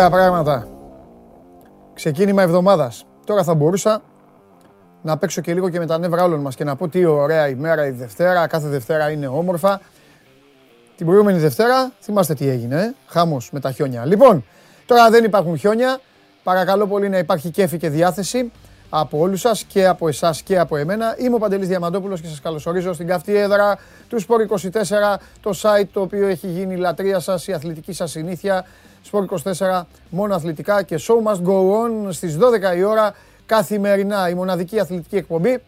Ωραία πράγματα. Ξεκίνημα εβδομάδας. Τώρα θα μπορούσα να παίξω και λίγο και με τα νεύρα όλων μας και να πω τι ωραία ημέρα η Δευτέρα, κάθε Δευτέρα είναι όμορφα. Την προηγούμενη Δευτέρα, θυμάστε τι έγινε, ε; χάμος με τα χιόνια. Λοιπόν, τώρα δεν υπάρχουν χιόνια, παρακαλώ πολύ να υπάρχει κέφι και διάθεση από όλους σας και από εσάς και από εμένα. Είμαι ο Παντελής Διαμαντόπουλος και σας καλωσορίζω στην καυτή έδρα του Sport 24, το site το οποίο έχει γίνει η λατρεία σας, η αθλητική σας συνήθεια. Sport 24, μόνο αθλητικά και show must go on στις 12 η ώρα καθημερινά η μοναδική αθλητική εκπομπή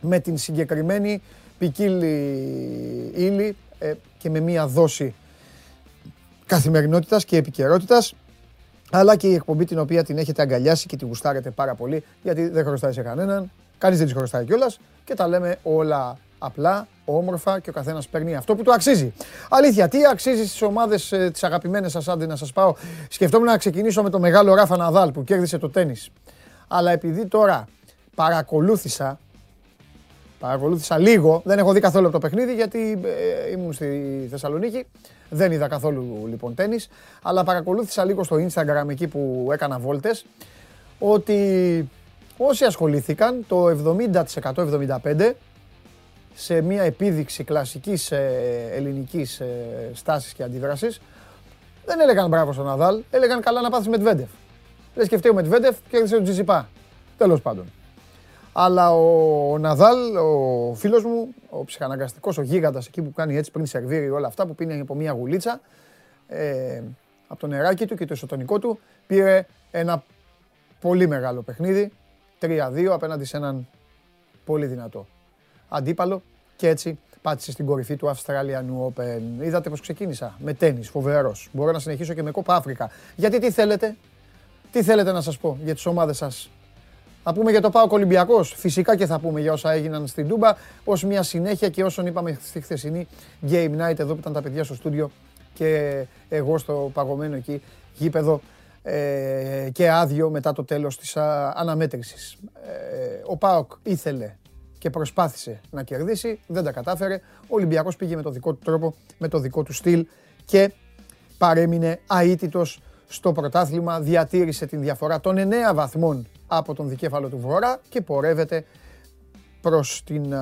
με την συγκεκριμένη ποικίλη ύλη ε, και με μία δόση καθημερινότητας και επικαιρότητας. αλλά και η εκπομπή την οποία την έχετε αγκαλιάσει και τη γουστάρετε πάρα πολύ γιατί δεν χρωστάει σε κανέναν, κανείς δεν της χρωστάει κιόλας και τα λέμε όλα απλά, όμορφα και ο καθένας παίρνει αυτό που του αξίζει. Αλήθεια, τι αξίζει στις ομάδες τις αγαπημένες σας, άντε να σας πάω. Σκεφτόμουν να ξεκινήσω με το μεγάλο Ράφα Ναδάλ που κέρδισε το τέννη. Αλλά επειδή τώρα παρακολούθησα, παρακολούθησα λίγο, δεν έχω δει καθόλου από το παιχνίδι γιατί ε, ήμουν στη Θεσσαλονίκη, δεν είδα καθόλου λοιπόν τέννις, αλλά παρακολούθησα λίγο στο Instagram εκεί που έκανα βόλτες, ότι όσοι ασχολήθηκαν, το 70%-75% σε μια επίδειξη κλασικής ε, ελληνικής ε, στάσης και αντίδρασης, δεν έλεγαν μπράβο στον Ναδάλ, έλεγαν καλά να πάθεις με Τβέντεφ. Δεν σκεφτεί ο Μετβέντεφ και έδειξε τον Τζιζιπά. Τέλος πάντων. Αλλά ο Ναδάλ, ο φίλος μου, ο ψυχαναγκαστικός, ο γίγαντας εκεί που κάνει έτσι πριν σερβίρει όλα αυτά, που πίνει από μια γουλίτσα, ε, από το νεράκι του και το ισοτονικό του, πήρε ένα πολύ μεγάλο παιχνίδι, 3-2 απέναντι σε έναν πολύ δυνατό αντίπαλο και έτσι πάτησε στην κορυφή του Αυστραλιανού Open. Είδατε πώς ξεκίνησα, με τέννις, φοβερός. Μπορώ να συνεχίσω και με κόπα Αφρικα. Γιατί τι θέλετε, τι θέλετε να σας πω για τις ομάδες σας; Θα πούμε για το Πάο Ολυμπιακός. Φυσικά και θα πούμε για όσα έγιναν στην Τούμπα ως μια συνέχεια και όσον είπαμε στη χθεσινή Game Night εδώ που ήταν τα παιδιά στο στούντιο και εγώ στο παγωμένο εκεί γήπεδο ε, και άδειο μετά το τέλος της α, αναμέτρησης. Ε, ο Πάοκ ήθελε και προσπάθησε να κερδίσει, δεν τα κατάφερε. Ο Ολυμπιακός πήγε με το δικό του τρόπο, με το δικό του στυλ και παρέμεινε αίτητος στο πρωτάθλημα, διατήρησε την διαφορά των 9 βαθμών από τον δικέφαλο του Βορρά και πορεύεται προς την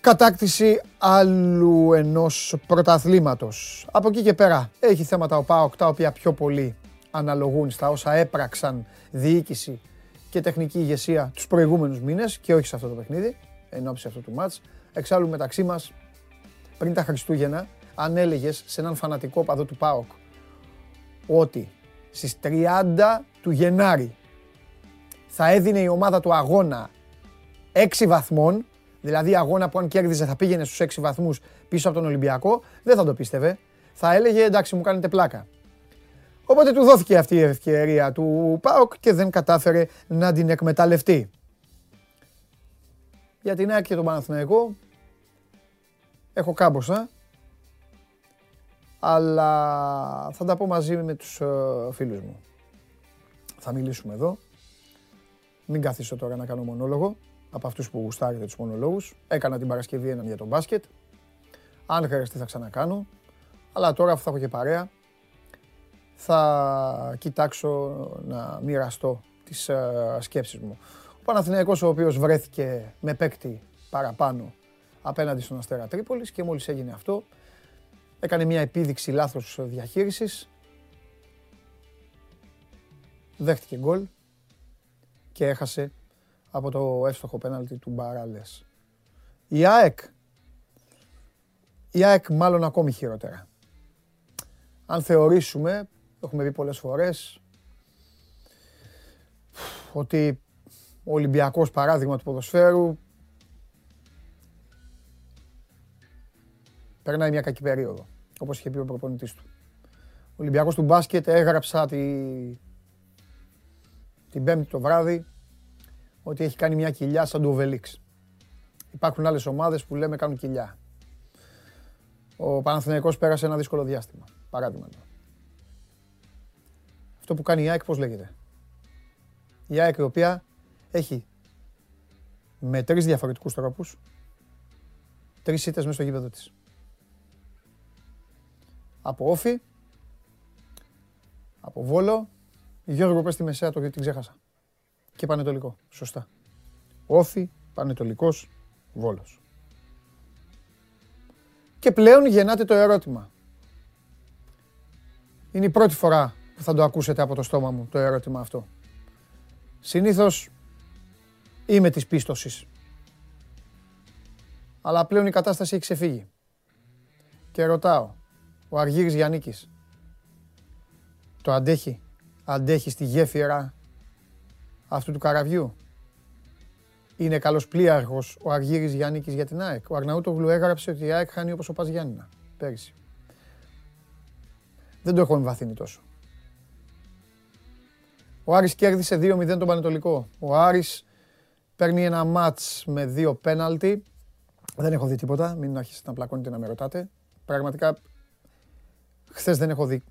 κατάκτηση άλλου ενός πρωταθλήματος. Από εκεί και πέρα έχει θέματα ο ΠΑΟΚ τα οποία πιο πολύ αναλογούν στα όσα έπραξαν διοίκηση και τεχνική ηγεσία τους προηγούμενους μήνες και όχι σε αυτό το παιχνίδι, εν ώψη αυτού του μάτς. Εξάλλου μεταξύ μας, πριν τα Χριστούγεννα, αν έλεγες σε έναν φανατικό παδό του ΠΑΟΚ ότι στις 30 του Γενάρη θα έδινε η ομάδα του αγώνα 6 βαθμών, δηλαδή αγώνα που αν κέρδιζε θα πήγαινε στους 6 βαθμούς πίσω από τον Ολυμπιακό, δεν θα το πίστευε. Θα έλεγε εντάξει μου κάνετε πλάκα. Οπότε του δόθηκε αυτή η ευκαιρία του ΠΑΟΚ και δεν κατάφερε να την εκμεταλλευτεί. Για την ΑΕΚ και τον Παναθηναϊκό έχω κάμποσα αλλά θα τα πω μαζί με τους ε, φίλους μου. Θα μιλήσουμε εδώ. Μην καθίσω τώρα να κάνω μονόλογο από αυτούς που γουστάρετε τους μονολόγους. Έκανα την Παρασκευή έναν για τον μπάσκετ. Αν χρειαστεί θα ξανακάνω. Αλλά τώρα αφού θα έχω και παρέα, θα κοιτάξω να μοιραστώ τις uh, σκέψεις μου. Ο Παναθηναϊκός ο οποίος βρέθηκε με παίκτη παραπάνω απέναντι στον Αστέρα Τρίπολης και μόλις έγινε αυτό έκανε μια επίδειξη λάθος διαχείρισης δέχτηκε γκολ και έχασε από το εύστοχο πέναλτι του Μπαράλες. Η ΑΕΚ, η ΑΕΚ μάλλον ακόμη χειρότερα. Αν θεωρήσουμε έχουμε πει πολλές φορές ότι ο Ολυμπιακός παράδειγμα του ποδοσφαίρου περνάει μια κακή περίοδο, όπως είχε πει ο προπονητής του. Ο Ολυμπιακός του μπάσκετ έγραψα τη... την πέμπτη το βράδυ ότι έχει κάνει μια κοιλιά σαν του Οβελίξ. Υπάρχουν άλλες ομάδες που λέμε κάνουν κοιλιά. Ο Παναθηναϊκός πέρασε ένα δύσκολο διάστημα. Παράδειγμα. Αυτό που κάνει η ΑΕΚ πώς λέγεται; Η ΑΕΚ η οποία έχει με τρεις διαφορετικούς τρόπους τρεις ήττες μέσα στο γήπεδο της. Από όφη, από Βόλο. Γιώργο, πες τη μεσαία το γιατί την ξέχασα. Και Πανετολικό. Σωστά. Όφη, Πανετολικός, Βόλος. Και πλέον γεννάται το ερώτημα. Είναι η πρώτη φορά που θα το ακούσετε από το στόμα μου το ερώτημα αυτό. Συνήθως είμαι της πίστοσης. Αλλά πλέον η κατάσταση έχει ξεφύγει. Και ρωτάω, ο Αργύρης Γιαννίκης το αντέχει, αντέχει στη γέφυρα αυτού του καραβιού; Είναι καλός πλοίαρχος ο Αργύρης Γιάννικης για την ΑΕΚ. Ο Αρναούτογλου έγραψε ότι η ΑΕΚ χάνει όπως ο Πας Γιάννηνα πέρυσι. Δεν το έχω εμβαθύνει τόσο. Ο Άρης κέρδισε 2-0 τον Πανετολικό. Ο Άρης παίρνει ένα μάτς με δύο πέναλτι. Δεν έχω δει τίποτα, μην αρχίσετε να πλακώνετε να με ρωτάτε. Πραγματικά, χθες δεν έχω δει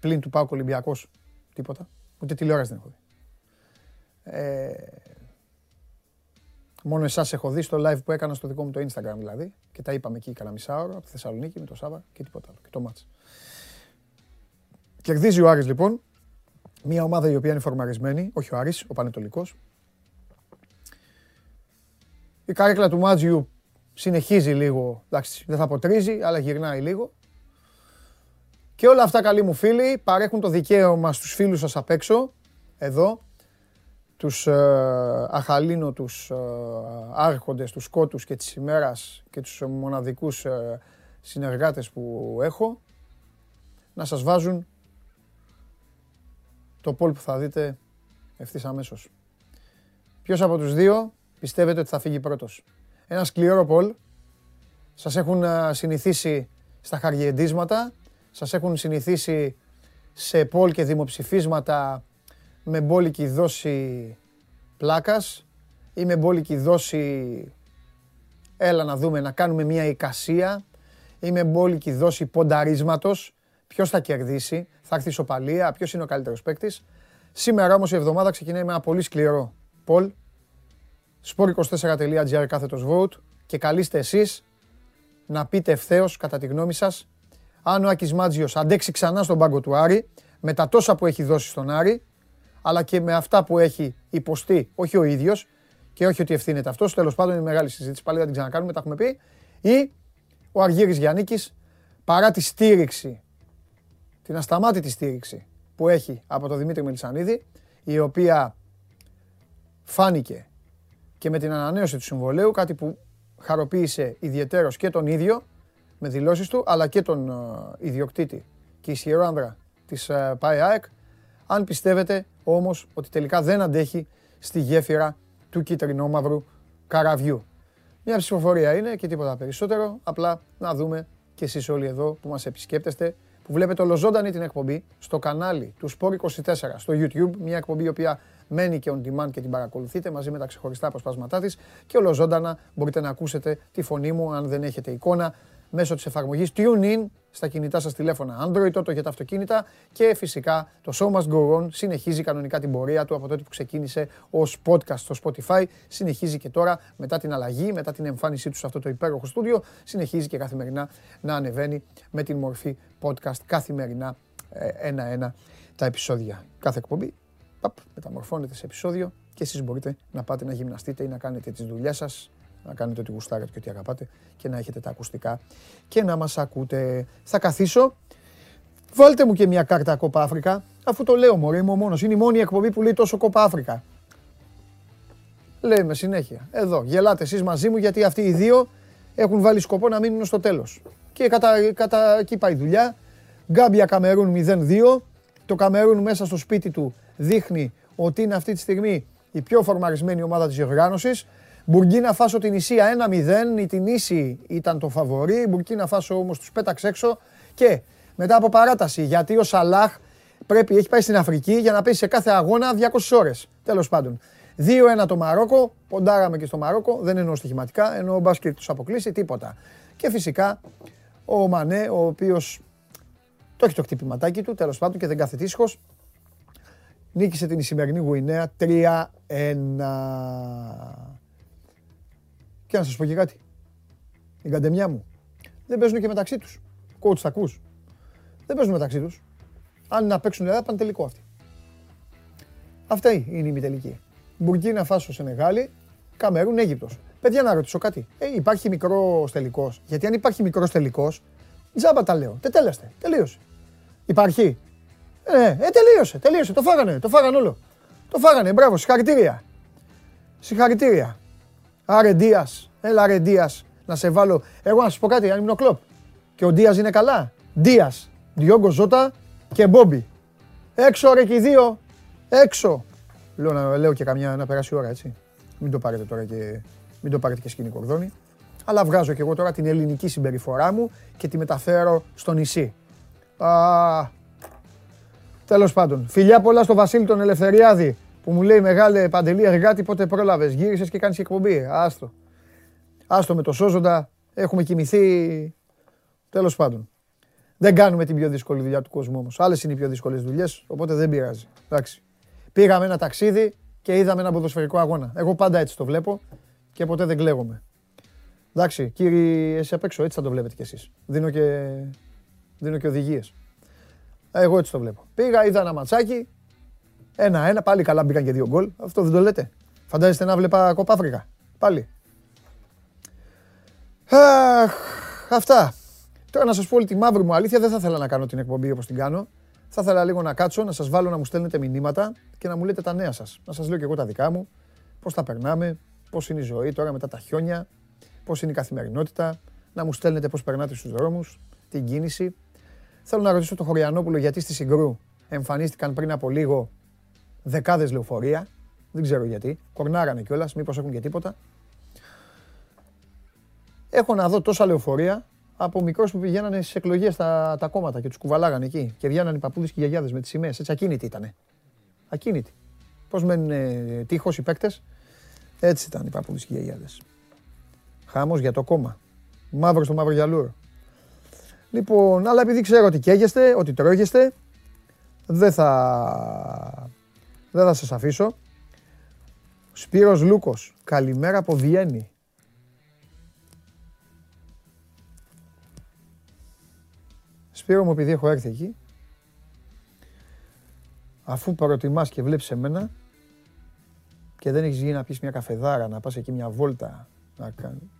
πλην του Πάου Ολυμπιακός τίποτα. Ούτε τηλεόραση δεν έχω δει. Ε, μόνο εσάς έχω δει στο live που έκανα στο δικό μου το Instagram δηλαδή και τα είπαμε εκεί κανένα μισά ώρα από τη Θεσσαλονίκη με το Σάβα και τίποτα άλλο και το μάτς. Κερδίζει ο Άρης λοιπόν, μια ομάδα η οποία είναι φορμαρισμένη, όχι ο Άρης, ο Πανετολικός. Η καρέκλα του Μάτζιου συνεχίζει λίγο, εντάξει δεν θα αποτρίζει, αλλά γυρνάει λίγο. Και όλα αυτά καλοί μου φίλοι παρέχουν το δικαίωμα στους φίλους σας απ' έξω, εδώ, τους ε, αχαλήνοτους ε, άρχοντες, τους σκότους και της ημέρας και τους μοναδικούς ε, συνεργάτες που έχω, να σας βάζουν το πόλ που θα δείτε ευθύς αμέσως. Ποιος από τους δύο πιστεύετε ότι θα φύγει πρώτος; Ένα σκληρό πόλ. Σας έχουν ε, συνηθίσει στα χαριεντίσματα σας έχουν συνηθίσει σε πόλ και δημοψηφίσματα με μπόλικη δόση πλάκας ή με μπόλικη δόση έλα να δούμε να κάνουμε μια εικασία ή με μπόλικη δόση πονταρίσματος ποιος θα κερδίσει, θα έρθει ισοπαλία, ποιος είναι ο καλύτερος παίκτης. Σήμερα όμως η εβδομάδα ξεκινάει με ένα πολύ σκληρό πόλ sport24.gr κάθετος vote. Και καλείστε εσείς να πείτε ευθέως κατά τη γνώμη σας αν ο Άκης Μάτζιος αντέξει ξανά στον πάγκο του Άρη, με τα τόσα που έχει δώσει στον Άρη, αλλά και με αυτά που έχει υποστεί, όχι ο ίδιος, και όχι ότι ευθύνεται αυτός, τέλος πάντων είναι μεγάλη συζήτηση, πάλι δεν την ξανακάνουμε, τα έχουμε πει, ή ο Αργύρης Γιαννίκης, παρά τη στήριξη, την ασταμάτητη στήριξη που έχει από τον Δημήτρη Μελισανίδη, η οποία φάνηκε και με την ανανέωση του συμβολέου, κάτι που χαροποίησε ιδιαιτέρως και τον ίδιο, με δηλώσεις του, αλλά και τον ε, ιδιοκτήτη και ισχυρό άνδρα της ε, ΠΑΕΑΕΚ, αν πιστεύετε όμως ότι τελικά δεν αντέχει στη γέφυρα του κυτρινόμαυρου καραβιού. Μια ψηφοφορία είναι και τίποτα περισσότερο, απλά να δούμε και εσείς όλοι εδώ που μας επισκέπτεστε, που βλέπετε ολοζώντανη την εκπομπή στο κανάλι του Sport24 στο YouTube, μια εκπομπή η οποία μένει και on demand και την παρακολουθείτε μαζί με τα ξεχωριστά αποσπάσματά της. Και ολοζώντανα μπορείτε να ακούσετε τη φωνή μου αν δεν έχετε εικόνα μέσω της εφαρμογής TuneIn στα κινητά σας τηλέφωνα Android, τότε για τα αυτοκίνητα και φυσικά το Show Must Go On συνεχίζει κανονικά την πορεία του από τότε που ξεκίνησε ως podcast στο Spotify, συνεχίζει και τώρα μετά την αλλαγή, μετά την εμφάνισή του σε αυτό το υπέροχο στούντιο, συνεχίζει και καθημερινά να ανεβαίνει με την μορφή podcast καθημερινά ε, ένα-ένα τα επεισόδια. Κάθε εκπομπή παπ, μεταμορφώνεται σε επεισόδιο και εσείς μπορείτε να πάτε να γυμναστείτε ή να κάνετε τις δουλειές σας να κάνετε ό,τι γουστάρετε και ό,τι αγαπάτε και να έχετε τα ακουστικά και να μας ακούτε. Θα καθίσω. Βάλτε μου και μια κάρτα Κόπα Αφρικα, αφού το λέω μωρέ, είμαι ο μόνος. Είναι η μόνη εκπομπή που λέει τόσο Κόπα Αφρικα. Λέμε συνέχεια. Εδώ, γελάτε εσείς μαζί μου γιατί αυτοί οι δύο έχουν βάλει σκοπό να μείνουν στο τέλος. Και κατά, κατά εκεί πάει η δουλειά. Γκάμπια Καμερούν 0-2. Το Καμερούν μέσα στο σπίτι του δείχνει ότι είναι αυτή τη στιγμή η πιο φορμαρισμένη ομάδα της διοργάνωσης. Μπουργκίνα Φάσο την Ισία 1-0, η την Ίση ήταν το φαβορή, η Μπουργκίνα Φάσο όμως τους πέταξε έξω και μετά από παράταση, γιατί ο Σαλάχ πρέπει, έχει πάει στην Αφρική για να παίζει σε κάθε αγώνα 200 ώρες, τέλος πάντων. 2-1 το Μαρόκο, ποντάραμε και στο Μαρόκο, δεν εννοώ στοιχηματικά, εννοώ μπάσκετ τους αποκλείσει, τίποτα. Και φυσικά ο Μανέ, ο οποίος το έχει το χτυπηματάκι του, τέλος πάντων και δεν κάθε τίσχος, νίκησε την Ισημερινή Γουινέα 3-1. Και να σας πω και κάτι. Η καντεμιά μου. Δεν παίζουν και μεταξύ τους. Coach, τα ακούς. Δεν παίζουν μεταξύ τους. Αν να παίξουν Ελλάδα, πάνε τελικό αυτοί. Αυτά είναι η ημιτελική. Μπουρκίνα Φάσο Σενεγάλη, Καμερούν Αίγυπτος. Παιδιά, να ρωτήσω κάτι. Ε, υπάρχει μικρός τελικός. Γιατί αν υπάρχει μικρός τελικός, τζάμπα τα λέω. Τετέλεστε. Τελείωσε. Υπάρχει. Ε, ε, τελείωσε. Τελείωσε. Το φάγανε. Το φάγανε όλο. Το φάγανε. Μπράβο. Συγχαρητήρια. Συγχαρητήρια. Άρε Ντία. Έλα, ρε Ντία. Να σε βάλω. Εγώ να σα πω κάτι, αν ήμουν ο κλοπ. Και ο Ντία είναι καλά. Ντία. Διόγκο Ζώτα και Μπόμπι. Έξω ρε και οι δύο. Έξω. Λέω, να, λέω και καμιά να περάσει η ώρα έτσι. Μην το πάρετε τώρα και, μην το πάρετε και σκηνή κορδόνι. Αλλά βγάζω και εγώ τώρα την ελληνική συμπεριφορά μου και τη μεταφέρω στο νησί. Α, τέλος πάντων. Φιλιά πολλά στο Βασίλη τον Ελευθεριάδη που μου λέει μεγάλε παντελή εργάτη πότε πρόλαβες; Γύρισες και κάνεις εκπομπή. Άστο. Άστο με το σώζοντα. Έχουμε κοιμηθεί. Τέλος πάντων. Δεν κάνουμε την πιο δύσκολη δουλειά του κόσμου όμως. Άλλες είναι οι πιο δύσκολες δουλειές, οπότε δεν πειράζει. Εντάξει. Πήγαμε ένα ταξίδι και είδαμε ένα ποδοσφαιρικό αγώνα. Εγώ πάντα έτσι το βλέπω και ποτέ δεν κλαίγομαι. Εντάξει, κύριε, εσύ απ' έξω έτσι θα το βλέπετε κι εσείς. Δίνω και, δίνω και οδηγίες. Εγώ έτσι το βλέπω. Πήγα, είδα ένα ματσάκι, ένα-ένα, πάλι καλά μπήκαν και δύο γκολ. Αυτό δεν το λέτε. Φαντάζεστε να βλέπα κοπάφρικα. Πάλι. Αχ, αυτά. Τώρα να σας πω όλη τη μαύρη μου αλήθεια, δεν θα ήθελα να κάνω την εκπομπή όπως την κάνω. Θα ήθελα λίγο να κάτσω, να σας βάλω να μου στέλνετε μηνύματα και να μου λέτε τα νέα σας. Να σας λέω και εγώ τα δικά μου, πώς τα περνάμε, πώς είναι η ζωή τώρα μετά τα χιόνια, πώς είναι η καθημερινότητα, να μου στέλνετε πώς περνάτε στους δρόμους, την κίνηση. Θέλω να ρωτήσω το Χωριανόπουλο γιατί στη Συγκρού εμφανίστηκαν πριν από λίγο δεκάδες λεωφορεία. Δεν ξέρω γιατί. Κορνάρανε κιόλας, μήπως έχουν και τίποτα. Έχω να δω τόσα λεωφορεία από μικρός που πηγαίνανε στις εκλογές τα, τα κόμματα και τους κουβαλάγανε εκεί. Και βγαίνανε οι παππούδες και οι γιαγιάδες με τις σημαίες. Έτσι ακίνητοι ήταν. Ακίνητοι. Πώς μένουν ε, τείχος οι παίκτες; Έτσι ήταν οι παππούδες και οι γιαγιάδες. Χάμος για το κόμμα. Μαύρος στο μαύρο γυαλούρο. Λοιπόν, αλλά επειδή ξέρω ότι καίγεστε, ότι τρώγεστε, δεν θα, δεν θα σας αφήσω. Σπύρος Λούκος, καλημέρα από Βιέννη. Σπύρο μου, επειδή έχω έρθει εκεί, αφού προτιμάς και βλέπεις εμένα και δεν έχεις γίνει να πεις μια καφεδάρα, να πας εκεί μια βόλτα να κάνει.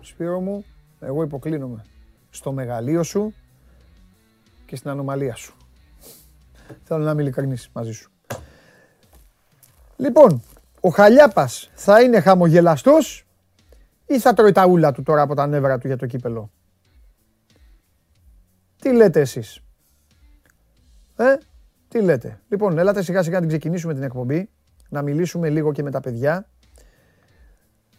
Σπύρο μου, εγώ υποκλίνομαι στο μεγαλείο σου και στην ανομαλία σου. Θέλω να είμαι ειλικρινής μαζί σου. Λοιπόν, ο Χαλιάπας θα είναι χαμογελαστός ή θα τρώει τα ούλα του τώρα από τα νεύρα του για το κύπελο; Τι λέτε εσείς; Ε, τι λέτε; Λοιπόν, έλατε σιγά σιγά να την ξεκινήσουμε την εκπομπή. Να μιλήσουμε λίγο και με τα παιδιά.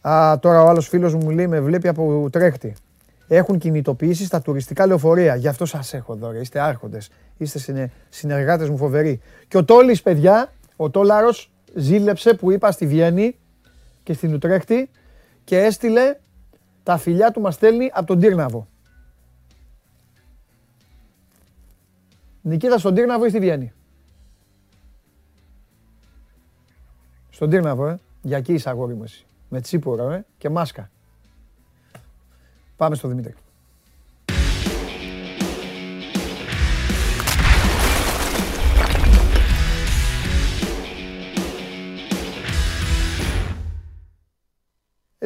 Α, τώρα ο άλλος φίλος μου λέει με βλέπει από τρέχτη. Έχουν κινητοποιήσει στα τουριστικά λεωφορεία. Γι' αυτό σας έχω εδώ, ρε. Είστε άρχοντες. Είστε συνε, συνεργάτες μου φοβεροί. Και ο Τόλης, παιδιά, ο Τόλαρος ζήλεψε που είπα στη Βιέννη και στην Ουτρέχτη και έστειλε τα φιλιά του μας στέλνει από τον Τύρναβο. Νικήτα στον Τύρναβο ή στη Βιέννη; Στον Τύρναβο, ε. Για εκεί είσαι αγόρι μου εσύ. Με τσίπουρο, ε. Και μάσκα. Πάμε στο Δημήτρη.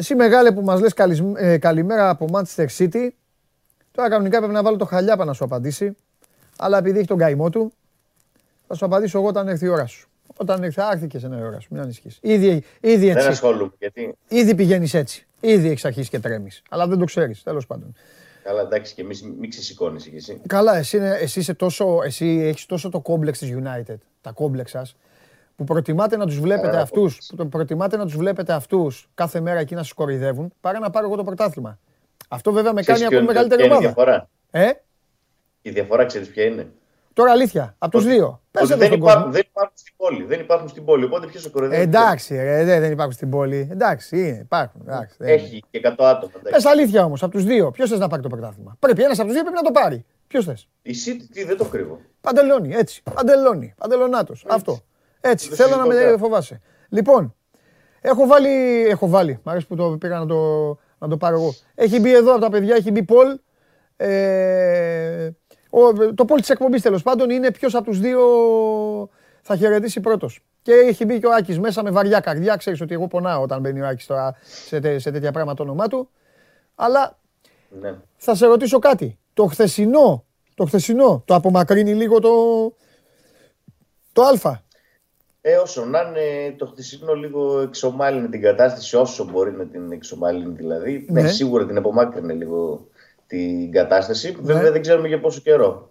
Εσύ μεγάλε που μας λες ε, καλημέρα από Manchester City. Τώρα κανονικά πρέπει να βάλω το χαλιάπα να σου απαντήσει αλλά επειδή έχει τον καημό του, θα σου απαντήσω εγώ όταν έρθει η ώρα σου. Όταν έρθει, θα έρθει και σε ένα ώρα σου. Μην ανησυχεί. Ήδη, ήδη έτσι. Δεν ασχολούμαι. Γιατί... Ήδη πηγαίνεις έτσι. Ήδη έχεις αρχίσει και τρέμεις. Αλλά δεν το ξέρεις. Τέλος πάντων. Καλά, εντάξει, και εμείς μην ξεσηκώνεις κι εσύ. Καλά, εσύ, είναι, εσύ, είσαι τόσο, εσύ έχεις τόσο το κόμπλεξ της United, τα κόμπλεξ σας, που προτιμάτε να τους βλέπετε αυτούς, που προτιμάτε να τους βλέπετε αυτούς κάθε μέρα εκεί να σας κοροϊδεύουν, παρά να πάρω εγώ το πρωτάθλημα. Αυτό βέβαια με κάνει ακόμη μεγαλύτερη ομάδα. Ε; Η διαφορά ξέρεις ποια είναι; Τώρα αλήθεια, από τους δύο. Πες δεν, υπάρχουν, δεν υπάρχουν στην πόλη. Δεν υπάρχουν στην πόλη. Οπότε ποιος ο κοροϊδεύει. Εντάξει, ρε, δεν υπάρχουν στην πόλη. Εντάξει, είναι, υπάρχουν. Εντάξει, Έχει και 100 άτομα. Πες αλήθεια όμως, από τους δύο. Ποιος θες να πάρει το πρωτάθλημα; Πρέπει ένας από τους δύο πρέπει να το πάρει. Ποιος θες; Η City, τι δεν το κρύβω. Παντελόνι, έτσι. Παντελόνι. Παντελονάτος. Αυτό. Έτσι. Θέλω να με φοβάσαι. Λοιπόν, έχω βάλει. Έχω βάλει. Μ' αρέσει που το πήγα να το, να το πάρω εγώ. Έχει μπει εδώ από τα παιδιά, έχει μπει Πολ. Ε, ο Ο, το πόλ της εκπομπής τέλος πάντων είναι ποιος από τους δύο θα χαιρετήσει πρώτος. Και έχει μπει και ο Άκης μέσα με βαριά καρδιά. Ξέρεις ότι εγώ πονάω όταν μπαίνει ο Άκης τώρα σε, σε τέτοια πράγματα το όνομά του. Αλλά ναι. θα σε ρωτήσω κάτι. Το χθεσινό, το χθεσινό, το απομακρύνει λίγο το, το Α. Ε, όσο να είναι, το χθεσινό λίγο εξομάλυνε την κατάσταση, όσο μπορεί να την εξομάλυνει δηλαδή. Ναι. ναι σίγουρα την απομάκρυνε λίγο την κατάσταση. Ναι. Βέβαια δεν ξέρουμε για πόσο καιρό.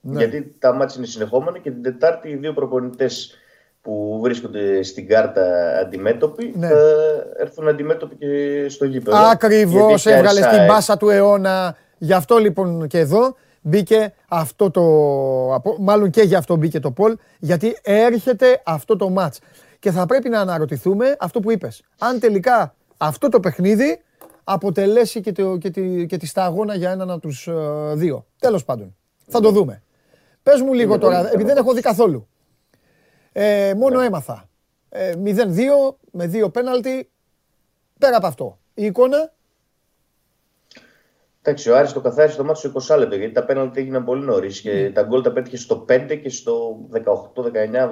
Ναι. Γιατί τα μάτια είναι συνεχόμενα και την Τετάρτη οι δύο προπονητές που βρίσκονται στην κάρτα αντιμέτωποι ναι. θα έρθουν αντιμέτωποι και στο γήπεδο. Ακριβώς έβγαλες την μπάσα του αιώνα. Γι' αυτό λοιπόν και εδώ μπήκε αυτό το. Μάλλον και γι' αυτό μπήκε το Πολ, γιατί έρχεται αυτό το μάτς. Και θα πρέπει να αναρωτηθούμε αυτό που είπες. Αν τελικά αυτό το παιχνίδι αποτελέσει και, το, και, τη, και τη σταγόνα για έναν από τους ε, δύο. Τέλος πάντων. Θα το δούμε. Πες μου λίγο τώρα, επειδή δεν έχω δει καθόλου. Ε, μόνο ναι. έμαθα. Ε, 0-2 με δύο πέναλτι. Πέρα από αυτό. Η εικόνα Εντάξει, ο Άρης το καθάρισε το μάτι στο 20 λεπτό γιατί τα πέναλτι έγιναν πολύ νωρίς και mm. τα γκολ τα πέτυχε στο 5 και στο 18-19.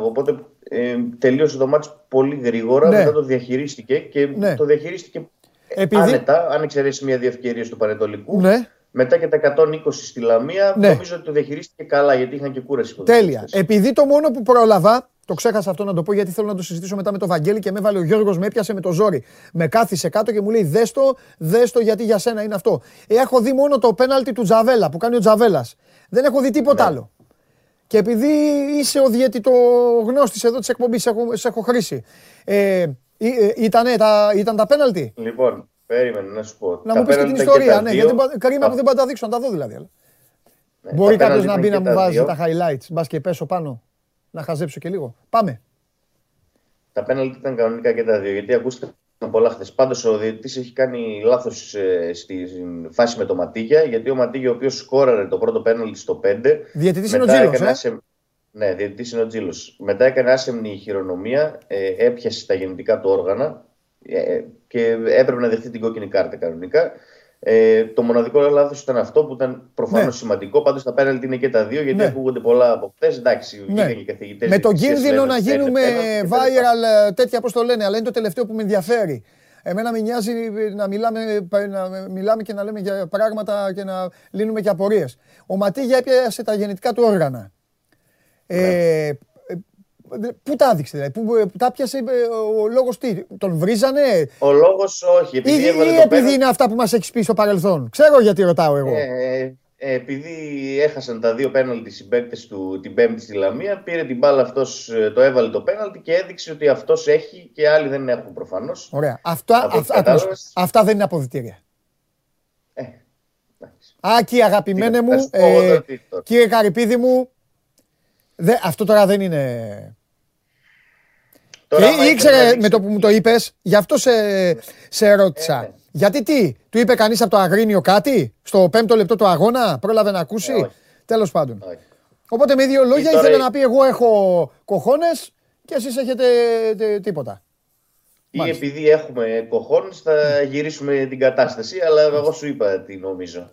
Οπότε ε, τελείωσε το μάτι πολύ γρήγορα, ναι. μετά το διαχειρίστηκε και ναι. το διαχειρίστηκε Επειδή... άνετα, αν εξαιρέσεις μια διευκαιρία του Πανετολικού. Ναι. Μετά και τα 120 στη Λαμία, ναι. νομίζω ότι το διαχειρίστηκε καλά γιατί είχαν και κούραση. Τέλεια. Επειδή το μόνο που πρόλαβα το ξέχασα αυτό να το πω γιατί θέλω να το συζητήσω μετά με τον Βαγγέλη και με έβαλε ο Γιώργος, με έπιασε με το ζόρι. Με κάθισε κάτω και μου λέει δέστο, δέστο γιατί για σένα είναι αυτό. Ε, έχω δει μόνο το πέναλτι του Τζαβέλα που κάνει ο Τζαβέλας. Δεν έχω δει τίποτα ναι. άλλο. Και επειδή είσαι ο διαιτητό γνώστης εδώ της εκπομπής, σε έχω, σε έχω χρήσει. Ε, ε, ήτανε, τα, ήταν τα πέναλτι; Λοιπόν, περίμενε να σου πω. Να μου πεις και την ιστορία, ναι, γιατί κρίμα που δεν πάω τα δείξω, να τα δω δηλαδή. Ναι, Μπορεί κάποιος να μπει να μου βάζει τα highlights, μπας και πέσω πάνω να χαζέψω και λίγο. Πάμε. Τα πέναλτι ήταν κανονικά και τα δύο, γιατί ακούστηκαν πολλά χθες. Πάντως ο διαιτητής έχει κάνει λάθος ε, στη φάση με το Ματίγια, γιατί ο Ματίγια, ο οποίος σκόραρε το πρώτο πέναλτι στο 5. Διαιτητής είναι ο Τζίλος. Ε; Ναι, διαιτητής είναι ο Τζίλος. Μετά έκανε άσεμνη χειρονομία, ε, έπιασε τα γεννητικά του όργανα ε, και έπρεπε να δεχτεί την κόκκινη κάρτα κανονικά. Ε, το μοναδικό λάθος ήταν αυτό που ήταν προφανώς ναι. σημαντικό. Πάντως τα πέναλτι είναι και τα δύο γιατί ναι. ακούγονται πολλά από χθε. Εντάξει, ναι. και καθηγητές. Με τον κίνδυνο να γίνουμε viral, ε, τέτοια πώς το λένε, αλλά είναι το τελευταίο που με ενδιαφέρει. Εμένα με νοιάζει να μιλάμε, να μιλάμε και να λέμε για πράγματα και να λύνουμε και απορίες. Ο Ματίγια έπιασε τα γενετικά του όργανα. Ε, ναι. Πού τα έδειξε, δηλαδή, πού, πού τα πιάσε ε, ο λόγος τι, τον βρίζανε; Ο λόγος όχι. Επειδή, ή, ή επειδή είναι αυτά που μας έχεις πει στο παρελθόν. Ξέρω γιατί ρωτάω εγώ. Ε, ε, επειδή έχασαν τα δύο πέναλτι συμπαίκτε του την Πέμπτη στη Λαμία, πήρε την μπάλα αυτός, ε, το έβαλε το πέναλτι και έδειξε ότι αυτός έχει και άλλοι δεν έχουν προφανώς. Ωραία. Αυτά, αυτά, αυτά δεν είναι αποδητήρια. Ε, Α, κύριε αγαπημένε μου, ε, κύριε Καρυπίδη μου, δε, αυτό τώρα δεν είναι. Και ήξερε με το που μου το είπες, γι' αυτό σε, σε ρώτησα. Ε, ναι. Γιατί τι, του είπε κανείς από το Αγρίνιο κάτι, στο πέμπτο λεπτό του αγώνα, πρόλαβε να ακούσει; Ε, Τέλος πάντων. Οπότε με δύο λόγια ήθελε να πει: Εγώ έχω κοχώνες και εσείς έχετε τίποτα. Ή επειδή έχουμε cojones, θα γυρίσουμε την κατάσταση, αλλά εγώ σου είπα τι νομίζω.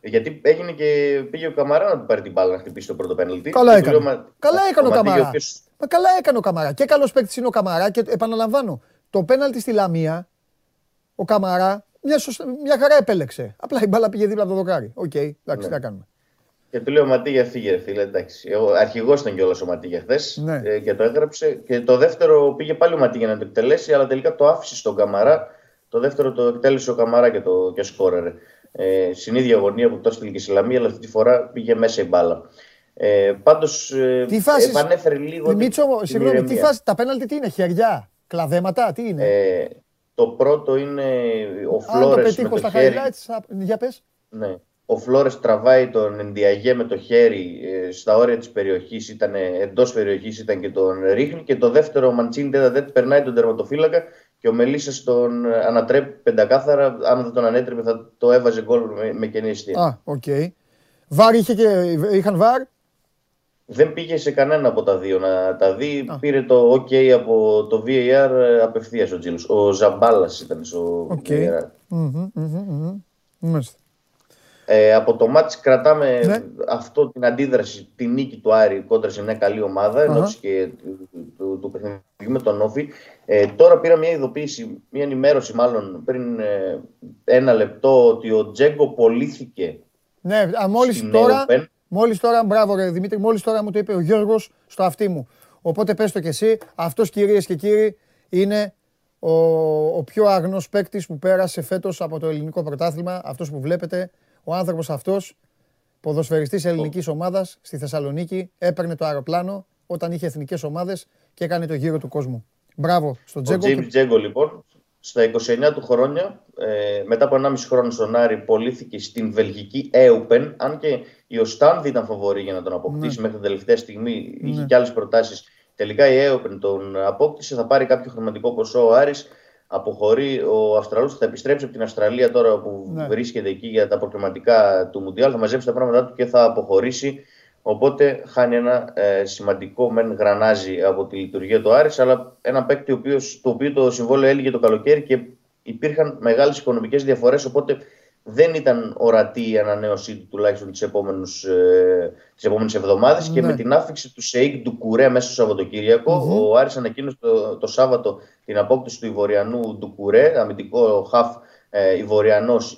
Γιατί έγινε και πήγε ο Καμαρά να του πάρει την μπάλα να χτυπήσει το πρώτο πέναλτι. Καλά έκανε. Καλά έκανε ο Καμαρά. Μα καλά έκανε ο Καμαρά. Και καλός παίκτης είναι ο Καμαρά. Και επαναλαμβάνω, το πέναλτι στη Λαμία, ο Καμαρά μια, μια χαρά επέλεξε. Απλά η μπάλα πήγε δίπλα από το δοκάρι. Ok, okay, εντάξει, ναι. τι κάνουμε. Και του λέω Ματίγια φύγε, φίλε. Εντάξει. Αρχηγός ήταν κιόλας ο Ματίγια χθες ναι. Ε, και το έγραψε. Και το δεύτερο πήγε πάλι ο Ματίγια να το εκτελέσει, αλλά τελικά το άφησε στον Καμαρά. Το δεύτερο το εκτέλεσε ο Καμαρά και το και σκόρερε. Ε, στην ίδια αγωνία που το έστειλε και η Σιλαμία, αλλά αυτή τη φορά πήγε μέσα η μπάλα. Ε, Πάντως ε, επανέφερε λίγο. Μίτσο, συγγνώμη, τι φάση, τα πέναλτι τι είναι, χεριά, κλαδέματα, τι είναι; Ε, το πρώτο είναι ο Φλόρε. Αν το πετύχω στα χέρι. highlights, για πες. Ναι. Ο Φλόρες τραβάει τον Εντιαγέ με το χέρι ε, στα όρια της περιοχής, ήταν εντός περιοχής, ήταν και τον ρίχνει. Και το δεύτερο, ο Μαντσίνη δεν περνάει τον τερματοφύλακα και ο Μελίσσα τον ανατρέπει πεντακάθαρα. Αν δεν τον ανέτρεπε, θα το έβαζε γκολ με, με κενή Α, ok. Okay. VAR είχε και, είχαν VAR; Δεν πήγε σε κανένα από τα δύο να τα δει. Πήρε το OK από το VAR απευθείας ο Τζίλο. Ο Ζαμπάλας ήταν στο okay. VAR. Ε, από το μάτς κρατάμε ναι. αυτό την αντίδραση, την νίκη του Άρη κόντρα σε μια καλή ομάδα, uh-huh. και του, του, του παιχνιδιού με τον Όφη. Ε, τώρα πήρα μια ειδοποίηση, μια ενημέρωση μάλλον πριν ε, ένα λεπτό ότι ο Τζέγκο πωλήθηκε. Ναι, μόλις τώρα, μόλις τώρα, μπράβο ρε Δημήτρη, μόλις τώρα μου το είπε ο Γιώργος στο αυτί μου. Οπότε πες το κι εσύ, αυτός κυρίες και κύριοι είναι ο, ο πιο αγνός παίκτης που πέρασε φέτος από το ελληνικό πρωτάθλημα, αυτός που βλέπετε, ο άνθρωπος αυτός, ποδοσφαιριστής ελληνικής ομάδας στη Θεσσαλονίκη, έπαιρνε το αεροπλάνο όταν είχε εθνικές ομάδες και έκανε το γύρο του κόσμου. Μπράβο στον Τζέγκο. Ο Τζίμι Τζέγκο λοιπόν, στα 29 του χρόνια, ε, μετά από 1,5 χρόνο στον Άρη, πωλήθηκε στην Βελγική Έουπεν, αν και η Οστάνδη ήταν φοβορή για να τον αποκτήσει ναι. μέχρι την τελευταία στιγμή, ναι. είχε και άλλες προτάσεις. Τελικά η Έουπεν τον απόκτησε, θα πάρει κάποιο χρηματικό ποσό ο Άρης, αποχωρεί. Ο Αυστραλός θα επιστρέψει από την Αυστραλία τώρα που ναι. βρίσκεται εκεί για τα προκριματικά του Μουντιάλ, θα μαζέψει τα πράγματά του και θα αποχωρήσει Οπότε χάνει ένα ε, σημαντικό μεν γρανάζι από τη λειτουργία του Άρης, αλλά ένα παίκτη το οποίο το συμβόλαιο έλεγε το καλοκαίρι και υπήρχαν μεγάλες οικονομικές διαφορές, οπότε δεν ήταν ορατή η ανανέωσή του τουλάχιστον τις, επόμενους, ε, τις επόμενες εβδομάδες και με ναι. την άφηξη του Σεϊκ του Κουρέ μέσα στο σαββατοκυριακο ο Άρης ανακοίνωσε το, το Σάββατο την απόκτηση του Ιβοριανού του Κουρέ, αμυντικό χαφ ε, Ιβοριανός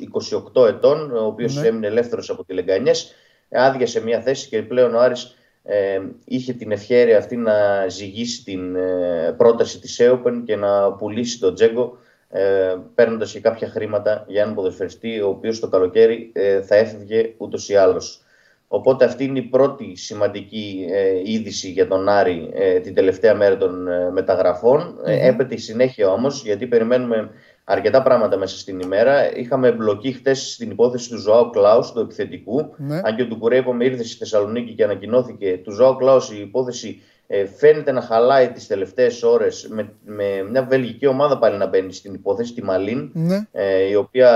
28 ετών, ο οποίος ναι. έμεινε ελεύθερος από τη Λεγκανιές άδειασε μια θέση και πλέον ο Άρης ε, είχε την ευχαίρεια αυτή να ζυγίσει την ε, πρόταση της ΕΟΠΕΝ και να πουλήσει τον Τζέγκο ε, παίρνοντας και κάποια χρήματα για έναν ποδοσφαιριστή ο οποίος το καλοκαίρι ε, θα έφευγε ούτως ή άλλως. Οπότε αυτή είναι η πρώτη σημαντική ε, είδηση για τον Άρη ε, την τελευταία μέρα των μεταγραφών. Mm-hmm. Έπεται η συνέχεια όμως γιατί περιμένουμε αρκετά πράγματα μέσα στην ημέρα. Είχαμε εμπλοκή χτες στην υπόθεση του Ζωάου Κλάους, του επιθετικού. Ναι. Αν και ο Ντουκουρέ, είπαμε, ήρθε στη Θεσσαλονίκη και ανακοινώθηκε. Του Ζωάου Κλάους η υπόθεση ε, φαίνεται να χαλάει τις τελευταίες ώρες με, με μια βελγική ομάδα πάλι να μπαίνει στην υπόθεση, τη Μαλίν, ναι. ε, η οποία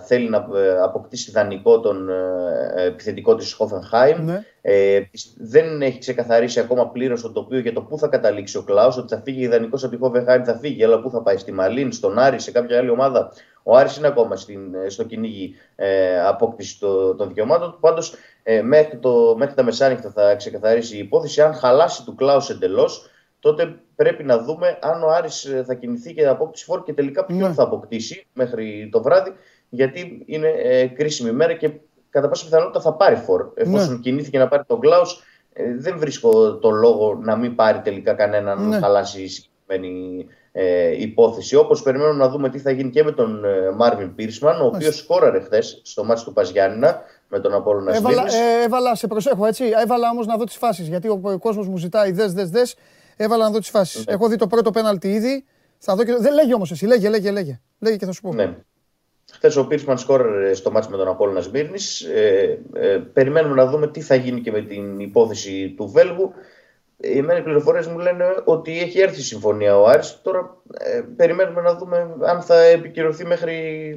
ε, θέλει να ε, αποκτήσει δανεικό τον ε, επιθετικό της Χόφενχάιμ. Ναι. Ε, δεν έχει ξεκαθαρίσει ακόμα πλήρως το τοπίο για το πού θα καταλήξει ο Κλάου, ότι θα φύγει ιδανικός από τη Χόφενχάιμ, θα φύγει, αλλά πού θα πάει, στη Μαλίν, στον Άρη, σε κάποια άλλη ομάδα. Ο Άρης είναι ακόμα στην, στο κυνήγι ε, απόκτησης των, των δικαιωμάτων του. Πάντως ε, μέχρι, το, μέχρι τα μεσάνυχτα θα ξεκαθαρίσει η υπόθεση. Αν χαλάσει του Κλάους εντελώς, τότε πρέπει να δούμε αν ο Άρης ε, θα κινηθεί και απόκτηση φόρ και τελικά ποιον ναι. θα αποκτήσει μέχρι το βράδυ. Γιατί είναι ε, κρίσιμη μέρα και κατά πάσα πιθανότητα θα πάρει φόρ. Εφόσον ναι. κινήθηκε να πάρει τον Κλάους, ε, δεν βρίσκω το λόγο να μην πάρει τελικά κανέναν ναι. χαλάσει η συγκεκριμένη ε, υπόθεση. Όπως περιμένουμε να δούμε τι θα γίνει και με τον Μάρβιν Πίρσμαν, ο οποίος σκόραρε χθες στο μάτι του Παζιάννηνα με τον Απόλλωνα έβαλα, ε, έβαλα, σε προσέχω έτσι, έβαλα όμως να δω τις φάσεις. Γιατί ο, ο κόσμος μου ζητάει δες, δες, δες. Έβαλα να δω τις φάσεις. Ναι. Έχω δει το πρώτο πέναλτι ήδη. Θα δω και... Δεν λέγει όμως εσύ, λέγε, λέγε, λέγε. Λέγε και θα σου πω. Ναι. Χθες ο Πίρσμαν σκόρερ στο μάτι με τον Απόλλωνα Σμύρνης. Ε, ε, περιμένουμε να δούμε τι θα γίνει και με την υπόθεση του Βέλγου. Οι μένει πληροφορίες μου λένε ότι έχει έρθει η συμφωνία ο Άρης. Τώρα ε, περιμένουμε να δούμε αν θα επικυρωθεί μέχρι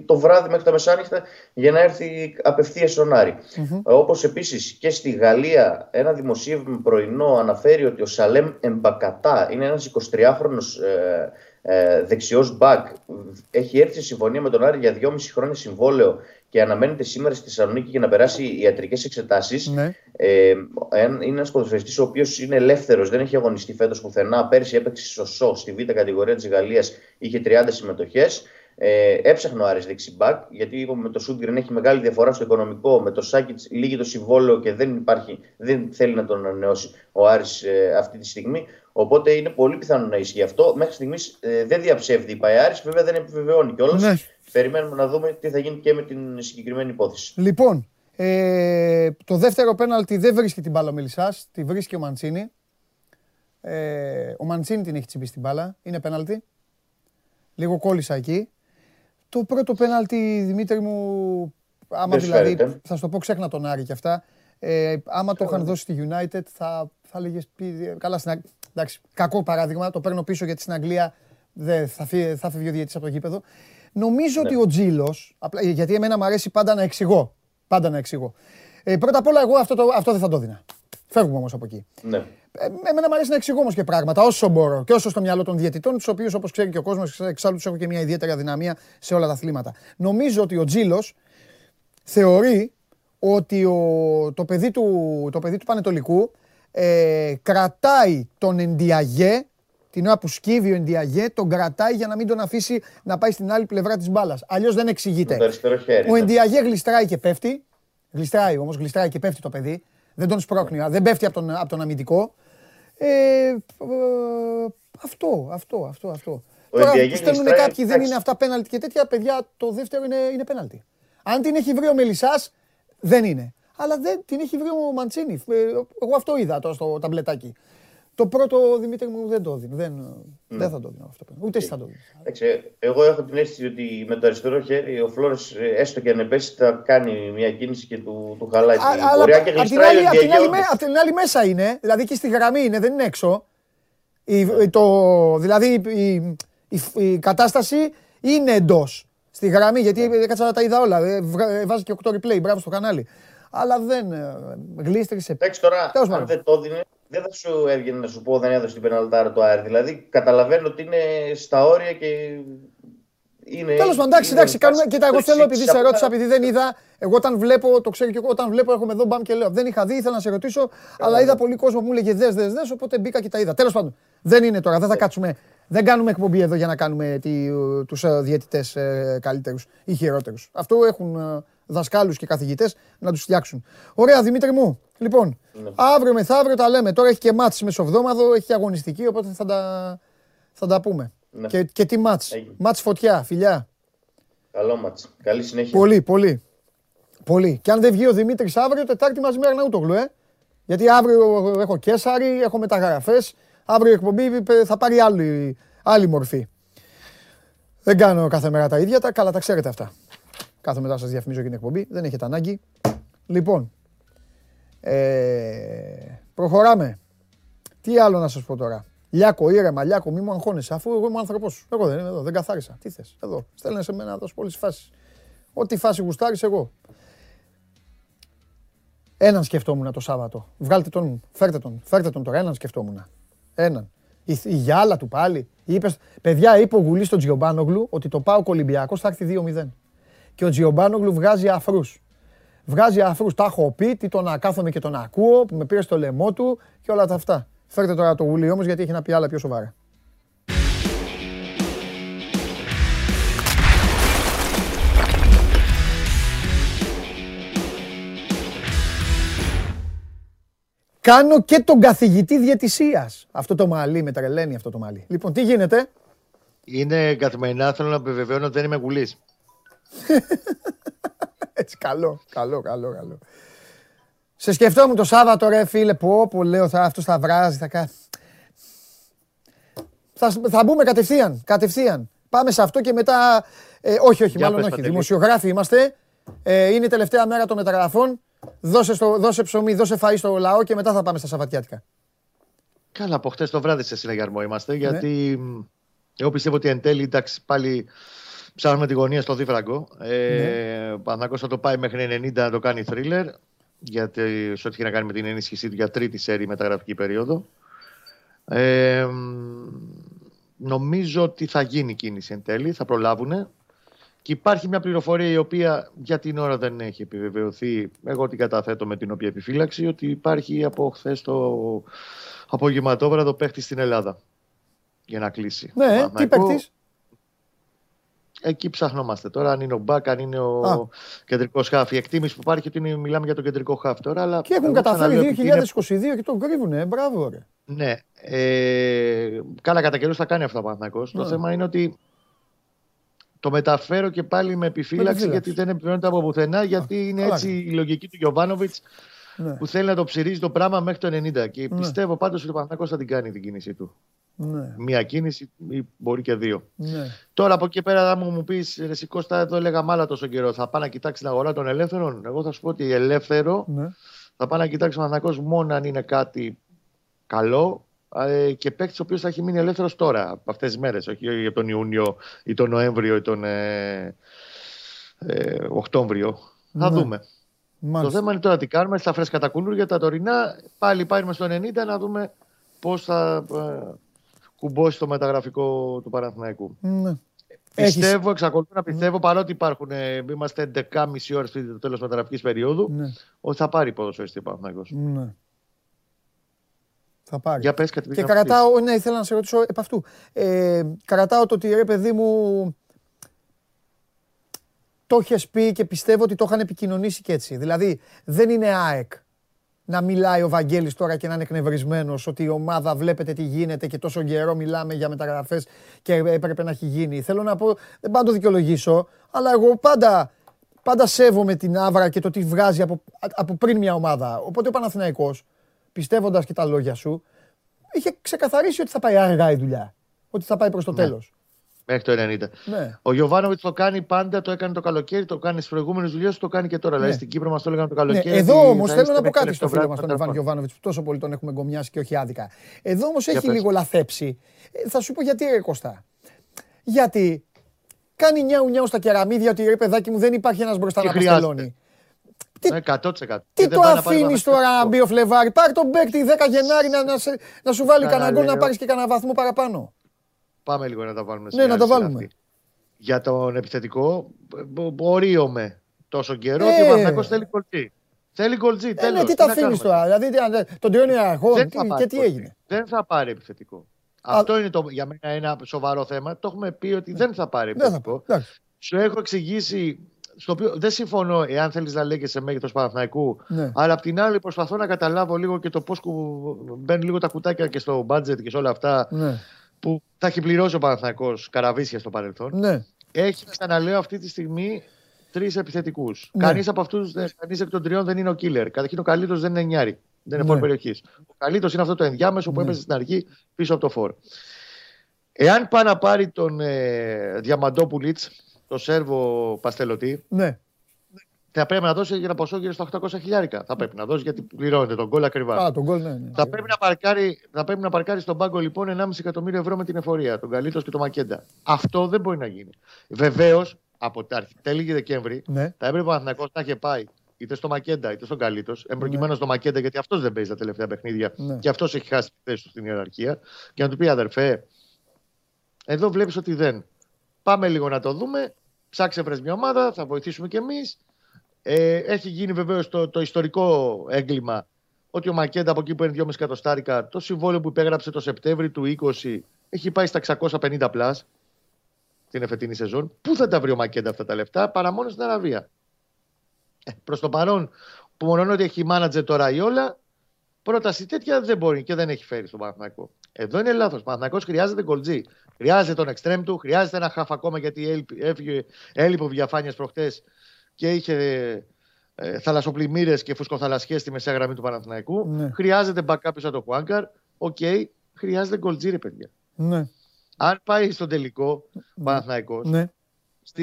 το βράδυ, μέχρι τα μεσάνυχτα, για να έρθει απευθείας στον Άρη. Mm-hmm. Όπως επίσης και στη Γαλλία, ένα δημοσίευμα πρωινό αναφέρει ότι ο Σαλέμ Εμπακατά είναι ένας 23χρονο ε, ε, δεξιός μπακ. Έχει έρθει σε συμφωνία με τον Άρη για 2,5 χρόνια συμβόλαιο και αναμένεται σήμερα στη Θεσσαλονίκη για να περάσει ιατρικές εξετάσεις. Ναι. Ε, είναι ένας ποδοσφαιριστής ο οποίος είναι ελεύθερος, δεν έχει αγωνιστεί φέτος πουθενά. Πέρσι έπαιξε σωσό στη β' κατηγορία της Γαλλίας, είχε 30 συμμετοχές. Ε, έψαχνε ο Άρης δεξιμπάκ, γιατί είπαμε με το Σούγκριν έχει μεγάλη διαφορά στο οικονομικό. Με το Σάκητς λύγει το συμβόλαιο και δεν, υπάρχει, δεν θέλει να τον ανανεώσει ο Άρης ε, αυτή τη στιγμή. Οπότε είναι πολύ πιθανό να ισχύει αυτό. Μέχρι στιγμής ε, δεν διαψεύδει η Παϊάρη, βέβαια δεν επιβεβαιώνει κιόλας. Ναι. Περιμένουμε να δούμε τι θα γίνει και με την συγκεκριμένη υπόθεση. Λοιπόν, ε, το δεύτερο πέναλτι δεν βρίσκει την μπάλα ο Μελισσάς, τη βρίσκει ο Μαντσίνη. Ε, ο Μαντσίνη την έχει τσιμπήσει την μπάλα. Είναι πέναλτι. Λίγο κόλλησα εκεί. Το πρώτο πέναλτι, Δημήτρη μου, άμα δηλαδή, θα σου το πω ξέχνα τον Άρη και αυτά, ε, άμα το είχαν δώσει στη United θα, θα έλεγες, καλά, στην, εντάξει, κακό παράδειγμα, το παίρνω πίσω γιατί στην Αγγλία δεν θα, φύγει, θα φύγει ο διαιτητής από το γήπεδο. Νομίζω ναι. ότι ο Τζίλος, γιατί εμένα μου αρέσει πάντα να εξηγώ. Πάντα να εξηγώ. Ε, πρώτα απ' όλα, εγώ αυτό, το, αυτό δεν θα το δίνα. Φεύγουμε όμως από εκεί. Ναι. Ε, εμένα μου αρέσει να εξηγώ όμως και πράγματα όσο μπορώ και όσο στο μυαλό των διαιτητών, τους οποίους όπως ξέρει και ο κόσμος, εξάλλου τους έχω και μια ιδιαίτερη αδυναμία σε όλα τα αθλήματα. Νομίζω ότι ο Τζίλος θεωρεί ότι ο, το, παιδί του, το παιδί του Πανετολικού ε, κρατάει τον Εντιαγέ την ώρα που σκύβει ο Εντιαγέ, τον κρατάει για να μην τον αφήσει να πάει στην άλλη πλευρά της μπάλας. Αλλιώς δεν εξηγείται. Ο Εντιαγέ γλιστράει και πέφτει. Γλιστράει όμως, γλιστράει και πέφτει το παιδί. Δεν τον σπρώχνει, δεν πέφτει από τον, από τον αμυντικό. Ε, ε, αυτό, αυτό, αυτό, αυτό. Τώρα που στέλνουν κάποιοι δεν είναι αυτά πέναλτι και τέτοια παιδιά, το δεύτερο είναι, είναι πέναλτι. Αν την έχει βρει ο Μελισσάς, δεν είναι. Αλλά δεν την έχει βρει ο Μαντσίνη. Ε, εγώ αυτό είδα τώρα στο ταμπλετάκι. Το πρώτο Δημήτρη μου δεν το δίνει. Δεν, ναι. δεν θα το δίνω αυτό. Ούτε εσύ θα το δίνεις. Εγώ έχω την αίσθηση ότι με το αριστερό χέρι ο Φλόρες, έστω και αν επέσει, θα κάνει μια κίνηση και του, του χαλάει την πορεία και γλιστράει απ την, άλλη, απ' την άλλη μέσα είναι, δηλαδή και στη γραμμή είναι, δεν είναι έξω. Η, το, δηλαδή η, η, η, κατάσταση είναι εντός στη γραμμή, γιατί ναι. έκατσα να τα είδα όλα. Ε, ε, βάζει και 8 replay, μπράβο στο κανάλι. Αλλά δεν ε, γλίστρισε. Εντάξει τώρα, αν δεν το έδινε, δεν θα σου έβγαινε να σου πω δεν έδωσε την πεναλτάρα το Άρη. Δηλαδή καταλαβαίνω ότι είναι στα όρια και είναι. Τέλος πάντων, εντάξει, εντάξει, κάνουμε. Κοίτα, εγώ θέλω επειδή σε ρώτησα, επειδή δεν είδα. Εγώ όταν βλέπω, το ξέρω και εγώ, όταν βλέπω, έρχομαι εδώ, μπαμ και λέω. Δεν είχα δει, ήθελα να σε ρωτήσω, αλλά είδα πολύ κόσμο που μου έλεγε δες, δες, δες, οπότε μπήκα και τα είδα. Τέλος πάντων, δεν είναι τώρα, δεν θα κάτσουμε. Δεν κάνουμε εκπομπή εδώ για να κάνουμε τους ε, διαιτητές ε, καλύτερους ή χειρότερους. Αυτό έχουν ε, δασκάλους και καθηγητές να τους φτιάξουν. Ωραία, Δημήτρη μου. Λοιπόν, ναι. αύριο μεθαύριο τα λέμε. Τώρα έχει και μάτς μεσοβδόμαδο, έχει και αγωνιστική, οπότε θα τα, θα τα πούμε. Ναι. Και, και τι μάτς; Μάτς φωτιά, φιλιά. Καλό μάτς. Καλή συνέχεια. Πολύ, πολύ. Πολύ. Και αν δεν βγει ο Δημήτρης αύριο, Τετάρτη μαζί με Αρναούτογλου, ε. Γιατί αύριο έχω Κέσσαρη, έχω μεταγραφές. Αύριο η εκπομπή θα πάρει άλλη, άλλη μορφή. Δεν κάνω κάθε μέρα τα ίδια, τα καλά τα ξέρετε αυτά. Κάθε μετά σας διαφημίζω και την εκπομπή, δεν έχετε ανάγκη. Λοιπόν, ε, προχωράμε. Τι άλλο να σας πω τώρα; Λιάκο, ήρεμα, Λιάκο, μη μου αγχώνεσαι, αφού εγώ είμαι άνθρωπος σου. Εγώ δεν είμαι εδώ, δεν καθάρισα. Τι θες, εδώ. Στέλνε σε μένα να δώσω πολλές φάσεις. Ό,τι φάση γουστάρεις, εγώ. Έναν σκεφτόμουν το Σάββατο. Βγάλτε τον, φέρτε τον, φέρτε τον τώρα. Έναν σκεφτόμουν. Έναν. Η, η γυάλα του πάλι. Είπες, παιδιά, είπε ο Γουλής στον Τζιομπάνογλου ότι το πάω Κολυμπιακό θα έρθει 2-0 και ο Τζιομπάνογλου βγάζει αφρούς. Βγάζει αφρούς. Τα έχω πει, τι τον κάθομαι και τον ακούω, που με πήρε στο λαιμό του και όλα τα αυτά. Φέρτε τώρα το γουλί όμως γιατί έχει να πει άλλα πιο σοβαρά. Κάνω και τον καθηγητή διαιτησίας. Αυτό το μαλλί με τρελαίνει αυτό το μαλλί. Λοιπόν, τι γίνεται; Είναι καθημερινά, θέλω να επιβεβαιώνω ότι δεν είμαι γουλής. Έτσι, καλό, καλό, καλό, καλό. Σε σκεφτόμουν το Σάββατο, ρε φίλε, που όπου λέω θα, αυτός θα βράζει, θα κάνει. Θα, θα μπούμε κατευθείαν, κατευθείαν. Πάμε σε αυτό και μετά... Ε, όχι, όχι, μάλλον όχι. Δημοσιογράφοι είμαστε. Ε, είναι η τελευταία μέρα των μεταγραφών. Δώσε, στο, δώσε ψωμί, δώσε φαΐ στο λαό και μετά θα πάμε στα Σαββατιάτικα. Καλά, από χτε το βράδυ σε συναγερμό είμαστε, ναι. γιατί εγώ πιστεύω ότι εν τέλει, εντάξει, πάλι Ψάχνουμε τη γωνία στο δίφραγκο. Ε, ναι. θα το πάει μέχρι 90 να το κάνει θρίλερ. Γιατί σε ό,τι έχει να κάνει με την ενίσχυσή του για τρίτη σέρη μεταγραφική περίοδο. Ε, νομίζω ότι θα γίνει κίνηση εν τέλει, θα προλάβουν. Και υπάρχει μια πληροφορία η οποία για την ώρα δεν έχει επιβεβαιωθεί. Εγώ την καταθέτω με την οποία επιφύλαξη ότι υπάρχει από χθες το απογευματόβραδο παίχτης στην Ελλάδα. Για να κλείσει. Ναι, τι παίχτη. Εκεί ψαχνόμαστε τώρα, αν είναι ο Μπακ, αν είναι ο κεντρικός χάφ. Η εκτίμηση που υπάρχει ότι μιλάμε για τον κεντρικό χάφ τώρα. Αλλά και έχουν καταφέρει 2022 είναι... και τον κρύβουνε. Μπράβο, ρε. Ναι. Ε, καλά, κατά καιρούς θα κάνει αυτό ο Παναθυνακό. Το ναι. θέμα είναι ότι το μεταφέρω και πάλι με επιφύλαξη, γιατί δεν επιβεβαιώνεται από πουθενά. Γιατί είναι έτσι η λογική του Γιωβάνοβιτς ναι. που θέλει να το ψηρίζει το πράγμα μέχρι το 90. Και ναι. πιστεύω πάντως ότι ο Παναθυνακό θα την κάνει την κίνησή του. Ναι. Μία κίνηση ή μπορεί και δύο. Ναι. Τώρα από εκεί πέρα, θα μου, μου πει, Εσύ Κώστα, εδώ έλεγα μάλα τόσο καιρό. Θα πάει να κοιτάξει την αγορά των ελεύθερων. Εγώ θα σου πω ότι ελεύθερο ναι. θα πάει να κοιτάξει ο Ανακό μόνο αν είναι κάτι καλό ε, και παίκτης ο οποίος θα έχει μείνει ελεύθερος τώρα, από αυτές τις μέρες. Όχι για τον Ιούνιο ή τον Νοέμβριο ή τον ε, ε, Οκτώβριο. Θα ναι. δούμε. Μάλιστα. Το θέμα είναι τώρα τι κάνουμε στα φρέσκα τα κουλούρια, τα τωρινά. Πάλι πάρουμε στο 90 να δούμε πώς θα ε, κουμπώσει το μεταγραφικό του Παναθηναϊκού. Ναι. Πιστεύω, εξακολουθώ να πιστεύω, mm. παρότι υπάρχουν, ε, είμαστε 11,5 ώρες πριν το τέλος μεταγραφικής περίοδου, ναι. ότι θα πάρει ποδοσφαιριστή ο Παναθηναϊκός. Ναι. Θα πάρει. Για πες κάτι και κρατάω, ναι, ήθελα να σε ρωτήσω επ' αυτού. Ε, κρατάω το ότι ρε παιδί μου το είχες πει και πιστεύω ότι το είχαν επικοινωνήσει και έτσι. Δηλαδή δεν είναι ΑΕΚ να μιλάει ο Βαγγέλης τώρα και να είναι εκνευρισμένος ότι η ομάδα βλέπετε τι γίνεται και τόσο καιρό μιλάμε για μεταγραφές και έπρεπε να έχει γίνει. Θέλω να πω, δεν πάω να το δικαιολογήσω, αλλά εγώ πάντα, πάντα σέβομαι την άβρα και το τι βγάζει από, από πριν μια ομάδα. Οπότε ο Παναθηναϊκός, πιστεύοντας και τα λόγια σου, είχε ξεκαθαρίσει ότι θα πάει αργά η δουλειά. Ότι θα πάει προς το ναι. τέλος. Μέχρι το 90. Ναι. Ο Γιωβάνοβιτς το κάνει πάντα, το έκανε το καλοκαίρι, το κάνει στις προηγούμενες δουλειές, το κάνει και τώρα. Δηλαδή, ναι. Δηλαδή στην Κύπρο μας το έλεγαν το ναι, καλοκαίρι. Ναι. Εδώ όμως θέλω να πω κάτι στο φίλο μας τον Ιωβάνο Γιωβάνοβιτς, που τόσο πολύ τον έχουμε γκομιάσει και όχι άδικα. Εδώ όμως έχει λίγο λαθέψει. Ε, θα σου πω γιατί ρε Κωστά. Γιατί κάνει νιάου νιάου στα κεραμίδια ότι ρε παιδάκι μου δεν υπάρχει ένας μπροστά να παστελώνει. Τι, 100%. Τι το αφήνεις τώρα να μπει ο Φλεβάρι; Πάρει τον Μπέκτη 10 Γενάρη να, να, να σου βάλει κανένα γκολ να πάρεις και κανένα βαθμό παραπάνω. Πάμε λίγο να τα βάλουμε Ναι, να τα βάλουμε. Για τον επιθετικό, με τόσο καιρό ε. και ο Παναθηναϊκός θέλει κολτζή. Θέλει κολτζή, ε, τέλος. Ναι, τι τα αφήνεις τώρα, δηλαδή τον τριώνει αρχών και τι έγινε; Δεν θα πάρει επιθετικό. Αυτό είναι το, για μένα ένα σοβαρό θέμα. Το έχουμε πει ότι δεν θα πάρει επιθετικό. Σου έχω εξηγήσει στο οποίο δεν συμφωνώ εάν θέλεις να λέγεσαι μέγεθος Παναθηναϊκού. Ναι. Αλλά απ' την άλλη προσπαθώ να καταλάβω λίγο και το πώς μπαίνουν λίγο τα κουτάκια και στο μπάτζετ και σε όλα αυτά. Ναι που θα έχει πληρώσει ο Παναθυνακό καραβίσια στο παρελθόν. Ναι. Έχει, ξαναλέω, αυτή τη στιγμή τρεις επιθετικούς. Ναι. Κανείς από αυτούς, κανείς εκ των τριών δεν είναι ο killer. Καταρχήν ο καλύτερος δεν είναι νιάρη. Δεν είναι ναι. περιοχής. Ο καλύτερος είναι αυτό το ενδιάμεσο που ναι. έπεσε στην αρχή πίσω από το φόρ. Εάν πάει να πάρει τον ε, Διαμαντόπουλιτς, το Σέρβο Παστελωτή, ναι θα πρέπει να δώσει για ένα ποσό γύρω στα 800 χιλιάρικα. Θα πρέπει να δώσει γιατί πληρώνεται τον γκολ ακριβά. Α, τον goal, ναι, ναι. Θα, πρέπει να παρκάρει, θα πρέπει να παρκάρει στον πάγκο λοιπόν 1,5 εκατομμύριο ευρώ με την εφορία. Τον Καλίτο και τον Μακέντα. Αυτό δεν μπορεί να γίνει. Βεβαίως από τα τέλη Δεκέμβρη ναι. θα έπρεπε ο Αθηνακός να είχε πάει είτε στο Μακέντα είτε στον Καλίτο. Εμπροκειμένου ναι. στο Μακέντα γιατί αυτός δεν παίζει τα τελευταία παιχνίδια ναι. και αυτός έχει χάσει τη θέση του στην ιεραρχία. Και να του πει αδερφέ, εδώ βλέπεις ότι δεν. Πάμε λίγο να το δούμε. Ψάξε βρες μια ομάδα, θα βοηθήσουμε κι εμείς. Ε, έχει γίνει βεβαίως το, το ιστορικό έγκλημα ότι ο Μακέντα από εκεί που είναι 2,5 εκατοστάρικα, το συμβόλαιο που υπέγραψε το Σεπτέμβριο του 20 έχει πάει στα 650 πλάς την εφετινή σεζόν. Πού θα τα βρει ο Μακέντα αυτά τα λεφτά, παρά μόνο στην Αραβία. Ε, Προς το παρόν, που μόνο ότι έχει μάνατζερ τώρα η όλα, πρόταση τέτοια δεν μπορεί και δεν έχει φέρει στον Παναθηναϊκό. Εδώ είναι λάθος. Ο Παναθηναϊκός χρειάζεται γκολτζή. Χρειάζεται τον εξτρέμ του, χρειάζεται ένα χαφ ακόμα γιατί έφυγε, έλειπε Βιγιαφάνιες προχτές και είχε ε, θαλασσοπλημμύρες και φουσκοθαλασσιές στη μεσαία γραμμή του Παναθηναϊκού. Ναι. Χρειάζεται backup από το Χουάνκαρ. Ok, okay. χρειάζεται γκολτζή ρε, παιδιά. Ναι. Αν πάει στον τελικό ναι. Παναθηναϊκός, ναι.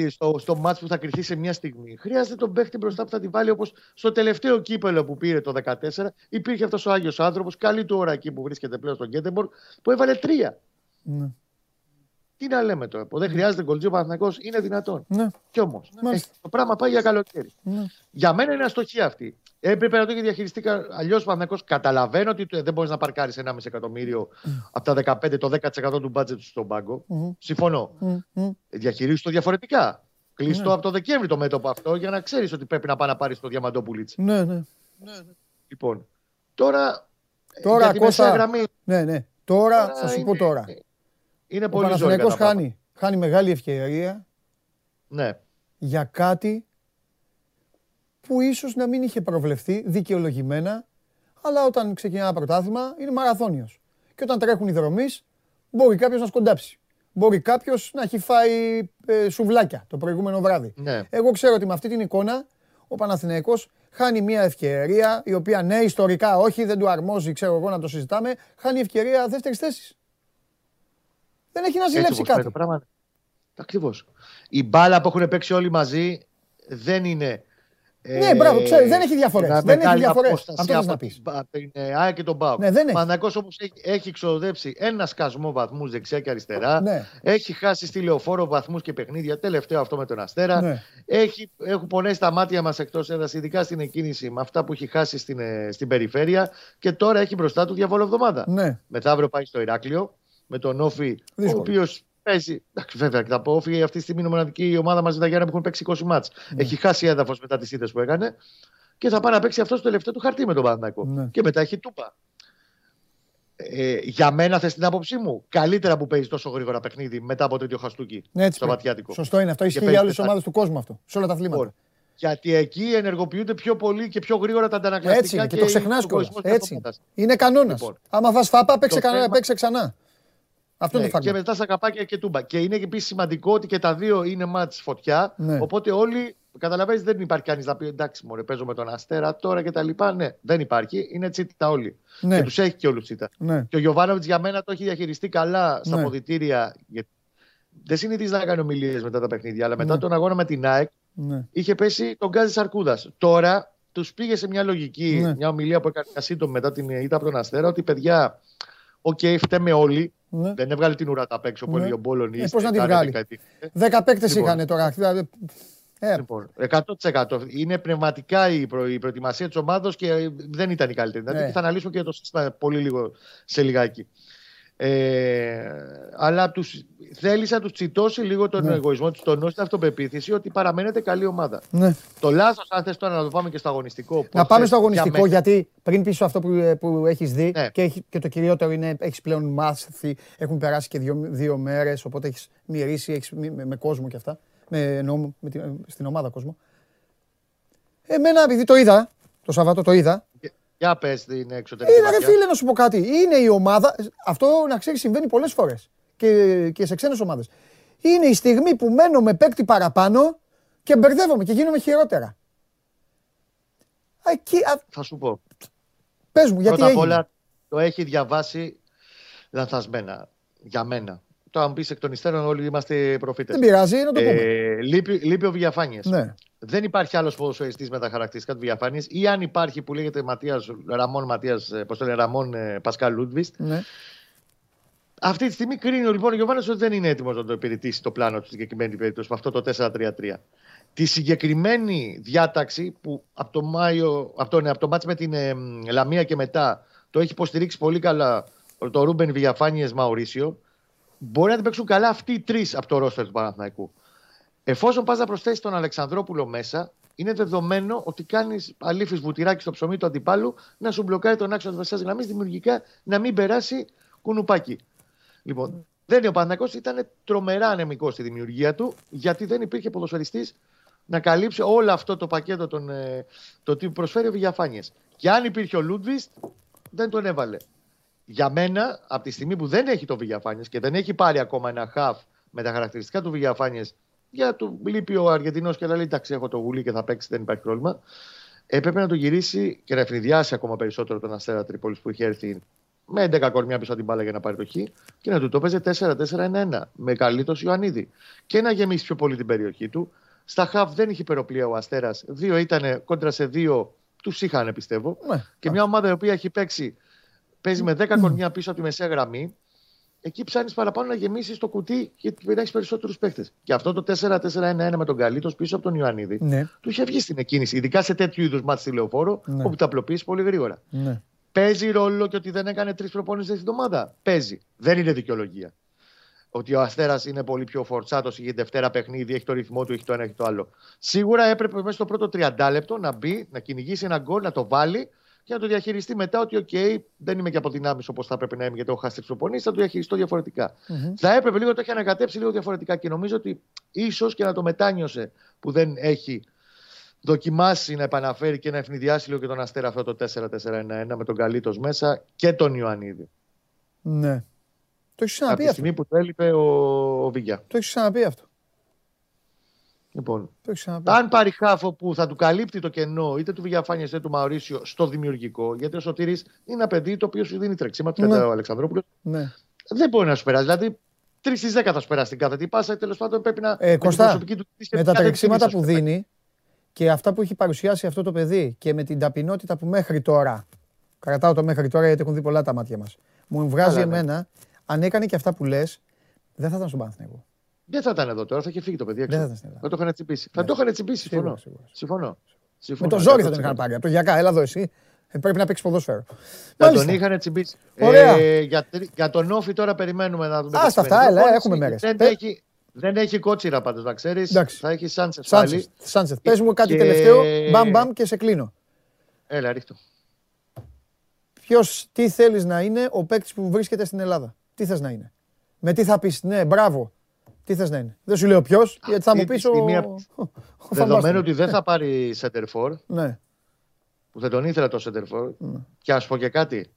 στο, στο μάτς που θα κριθεί σε μια στιγμή, χρειάζεται τον παίχτη μπροστά που θα τη βάλει όπως στο τελευταίο κύπελο που πήρε το 2014. Υπήρχε αυτός ο Άγιος άνθρωπος, καλή του ώρα εκεί που βρίσκεται πλέον στον Γκέτεμποργκ, που έβαλε τρία. Ναι. Τι να λέμε τώρα, που δεν χρειάζεται γκολτζί ο Παναθυνακό, είναι δυνατόν. Ναι. Κι όμως, ναι. ε, το πράγμα πάει για καλοκαίρι. Ναι. Για μένα είναι αστοχή αυτή. Έπρεπε να το έχει διαχειριστεί αλλιώς ο Παναθυνακό. Καταλαβαίνω ότι δεν μπορείς να παρκάρεις ένα μισό εκατομμύριο mm. από τα 15, το 10% του μπάτζετ στον πάγκο. Mm. Συμφωνώ. Mm. Διαχειρίζεις το διαφορετικά. Κλειστό ναι. από το Δεκέμβρη το μέτωπο αυτό για να ξέρεις ότι πρέπει να πάει να πάρεις το διαμαντόπουλιτς. Ναι, ναι. Λοιπόν, τώρα. Τώρα, Κώστα, γραμμή... ναι, ναι. Τώρα, τώρα θα σου πω τώρα. Είναι ο πολύ Παναθηναϊκός χάνει, χάνει μεγάλη ευκαιρία ναι. για κάτι που ίσως να μην είχε προβλεφθεί δικαιολογημένα, αλλά όταν ξεκινά ένα πρωτάθλημα είναι μαραθώνιος. Και όταν τρέχουν οι δρομείς, μπορεί κάποιος να σκοντάψει. Μπορεί κάποιος να έχει φάει ε, σουβλάκια το προηγούμενο βράδυ. Ναι. Εγώ ξέρω ότι με αυτή την εικόνα ο Παναθηναϊκός χάνει μια ευκαιρία, η οποία ναι, ιστορικά όχι, δεν του αρμόζει, ξέρω εγώ να το συζητάμε, χάνει ευκαιρία δεύτερης θέσης. Δεν έχει να ζηλέψει κάτι. Ακριβώς. Η μπάλα που έχουν παίξει όλοι μαζί δεν είναι. Ναι, ε, μπράβο, ξέρει, δεν έχει διαφορές. Δεν έχει διαφορές. Αυτό να πεις. Την ΑΕ και τον Μπάου. Ναι, δεν έχει. όμως έχει, έχει ξοδέψει ένα σκασμό βαθμούς δεξιά και αριστερά. Ναι. Έχει χάσει στη λεωφόρο βαθμούς και παιχνίδια. Τελευταίο αυτό με τον Αστέρα. Ναι. Έχει, έχουν πονέσει τα μάτια μας εκτός έδρας, ειδικά στην εκκίνηση με αυτά που έχει χάσει στην, ε, στην περιφέρεια. Και τώρα έχει μπροστά του διαβόλο εβδομάδα. Ναι. Μεθαύριο πάει στο Ηράκλειο με τον Όφη, ο οποίος παίζει. Εντάξει, βέβαια, και τα πω, αυτή τη στιγμή είναι μοναδική ομάδα μαζί τα Γιάννα που έχουν παίξει 20 μάτς. Ναι. Έχει χάσει έδαφος μετά τις ήττε που έκανε και θα πάει να παίξει αυτό στο τελευταίο του χαρτί με τον Παναθηναϊκό. Ναι. Και μετά έχει τούπα. Ε, για μένα, θες την άποψή μου, καλύτερα που παίζει τόσο γρήγορα παιχνίδι μετά από τέτοιο χαστούκι ναι, στο Βατιάτικο. Σωστό είναι αυτό. Ισχύει για όλε τι ομάδες του κόσμου αυτό. Σε όλα τα αθλήματα. Λοιπόν, γιατί εκεί ενεργοποιούνται πιο πολύ και πιο γρήγορα τα αντανακλαστικά. Έτσι, και, και το ξεχνάς Έτσι. Είναι κανόνας. Λοιπόν, Άμα φας φάπα, παίξε, θέμα... παίξε ξανά. Αυτό ναι, είναι το Και μετά στα καπάκια και τούμπα. Και είναι επίσης σημαντικό ότι και τα δύο είναι μάτς φωτιά. Ναι. Οπότε όλοι καταλαβαίνεις δεν υπάρχει κανείς να πει εντάξει, μωρέ, παίζω με τον Αστέρα τώρα και τα λοιπά. Ναι, δεν υπάρχει. Είναι τσίτα όλοι. Ναι. Και τους έχει και όλους τσίτα. Ναι. Και ο Γιωβάνοβιτς για μένα το έχει διαχειριστεί καλά στα ναι. ποδητήρια. Δεν συνηθίζει να κάνει ομιλίες μετά τα παιχνίδια, αλλά μετά ναι. τον αγώνα με την ΑΕΚ ναι. είχε πέσει τον Γκάζι Σαρκούδας. Τώρα τους πήγε σε μια λογική, ναι. μια ομιλία που έκανε σύντομη μετά την ήττα από τον Αστέρα, ότι παιδιά, οκ, okay, φταίμε όλοι. Ναι. Δεν έβγαλε την ουρά τα παίξω πολύ ο Μπόλον. Ε, Πώς να την βγάλει; Δέκα παίκτε λοιπόν. είχαν τώρα. Ε. Λοιπόν, 100%. Είναι πνευματικά η, προ, η προετοιμασία της ομάδα και δεν ήταν η καλύτερη. Ναι. Δηλαδή θα αναλύσουμε και το σύστημα πολύ λίγο σε λιγάκι. Ε, αλλά τους, θέλεις να τους τσιτώσει λίγο τον ναι. εγωισμό τους, τον την αυτοπεποίθηση ότι παραμένετε καλή ομάδα. Ναι. Το λάθος, αν θες τώρα να το πάμε και στο αγωνιστικό. Να πάμε στο αγωνιστικό, για γιατί πριν πίσω αυτό που, που έχεις δει ναι. και, έχει, και το κυριότερο είναι έχεις πλέον μάθει, έχουν περάσει και δύο, δύο μέρες, οπότε έχεις μυρίσει έχεις, με, με, κόσμο και αυτά. Με, εννοώ, με την, στην ομάδα κόσμο. Εμένα, επειδή το είδα, το Σαββάτο το είδα, για πες την εξωτερική. Είναι ρε φίλε να σου πω κάτι. Είναι η ομάδα. Αυτό να ξέρεις συμβαίνει πολλές φορές. Και, και σε ξένες ομάδες. Είναι η στιγμή που μένω με παίκτη παραπάνω και μπερδεύομαι και γίνομαι χειρότερα. Εκεί, Θα σου πω. Πες μου, γιατί. Πρώτα απ' όλα το έχει διαβάσει λανθασμένα. Για μένα. Το αν πεις εκ των υστέρων, όλοι είμαστε προφήτες. Δεν πειράζει, να το ε, πούμε. Ε, λείπει, λείπει ο Διαφάνεια. Ναι δεν υπάρχει άλλος ποδοσφαιριστής με τα χαρακτηριστικά του Βιγιαφάνιες ή αν υπάρχει που λέγεται Ματίας, Ραμόν Ματίας, ε, πώς το λένε, Ραμόν ε, Πασκάλ Λούντκβιστ. Ναι. Αυτή τη στιγμή κρίνει ο λοιπόν ο Γιοβάνος ότι δεν είναι έτοιμος να το υπηρετήσει το πλάνο του στην συγκεκριμένη περίπτωση με αυτό το 4-3-3. Τη συγκεκριμένη διάταξη που από το, Μάιο, από το, από το μάτς με την ε, Λαμία και μετά το έχει υποστηρίξει πολύ καλά το Ρούμπεν Βιγιαφάνιες Μαουρίσιο, μπορεί να την παίξουν καλά αυτοί οι τρεις από το ρόστερ του Παναθηναϊκού. Εφόσον πας να προσθέσεις τον Αλεξανδρόπουλο μέσα, είναι δεδομένο ότι κάνεις αλήφης βουτυράκι στο ψωμί του αντιπάλου να σου μπλοκάρει τον άξονα της βασιά γραμμής δημιουργικά να μην περάσει κουνουπάκι. Λοιπόν, δεν είναι ο Παναγό, ήταν τρομερά ανεμικός στη δημιουργία του, γιατί δεν υπήρχε ποδοσφαιριστής να καλύψει όλο αυτό το πακέτο τον, ε, το τι προσφέρει ο Βηγιαφάνιε. Και αν υπήρχε ο Λούντβιστ, δεν τον έβαλε. Για μένα, από τη στιγμή που δεν έχει το Βηγιαφάνιε και δεν έχει πάρει ακόμα ένα χαφ με τα χαρακτηριστικά του Βηγιαφάνιε για του λείπει ο Αργεντινό και λέει: Εντάξει, έχω το γουλί και θα παίξει, δεν υπάρχει πρόβλημα. Έπρεπε να το γυρίσει και να ευνηδιάσει ακόμα περισσότερο τον Αστέρα Τρίπολης που είχε έρθει με 11 κορμιά πίσω από την μπάλα για να πάρει το χ και να του το παίζει 4-4-1-1 με καλύτερος Ιωαννίδη και να γεμίσει πιο πολύ την περιοχή του. Στα χαβ δεν είχε υπεροπλία ο Αστέρας. Δύο ήταν κόντρα σε δύο, τους είχαν πιστεύω. Ναι. Και μια ομάδα η οποία έχει παίξει, παίζει με 10 κορμιά πίσω από τη μεσαία γραμμή εκεί ψάχνεις παραπάνω να γεμίσεις το κουτί και να έχεις περισσότερους παίχτες. Και αυτό το 4-4-1-1 με τον Καλίτο πίσω από τον Ιωαννίδη ναι. του είχε βγει στην εκκίνηση. Ειδικά σε τέτοιου είδους μάτια στη λεωφόρο, ναι. όπου τα απλοποιήσει πολύ γρήγορα. Ναι. Παίζει ρόλο και ότι δεν έκανε τρεις προπόνησει στην εβδομάδα. Παίζει. Δεν είναι δικαιολογία. Ότι ο Αστέρας είναι πολύ πιο φορτσάτος, έχει Δευτέρα παιχνίδι, έχει το ρυθμό του, έχει το ένα, έχει το άλλο. Σίγουρα έπρεπε μέσα στο πρώτο 30 λεπτό να μπει, να κυνηγήσει ένα γκολ, να το βάλει και να το διαχειριστεί μετά ότι, OK, δεν είμαι και από δυνάμεις όπως θα έπρεπε να είμαι γιατί έχω χάσει προπονήσει, θα το διαχειριστώ διαφορετικά. Mm-hmm. Θα έπρεπε λίγο το έχει ανακατέψει λίγο διαφορετικά και νομίζω ότι ίσως και να το μετάνιωσε που δεν έχει δοκιμάσει να επαναφέρει και να ευνηδιάσει λίγο και τον Αστέρα αυτό το 4-4-1-1 με τον Καλίτος μέσα και τον Ιωαννίδη. Ναι. Το έχεις ξαναπεί αυτό. Από τη στιγμή που το έλειπε ο, ο Βίγια. Το έχεις ξαναπεί αυτό. Λοιπόν, αν πάρει χάφο που θα του καλύπτει το κενό είτε του Βηγιαφάνια είτε του Μαωρίσιο στο δημιουργικό, γιατί ο Σωτήρης είναι ένα παιδί το οποίο σου δίνει τρεξίματα, ναι. ο Αλεξανδρόπουλος. Ναι. Δεν μπορεί να σου περάσει. Δηλαδή, τρεις στις δέκα θα σου περάσει την κάθε τι πάσα, τέλος πάντων πρέπει να. Ε, Κωστά, με, του, με τα τρεξίματα που δίνει και αυτά που έχει παρουσιάσει αυτό το παιδί και με την ταπεινότητα που μέχρι τώρα. Κρατάω το μέχρι τώρα γιατί έχουν δει πολλά τα μάτια μας. Μου βγάζει ναι. εμένα, αν έκανε και αυτά που λες, δεν θα ήταν στον Παναθηναϊκό. Δεν θα ήταν εδώ τώρα, θα είχε φύγει το παιδί. Δεν θα, θα το είχαν τσιμπήσει. Θα το είχαν τσιμπήσει, συμφωνώ. συμφωνώ. συμφωνώ. Με το ζόρι θα τον είχαν πάρει. Από το γιακά, έλα εδώ εσύ. Ε, πρέπει να παίξει ποδόσφαιρο. Να τον είχαν τσιμπήσει. Ε, για, για τον Όφη τώρα περιμένουμε να δούμε. Α, αυτά, έλα, έχουμε μέρες. Δεν, έχει, δεν έχει κότσιρα πάντως, να ξέρεις. Θα έχει Σάντσεφ πάλι. Σάντσεφ. Πες μου κάτι και... τελευταίο. Μπαμ, μπαμ και σε κλείνω. Έλα, ρίχτω. Ποιος, τι θέλεις να είναι ο παίκτης που βρίσκεται στην Ελλάδα; Τι θες να είναι; Με τι θα πεις, ναι, μπράβο. Τι θες να είναι; Δεν σου λέω ποιος, γιατί θα μου πεις ο. Δεδομένου ότι δεν θα πάρει center Ναι. Που δεν τον ήθελα το center Ναι. Και ας πω και κάτι.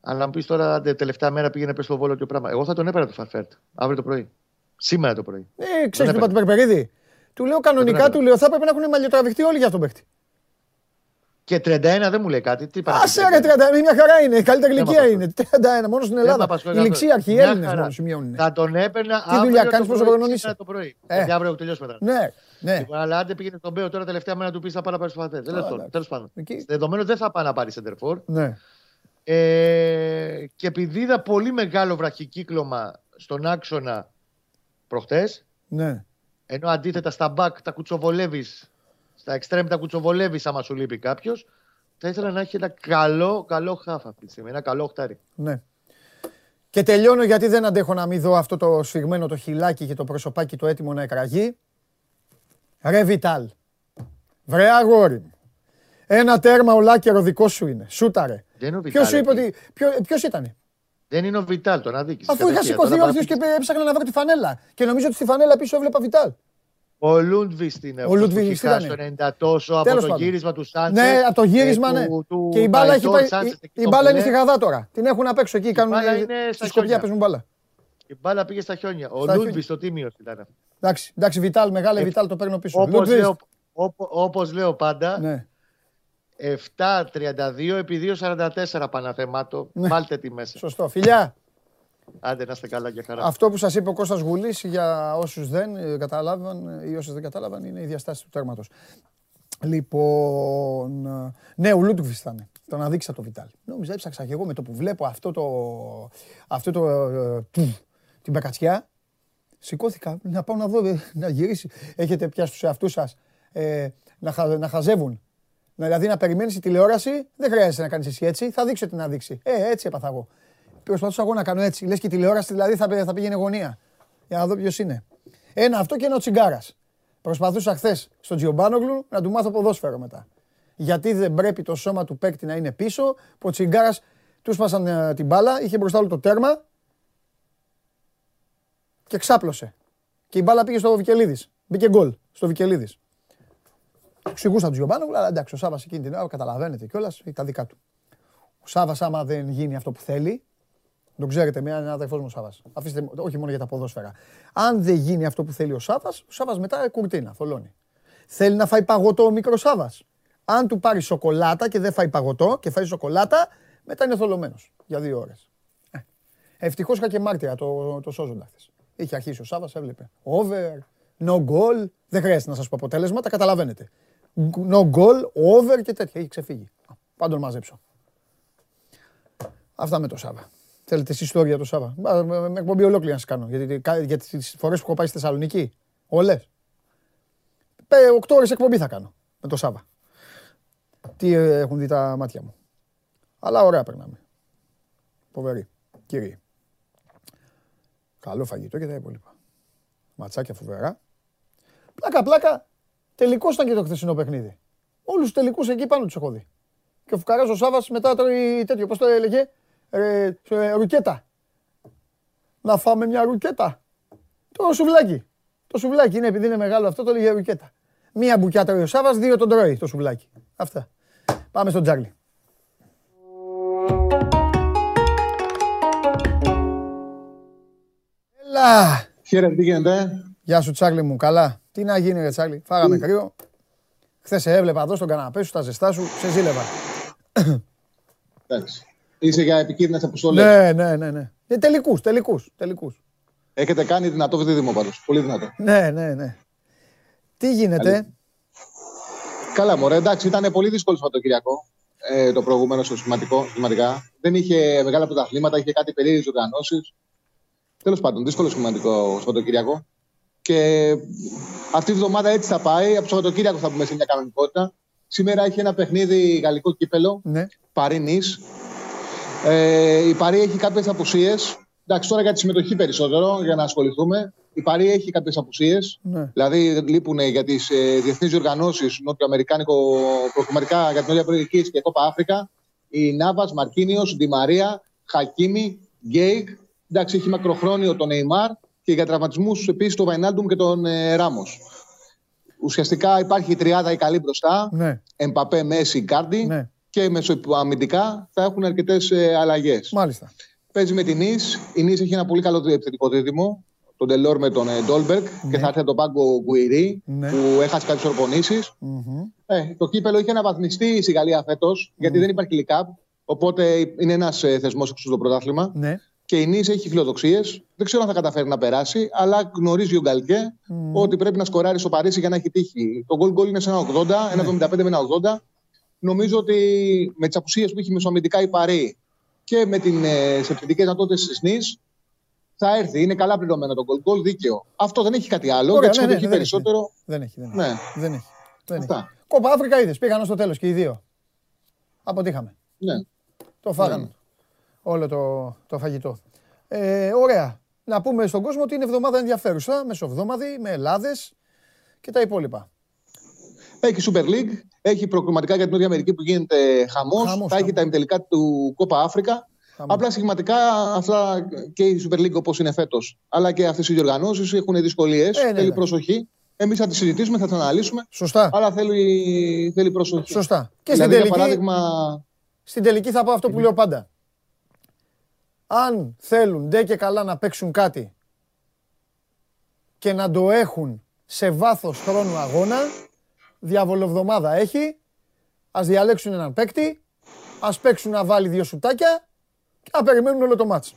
Αλλά να μου πεις τώρα, τελευταία μέρα πήγαινε πες στο βόλο και πράγμα. Εγώ θα τον έπαιρνα το Φαρφέρτ αύριο το πρωί. Σήμερα το πρωί. Ε, ξέρεις τι είπα του Περπερίδη. Του λέω κανονικά, του λέω θα έπρεπε να έχουν μαλλιοτραβηχτεί όλοι για τον παίχτη. Και 31 δεν μου λέει κάτι. Τι Άσε ρε 31, μια χαρά είναι. Η καλύτερη ηλικία είναι. 31, μόνος στην Ελλάδα. Η ληξίαρχη, οι Έλληνες μόνος σημειώνουν. Θα τον έπαιρνα Τι δουλειά κάνεις, πόσο χρόνο είσαι. το πρωί. Ε. Γιατί αύριο τελειώσει μετά. Ναι, ναι. Λοιπόν, αλλά αν δεν πήγαινε στον Μπέο τώρα τελευταία μέρα του πεις θα πάρει να πάρεις στο Τέλος πάντων. Δεδομένου δεν θα πάει να πάρει σεντερφόρ. Ναι. Ε, και επειδή είδα πολύ μεγάλο βραχικύκλωμα στον άξονα προχτές. Ναι. Ενώ αντίθετα στα μπακ τα κουτσοβολεύεις στα εξτρέμ τα κουτσοβολεύεις άμα σου λείπει κάποιος. Θα ήθελα να έχει ένα καλό, καλό χάφ αυτή τη στιγμή. Ένα καλό οχτάρι. Ναι. Και τελειώνω γιατί δεν αντέχω να μην δω αυτό το σφιγμένο το χιλάκι και το προσωπάκι το έτοιμο να εκραγεί. Ρε Βιτάλ. Βρε αγόρι μου. Ένα τέρμα ολάκερο δικό σου είναι. Σούταρε. Ποιος σου είπε ότι. Ποιο ήταν. Δεν είναι ο Βιτάλ, τον αδίκησε. Αφού είχα σηκωθεί όρθιο και έψαχνα να βρω τη φανέλα. Και νομίζω ότι στη φανέλα πίσω έβλεπα Βιτάλ. Ο Λούντβιστ είναι ο Λούντβιστ στο 90 τόσο από το γύρισμα του Σάντσε. Ναι, από το γύρισμα, ναι. και η μπάλα, έχει πάει, η, μπάλα είναι στη Γαδά τώρα. Την έχουν απ' έξω εκεί. Κάνουν στη σκοπιά παίζουν μπάλα. Η μπάλα πήγε στα χιόνια. Ο Λούντβιστ ο τίμιο ήταν. Εντάξει, εντάξει, Βιτάλ, μεγάλε ε, Βιτάλ το παίρνω πίσω. Όπως λέω, λέω πάντα, ναι. 7-32 επί 2-44 Παναθεμάτο. Ναι. Βάλτε τη μέσα. Σωστό. Φιλιά. Άντε να είστε καλά και χαρά. Αυτό που σας είπε ο Κώστας Γουλής για όσους δεν ε, κατάλαβαν ε, ή όσου δεν κατάλαβαν είναι η διαστάση του τέρματος. Λοιπόν, ε, ναι, ο Λούτβι ήταν. Τον αδείξα το Βιτάλ. Νόμιζα έψαξα και εγώ με το που βλέπω αυτό το. Αυτό το την μπακατσιά. Σηκώθηκα να πάω να δω, να γυρίσει. Έχετε πια στους εαυτούς σας ε, να, να χαζεύουν. Δηλαδή να περιμένεις τη τηλεόραση, δεν χρειάζεται να κάνεις εσύ έτσι. Θα δείξω τι να δείξει. Ε, έτσι έπαθα εγώ. Προσπαθούσα εγώ να κάνω έτσι. Λες και τηλεόραση δηλαδή θα, θα πήγαινε γωνία. Για να δω ποιος είναι. Ένα αυτό και ένα ο τσιγκάρας. Προσπαθούσα χθες στον Τζιομπάνογλου να του μάθω ποδόσφαιρο μετά. Γιατί δεν πρέπει το σώμα του παίκτη να είναι πίσω, που ο τσιγκάρας του σπάσαν ε, την μπάλα, είχε μπροστά όλο το τέρμα και ξάπλωσε. Και η μπάλα πήγε στο Βικελίδης. Μπήκε γκολ στο Βικελίδης. Εξηγούσα του Τζιομπάνογλου, αλλά εντάξει, ο Σάβας εκείνη την ώρα καταλαβαίνετε κιόλας, τα δικά του. Ο Σάβας, άμα δεν γίνει αυτό που θέλει, τον ξέρετε, μια είναι αδερφός μου ο Σάβα. Αφήστε, όχι μόνο για τα ποδόσφαιρα. Αν δεν γίνει αυτό που θέλει ο Σάβα, ο Σάβα μετά κουρτίνα, θολώνει. Θέλει να φάει παγωτό ο μικρός Σάβα. Αν του πάρει σοκολάτα και δεν φάει παγωτό και φάει σοκολάτα, μετά είναι θολωμένος για δύο ώρες. Ε. Ευτυχώς είχα και μάρτυρα το, το σώζοντα χθες. Είχε αρχίσει ο Σάβα, έβλεπε. Over, no goal. Δεν χρειάζεται να σας πω αποτέλεσμα, τα καταλαβαίνετε. No goal, over και τέτοια. Έχει ξεφύγει. Πάντων μαζέψω. Αυτά με το Σάβα. Θέλετε εσείς ιστορία το Σάβα. Με εκπομπή ολόκληρη να σας κάνω. Γιατί, γιατί τις φορές που έχω πάει στη Θεσσαλονίκη, όλες. Οκτώ ώρες εκπομπή θα κάνω με το Σάβα. Τι ε, έχουν δει τα μάτια μου. Αλλά ωραία περνάμε. Φοβερή. Κύριε. Καλό φαγητό και τα υπόλοιπα. Ματσάκια φοβερά. Πλάκα, πλάκα. Τελικός ήταν και το χθεσινό παιχνίδι. Όλους τους τελικούς εκεί πάνω τους έχω δει. Και ο Φουκαράς ο Σάβας μετά τρώει τέτοιο. Πώς το έλεγε, ε, ρουκέτα. Να φάμε μια ρουκέτα. Το σουβλάκι. Το σουβλάκι είναι επειδή είναι μεγάλο αυτό, το λέγε ρουκέτα. Μία μπουκιά τρώει ο Σάβας, δύο τον τρώει το σουβλάκι. Αυτά. Πάμε στον Τζάρλι. Έλα! Χαίρετε, τι γίνεται; Γεια σου Τσάρλι μου, καλά. Τι να γίνει ρε Τσάρλι, φάγαμε κρύο. Χθες σε έβλεπα εδώ στον καναπέ σου, τα ζεστά σου, σε ζήλευα. Εντάξει. Είσαι για επικίνδυνες αποστολές. Ναι, ναι, ναι. ναι. Για τελικούς, τελικούς. Τελικούς. Έχετε κάνει δυνατό δίδυμο πάντω. Πολύ δυνατό. Ναι, ναι, ναι. Τι γίνεται; Καλά, μωρέ, εντάξει, ήταν πολύ δύσκολο Σαββατοκυριακό ε, το προηγούμενο στο σχηματικά. Δεν είχε μεγάλα πρωταθλήματα, είχε κάτι περίεργες οργανώσεις. Τέλος πάντων, δύσκολο σχηματικό Σαββατοκυριακό. Και αυτή η εβδομάδα έτσι θα πάει. Από το Σαββατοκύριακο θα πούμε σε μια κανονικότητα. Σήμερα έχει ένα παιχνίδι γαλλικό κύπελο. Ναι. Παρή Ε, η Παρή έχει κάποιες απουσίες. Εντάξει, τώρα για τη συμμετοχή περισσότερο για να ασχοληθούμε. Η Παρή έχει κάποιες απουσίες. Ναι. Δηλαδή λείπουν για τις ε, διεθνείς διοργανώσει νότιο-αμερικάνικο προκριματικά για την Νότια Προεδρική και Κόπα Αφρικα. Η Νάβα, Μαρκίνιος, Ντι Μαρία, Χακίμη, Γκέιγ. Εντάξει, έχει μακροχρόνιο τον Νεϊμάρ και για τραυματισμούς επίσης τον Βαϊνάλντουμ και τον ε, Ράμος. Ουσιαστικά υπάρχει η τριάδα η καλή μπροστά. Ναι. Εμπαπέ, Μέσι, Ικάρντι. Ναι. Και μεσοαμυντικά θα έχουν αρκετές ε, αλλαγές. Μάλιστα. Παίζει με την Νις. Η Νις έχει ένα πολύ καλό επιθετικό δίδυμο. Τον Ντελόρ με τον ε, Ντόλμπεργκ και θα έρθει από τον πάγκο Γκουιρί Ναι. που έχασε κάποιες προπονήσεις. Μμμ. Ε, το κύπελο είχε αναβαθμιστεί στη Γαλλία φέτος γιατί δεν υπάρχει λικάπ. Οπότε είναι ένας ε, θεσμός έξω στο πρωτάθλημα. Ναι. Και η Νης έχει φιλοδοξίες. Δεν ξέρω αν θα καταφέρει να περάσει, αλλά γνωρίζει ο Γκαλκέ ότι πρέπει να σκοράρει στο Παρίσι για να έχει τύχη. Το γκολ γκολ είναι σε ένα 80, ένα 75 με ένα 80. Νομίζω ότι με τις απουσίες που έχει μεσοαμυντικά η Παρή και με τι ε, επιθετικές δυνατότητε της Νης θα έρθει. Είναι καλά πληρωμένο το γκολ γκολ, δίκαιο. Αυτό δεν έχει κάτι άλλο. Ωραία, για τη ναι, ναι, συμμετοχή ναι, δεν έχει, περισσότερο. Δεν έχει. Δεν έχει. Ναι. Δεν έχει. Δεν έχει. Αυτά. Κόπα Αφρικα είδες. Πήγαν στο τέλος και οι δύο. Αποτύχαμε. Ναι. Το φάγανε. Όλο το, το φαγητό. Ε, ωραία. Να πούμε στον κόσμο ότι είναι εβδομάδα ενδιαφέρουσα, μεσοβδόμαδη, με Ελλάδες και τα υπόλοιπα. Έχει Super League, έχει προκριματικά για την Νότια Αμερική που γίνεται χαμός. Χαμός, Θα χαμός. έχει τα ημιτελικά του Κόπα Αφρικα. Χαμός. Απλά σχηματικά αυτά και η Super League όπως είναι φέτος, αλλά και αυτές οι διοργανώσεις έχουν δυσκολίες. ναι, θέλει ναι. προσοχή. Εμείς θα τις συζητήσουμε, θα τις αναλύσουμε. Σωστά. Αλλά θέλει, θέλει προσοχή. Σωστά. Και δηλαδή, στην για τελική, παράδειγμα, στην τελική θα πω αυτό που λέω πάντα. Αν θέλουν ντε και καλά να παίξουν κάτι και να το έχουν σε βάθος χρόνου αγώνα, διαβολοβδομάδα έχει, ας διαλέξουν έναν παίκτη, ας παίξουν να βάλει δύο σουτάκια και να περιμένουν όλο το μάτς.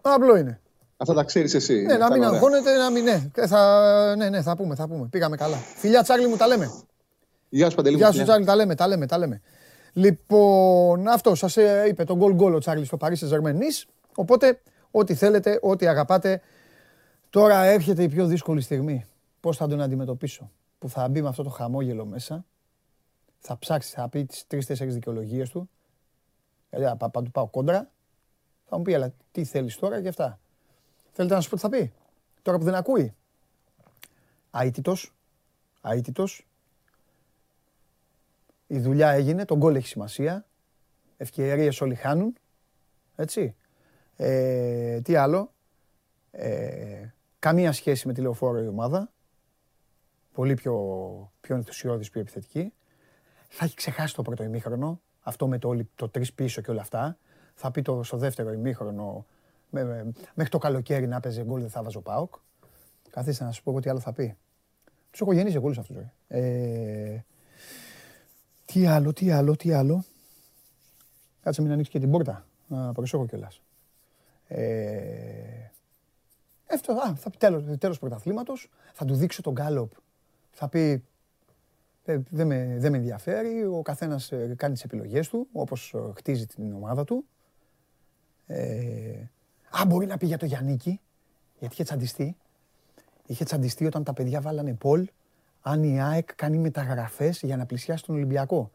Απλό είναι. αυτά τα ξέρεις εσύ. Ναι, να Αυτά μην είναι ωραία. αγχώνεται, να μην, ναι. Και Θα, ναι, ναι, θα πούμε, θα πούμε. Πήγαμε καλά. Φιλιά Τσάρλι μου, τα λέμε. Γεια σου, Παντελή. Γεια μου, σου, φιλιά. Τσάρλι, τα λέμε, τα λέμε, τα λέμε. Λοιπόν, αυτό σας είπε τον γκολ γκολ ο Τσάρλι στο Παρίσι Ζερμέν Οπότε, ό,τι θέλετε, ό,τι αγαπάτε. Τώρα έρχεται η πιο δύσκολη στιγμή. Πώς θα τον αντιμετωπίσω. Που θα μπει με αυτό το χαμόγελο μέσα. Θα ψάξει, θα πει τις τρει-τέσσερι δικαιολογίες του. Δηλαδή, θα, θα του πάω κόντρα. Θα μου πει, αλλά τι θέλεις τώρα και αυτά. Θέλετε να σου πω τι θα πει; Τώρα που δεν ακούει. Αίτητος, αίτητος, η δουλειά έγινε, το γκολ έχει σημασία. Ευκαιρίες όλοι χάνουν. Έτσι. Ε, τι άλλο; Ε, καμία σχέση με τη λεωφόρο η ομάδα. Πολύ πιο, πιο ενθουσιώδης, πιο επιθετική. Θα έχει ξεχάσει το πρώτο ημίχρονο. Αυτό με το, όλη- το τρεις πίσω και όλα αυτά. Θα πει το, στο δεύτερο ημίχρονο με, με- μέχρι το καλοκαίρι να παίζει γκολ δεν θα βάζω πάοκ. Καθίστε να σα πω εγώ τι άλλο θα πει. Τους έχω γεννήσει όλου αυτού. Ε, τι άλλο, τι άλλο, τι άλλο. Κάτσε μην ανοίξει και την πόρτα. Να προσέχω κιόλας. Ε, αυτό, α, θα πει τέλος, τέλος πρωταθλήματος. Θα του δείξω τον γκάλοπ. Θα πει, «Ε, δεν με, δεν με ενδιαφέρει, ο καθένας ε, κάνει τις επιλογές του, όπως ε, χτίζει την ομάδα του. Ε, α, μπορεί να πει για το Γιάννικη, γιατί είχε τσαντιστεί. Είχε τσαντιστεί όταν τα παιδιά βάλανε πόλ, αν η ΑΕΚ κάνει μεταγραφές για να πλησιάσει τον Ολυμπιακό.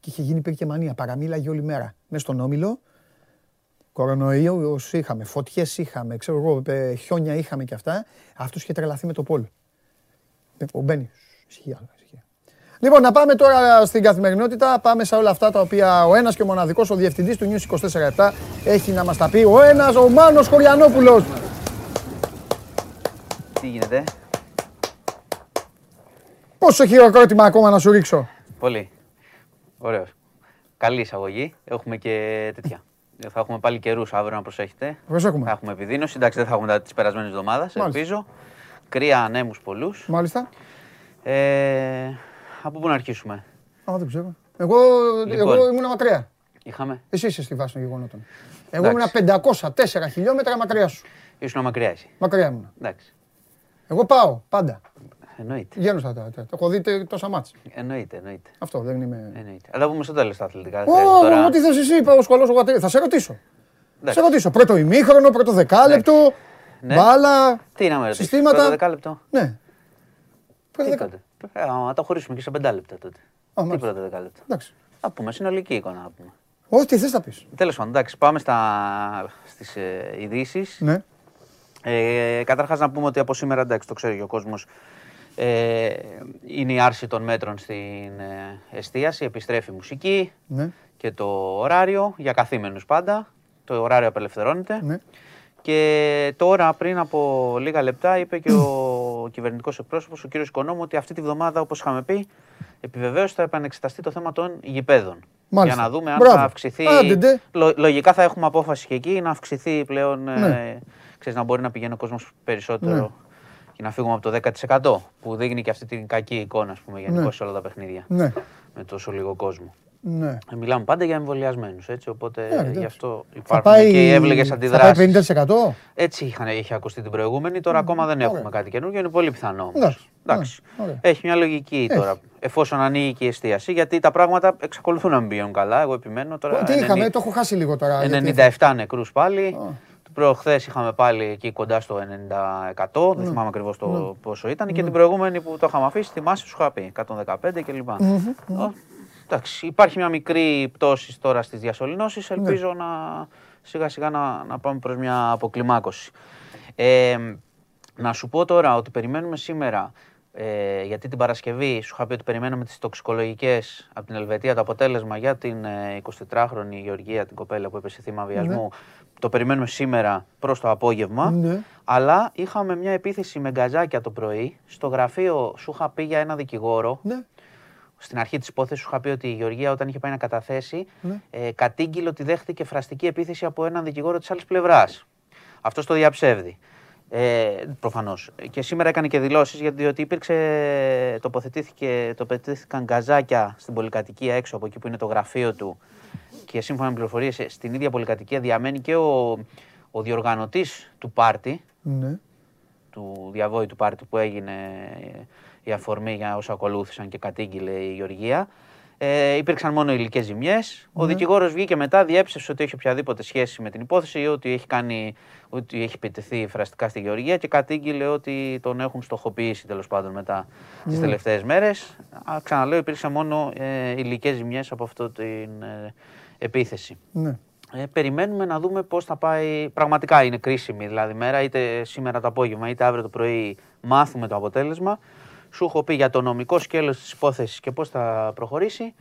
Και είχε γίνει υπήρχε μανία, παραμίλαγε όλη μέρα. Μέσα στον Όμιλο, κορονοϊό είχαμε, φωτιές είχαμε, ξέρω εγώ, ε, χιόνια είχαμε και αυτά. Αυτός είχε τρελαθεί με το πόλ. Ε, Ο Μπένι. Ησυχία, ησυχία. Λοιπόν, να πάμε τώρα στην καθημερινότητα. Πάμε σε όλα αυτά τα οποία ο ένας και ο μοναδικός, ο διευθυντής του News 24-7 έχει να μας τα πει. Ο ένας, ο Μάνος Χωριανόπουλος. Τι γίνεται, Πόσο χειροκρότημα ακόμα να σου ρίξω. πολύ. Ωραίος. Καλή εισαγωγή. Έχουμε και τέτοια. Θα έχουμε πάλι καιρούς αύριο να προσέχετε. Προσέχουμε. Θα έχουμε επιδείνωση. Εντάξει, δεν θα έχουμε τα της περασμένης εβδομάδας, Μάλιστα. ελπίζω. Κρύα ανέμους πολλούς. Μάλιστα. Ε, από πού να αρχίσουμε; Α, δεν ξέρω. Εγώ, Λοιπόν. εγώ ήμουν μακριά. Είχαμε. Εσύ είσαι στη βάση των γεγονότων. Εγώ Εντάξει. ήμουν 504 χιλιόμετρα μακριά σου. Ήσουν μακριά εσύ. Μακριά ήμουν. Εντάξει. Εγώ πάω πάντα. Εννοείται. Βγαίνω στα τα. τα- Έχω δει τε- τόσα μάτς. Εννοείται, εννοείται. Αυτό δεν είμαι. εννοείται. Αλλά πούμε στο τέλος τα αθλητικά. Ω, θέλεις τώρα. ό,τι θες εσύ, είπα ο σχολός ο Γουατέρη. Θα σε ρωτήσω. Θα Εντάξει. σε ρωτήσω. Πρώτο ημίχρονο, πρώτο δεκάλεπτο, Ναι. μπάλα, Τι να με ρωτήσεις, συστήματα. πρώτο δεκάλεπτο. Ναι. Πρώτο Τι δεκα- τότε. Ε, άμα τα χωρίσουμε και σε πεντά λεπτά τότε. Α, Τι μάλιστα. πρώτα δέκα λεπτά. Εντάξει. Θα πούμε συνολική εικόνα να πούμε. Όχι, τι θες να πεις. Τέλος πάντων, εντάξει, πάμε στα... στις ε, ειδήσεις. Ναι. Ε, Καταρχάς, να πούμε ότι από σήμερα, εντάξει, το ξέρει και ο κόσμος, ε, είναι η άρση των μέτρων στην ε, εστίαση. Επιστρέφει η μουσική Ναι. και το ωράριο για καθήμενους πάντα. Το ωράριο απελευθερώνεται. ναι. Και τώρα, πριν από λίγα λεπτά, είπε και ο κυβερνητικός εκπρόσωπος, ο κύριος Οικονόμου, ότι αυτή τη βδομάδα, όπως είχαμε πει, επιβεβαίως θα επανεξεταστεί το θέμα των γηπέδων. Μάλιστα. Για να δούμε αν Μπράβο. θα αυξηθεί. Άντε, ντε. Λο- λογικά θα έχουμε απόφαση και εκεί να αυξηθεί πλέον. Ε, Ναι. ξέρεις, να μπορεί να πηγαίνει ο κόσμος περισσότερο Ναι. και να φύγουμε από το 10% που δείχνει και αυτή την κακή εικόνα, ας πούμε, γενικώς Ναι. σε όλα τα παιχνίδια. Ναι. Με τόσο λίγο κόσμο. Ναι. Ε, Μιλάμε πάντα για εμβολιασμένους, έτσι. Οπότε Ε, εντάξει. γι' αυτό Θα υπάρχουν πάει, και οι εύλογες θα αντιδράσεις. πάει 50%. Έτσι είχαν, είχε ακουστεί την προηγούμενη, τώρα ακόμα δεν έχουμε ωραία. κάτι καινούργιο, είναι πολύ πιθανό. όμως. Εντάξει, Εντάξει. ναι, ωραία. Έχει μια λογική τώρα, εφόσον ανοίγει και η εστίαση, γιατί τα πράγματα εξακολουθούν να μην πηγαίνουν καλά. Εγώ επιμένω τώρα. Τι 90 είχαμε, το έχω χάσει λίγο τώρα. γιατί- 97 νεκρούς πάλι. Προχθές είχαμε πάλι εκεί κοντά στο 90%. Ναι. Δεν θυμάμαι ακριβώς το πόσο ήταν. Και την προηγούμενη που το είχαμε αφήσει, θυμάσαι, σου είχα πει 115 κλπ. Ω, Εντάξει, υπάρχει μια μικρή πτώση τώρα στις διασωληνώσεις. Ναι. Ελπίζω να σιγά σιγά να, να πάμε προς μια αποκλιμάκωση. Ε, να σου πω τώρα ότι περιμένουμε σήμερα, ε, γιατί την Παρασκευή σου είχα πει ότι περιμένουμε τις τοξικολογικές από την Ελβετία το αποτέλεσμα για την ε, 24χρονη Γεωργία, την κοπέλα που έπεσε θύμα βιασμού. Το περιμένουμε σήμερα προς το απόγευμα. Ναι. Αλλά είχαμε μια επίθεση με γκαζάκια το πρωί. Στο γραφείο σου είχα πει για ένα δικηγόρο. Ναι. Στην αρχή της υπόθεσης σου είχα πει ότι η Γεωργία όταν είχε πάει να καταθέσει, Ναι. ε, κατήγγειλε ότι δέχτηκε φραστική επίθεση από έναν δικηγόρο της άλλης πλευράς. Αυτό το διαψεύδει. Ε, Προφανώς. Και σήμερα έκανε και δηλώσεις γιατί διότι υπήρξε, τοποθετήθηκε, τοποθετήθηκαν γκαζάκια στην πολυκατοικία έξω από εκεί που είναι το γραφείο του και σύμφωνα με πληροφορίες στην ίδια πολυκατοικία διαμένει και ο, ο διοργανωτής του πάρτι, Ναι. του διαβόητου πάρτι που έγινε ε, η αφορμή για όσα ακολούθησαν και κατήγγειλε η Γεωργία. Ε, υπήρξαν μόνο υλικές ζημιές. Ο δικηγόρος βγήκε μετά, διέψευσε ότι έχει οποιαδήποτε σχέση με την υπόθεση ή ότι έχει, κάνει, ότι έχει επιτεθεί φραστικά στη Γεωργία και κατήγγειλε ότι τον έχουν στοχοποιήσει τέλος πάντων μετά τις τελευταίες μέρες. Ξαναλέω, υπήρξαν μόνο ε, υλικές ζημιές από αυτή την ε, επίθεση. Ναι. Ε, περιμένουμε να δούμε πώς θα πάει. Πραγματικά είναι κρίσιμη δηλαδή μέρα, είτε σήμερα το απόγευμα είτε αύριο το πρωί μάθουμε το αποτέλεσμα. Σου έχω πει για το νομικό σκέλος της υπόθεσης και πώς θα προχωρήσει.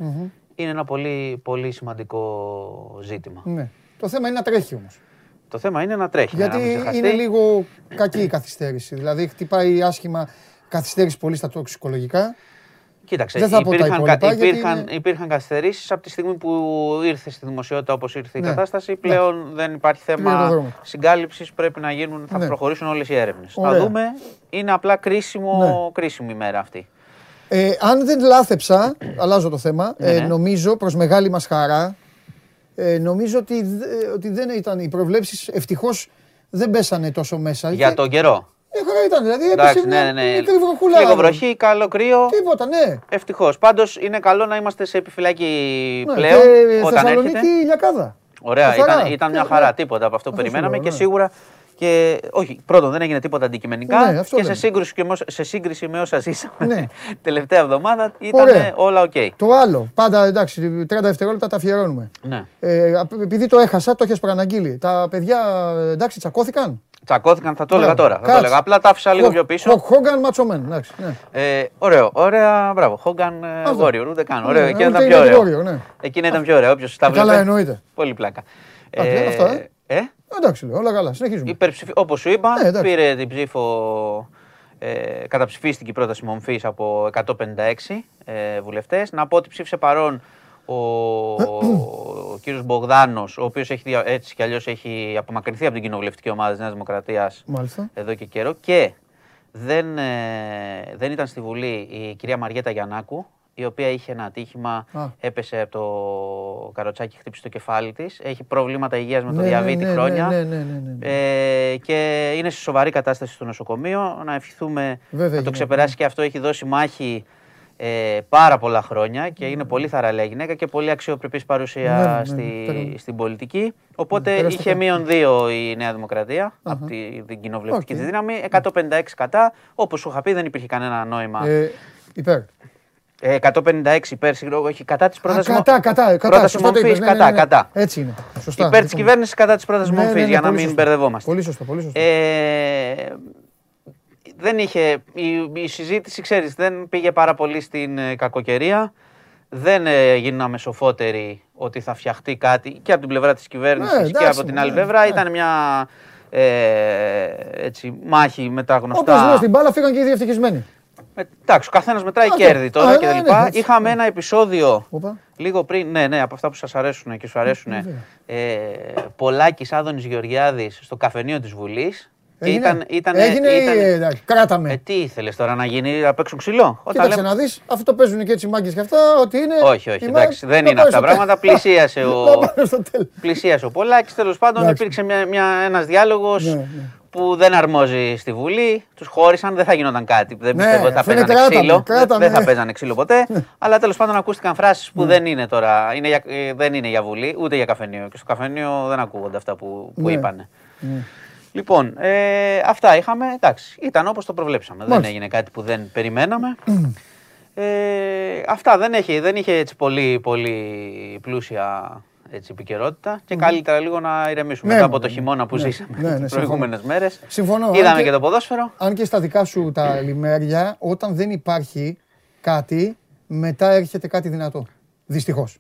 Είναι ένα πολύ, πολύ σημαντικό ζήτημα. ναι. Το θέμα είναι να τρέχει όμως. Το θέμα είναι να τρέχει. ναι, να μην Γιατί ξεχαστεί. είναι λίγο κακή η καθυστέρηση. Δηλαδή χτυπάει άσχημα καθυστέρηση πολύ στα τοξικολογικά. Κοίταξε, Δεν θα πω τα υπήρχαν, υπόλοιπα, κα- γιατί υπήρχαν, είναι- υπήρχαν καθυστερήσεις από τη στιγμή που ήρθε στη δημοσιότητα όπως ήρθε η Ναι. κατάσταση. Πλέον δεν υπάρχει Πήγε το θέμα δρόμο. συγκάλυψης, πρέπει να γίνουν, θα Ναι. προχωρήσουν όλες οι έρευνες. Θα Ωραία. δούμε, είναι απλά κρίσιμο, Ναι. κρίσιμη ημέρα αυτή. Ε, αν δεν λάθεψα, αλλάζω το θέμα, Ναι, ε, ναι. νομίζω προς μεγάλη μας χαρά, ε, νομίζω ότι, δε- ότι δεν ήταν οι προβλέψεις, ευτυχώς δεν πέσανε τόσο μέσα. Για Και- τον καιρό. Μια χαρά ήταν, δηλαδή έπεσε Εντάξει, μια ναι, ναι, ναι. μικρή βροχούλα. Λίγο βροχή, καλό κρύο. Τίποτα, ναι. Ευτυχώς. Πάντως είναι καλό να είμαστε σε επιφυλακή Ναι, πλέον και όταν Θεσσαλονίκη έρχεται. ηλιακάδα. Ωραία, Καθαρά. ήταν, ήταν μια Ναι, χαρά. ναι. Τίποτα από αυτό που Αυτό σου περιμέναμε λέω, και ναι. σίγουρα. Και, όχι, πρώτον, δεν έγινε τίποτα αντικειμενικά Ναι, αυτό και σε λέμε. σύγκριση, και με όσα- σε σύγκριση με όσα ζήσαμε Ναι. τελευταία εβδομάδα ήταν Ωραία. όλα οκ. Το άλλο, πάντα εντάξει, 30 δευτερόλεπτα τα αφιερώνουμε. Ναι. Ε, απ- επειδή το έχασα, το έχεις προαναγγείλει. Τα παιδιά εντάξει, τσακώθηκαν; Τσακώθηκαν, θα το έλεγα Μπράβο. τώρα. Θα το Κάτσε. έλεγα. Απλά τα άφησα λίγο Χο- πιο πίσω. Χο- Χόγκαν Macho Man. Εντάξει, ναι. Ε, ωραίο, ωραία, μπράβο. Χόγκαν ε, Αυτό. Warrior, ούτε καν. Ναι, Ωραίο, ναι, εκείνο ούτε ήταν είναι πιο το ωραίο. Warrior, ναι. Εκείνο ήταν πιο ωραίο. Όποιος τα Ε, καλά, βλέπει. εννοείται. Πολύ πλάκα. Εντάξει, αυτά, ε; Ε, Εντάξει, λέω, όλα καλά. Συνεχίζουμε. Υπερψηφι... Όπως σου είπα, Ναι, εντάξει. πήρε την ψήφο, ε, καταψηφίστηκε η πρόταση μομφής από 156 ε, βουλευτές. Να πω ότι ψήφισε παρόν ο, ο κύριος Μπογδάνος, ο οποίος έχει, δια- έτσι κι αλλιώς έχει απομακρυνθεί από την κοινοβουλευτική ομάδα της Νέας Δημοκρατίας Μάλιστα. εδώ και καιρό και δεν, ε, δεν ήταν στη Βουλή η κυρία Μαριέτα Γιαννάκου, η οποία είχε ένα ατύχημα, Α. έπεσε από το καροτσάκι, χτύπησε το κεφάλι της, έχει προβλήματα υγείας με το Ναι, ναι, διαβήτη ναι, χρόνια. ναι, ναι, ναι, ναι, ναι. Ε, και είναι σε σοβαρή κατάσταση στο νοσοκομείο. Να ευχηθούμε Βέβαια, να το γυναίκα, ξεπεράσει και αυτό. Έχει δώσει μάχη ε, πάρα πολλά χρόνια και είναι πολύ θαραλέα γυναίκα και πολύ αξιοπρεπής παρουσία Ναι, ναι, ναι, στη, πέρα- στην πολιτική. Οπότε περαστικά. είχε μείον δύο η Νέα Δημοκρατία από τη, την κοινοβουλευτική Οκ. της δύναμη. 156 κατά. Όπως σου είχα πει δεν υπήρχε κανένα νόημα Ε, Υπέρ. Ε, 156 υπέρ, συγγνώμη, όχι κατά της Α, πρότασης κατά, κατά, κατά. Πρότασης Σωστά το μορφής, είπες. Ναι, ναι, κατά, ναι. κατά. Έτσι είναι. Σωστά. Υπέρ τη Λοιπόν. κυβέρνηση κατά της πρότασης Ναι, ναι, μορφή, ναι, για να πολύ μην σωστό. μπερδευόμαστε. Πολύ σωστό, πολύ σωστό. Ε, δεν είχε, η, η συζήτηση, ξέρεις, δεν πήγε πάρα πολύ στην ε, κακοκαιρία. Δεν ε, γίναμε σοφότεροι ότι θα φτιαχτεί κάτι και από την πλευρά της κυβέρνησης Ναι, και εντάξει, από την ναι, άλλη ναι. πλευρά. Ήταν μια ε, έτσι, μάχη με τα Όπως γνωστά. λέω στην μπάλα φύγαν και οι διευτυχισμένοι. Με- Εντάξει, ο καθένας μετράει Αυτό. κέρδη Α, τώρα ναι, κτλ. ναι, έτσι. Είχαμε ένα επεισόδιο Όπα. λίγο πριν, ναι, ναι, από αυτά που σας αρέσουν και σου αρέσουν. Ναι, Ε, Πολάκης Άδωνης Γεωργιάδης στο καφενείο της Βουλής. Και Έγινε, ήταν, ήταν, έγινε ήταν, ή εντάξει, κράταμε. ε, τι ήθελες τώρα να γίνει, να παίξουν ξυλό. Όταν Κοίταξε λέμε- να δεις, αυτό το παίζουν και έτσι οι μάγκες και αυτά, ότι είναι... Όχι, όχι, οι εντάξει, μάγκες δεν να είναι πάνε αυτά τα στο πράγματα. τέλος. Πλησίασε Να ο, πάνε στο τέλος. πλησίασε ο Πολάκης. Τέλος πάντων, Εντάξει. υπήρξε μια, μια, ένας διάλογος Ναι, ναι. Που δεν αρμόζει στη Βουλή. Τους χώρισαν, δεν θα γινόταν κάτι. Δεν Ναι, πιστεύω ότι θα αυτό είναι παίζανε κράταμε, ξύλο. κράταμε. Δεν θα παίζανε ξύλο ποτέ. αλλά τέλος πάντων ακούστηκαν φράσεις Ναι. που δεν είναι τώρα. Είναι για, ε, δεν είναι για Βουλή, ούτε για καφενείο. Και στο καφενείο δεν ακούγονται αυτά που, που Ναι. είπανε. Λοιπόν, ε, αυτά είχαμε. Εντάξει, ήταν όπως το προβλέψαμε. Δεν Μάλιστα. έγινε κάτι που δεν περιμέναμε. Ε, αυτά δεν, έχει, δεν είχε έτσι πολύ, πολύ πλούσια έτσι, επικαιρότητα και καλύτερα λίγο να ηρεμήσουμε Ναι, μετά από ναι, το ναι. χειμώνα που Ναι, ζήσαμε ναι, ναι, τις συμφωνώ. προηγούμενες μέρες. Συμφωνώ. αν Είδαμε και- και το ποδόσφαιρο. Αν και στα δικά σου τα λιμέρια, όταν δεν υπάρχει κάτι, μετά έρχεται κάτι δυνατό. Δυστυχώς.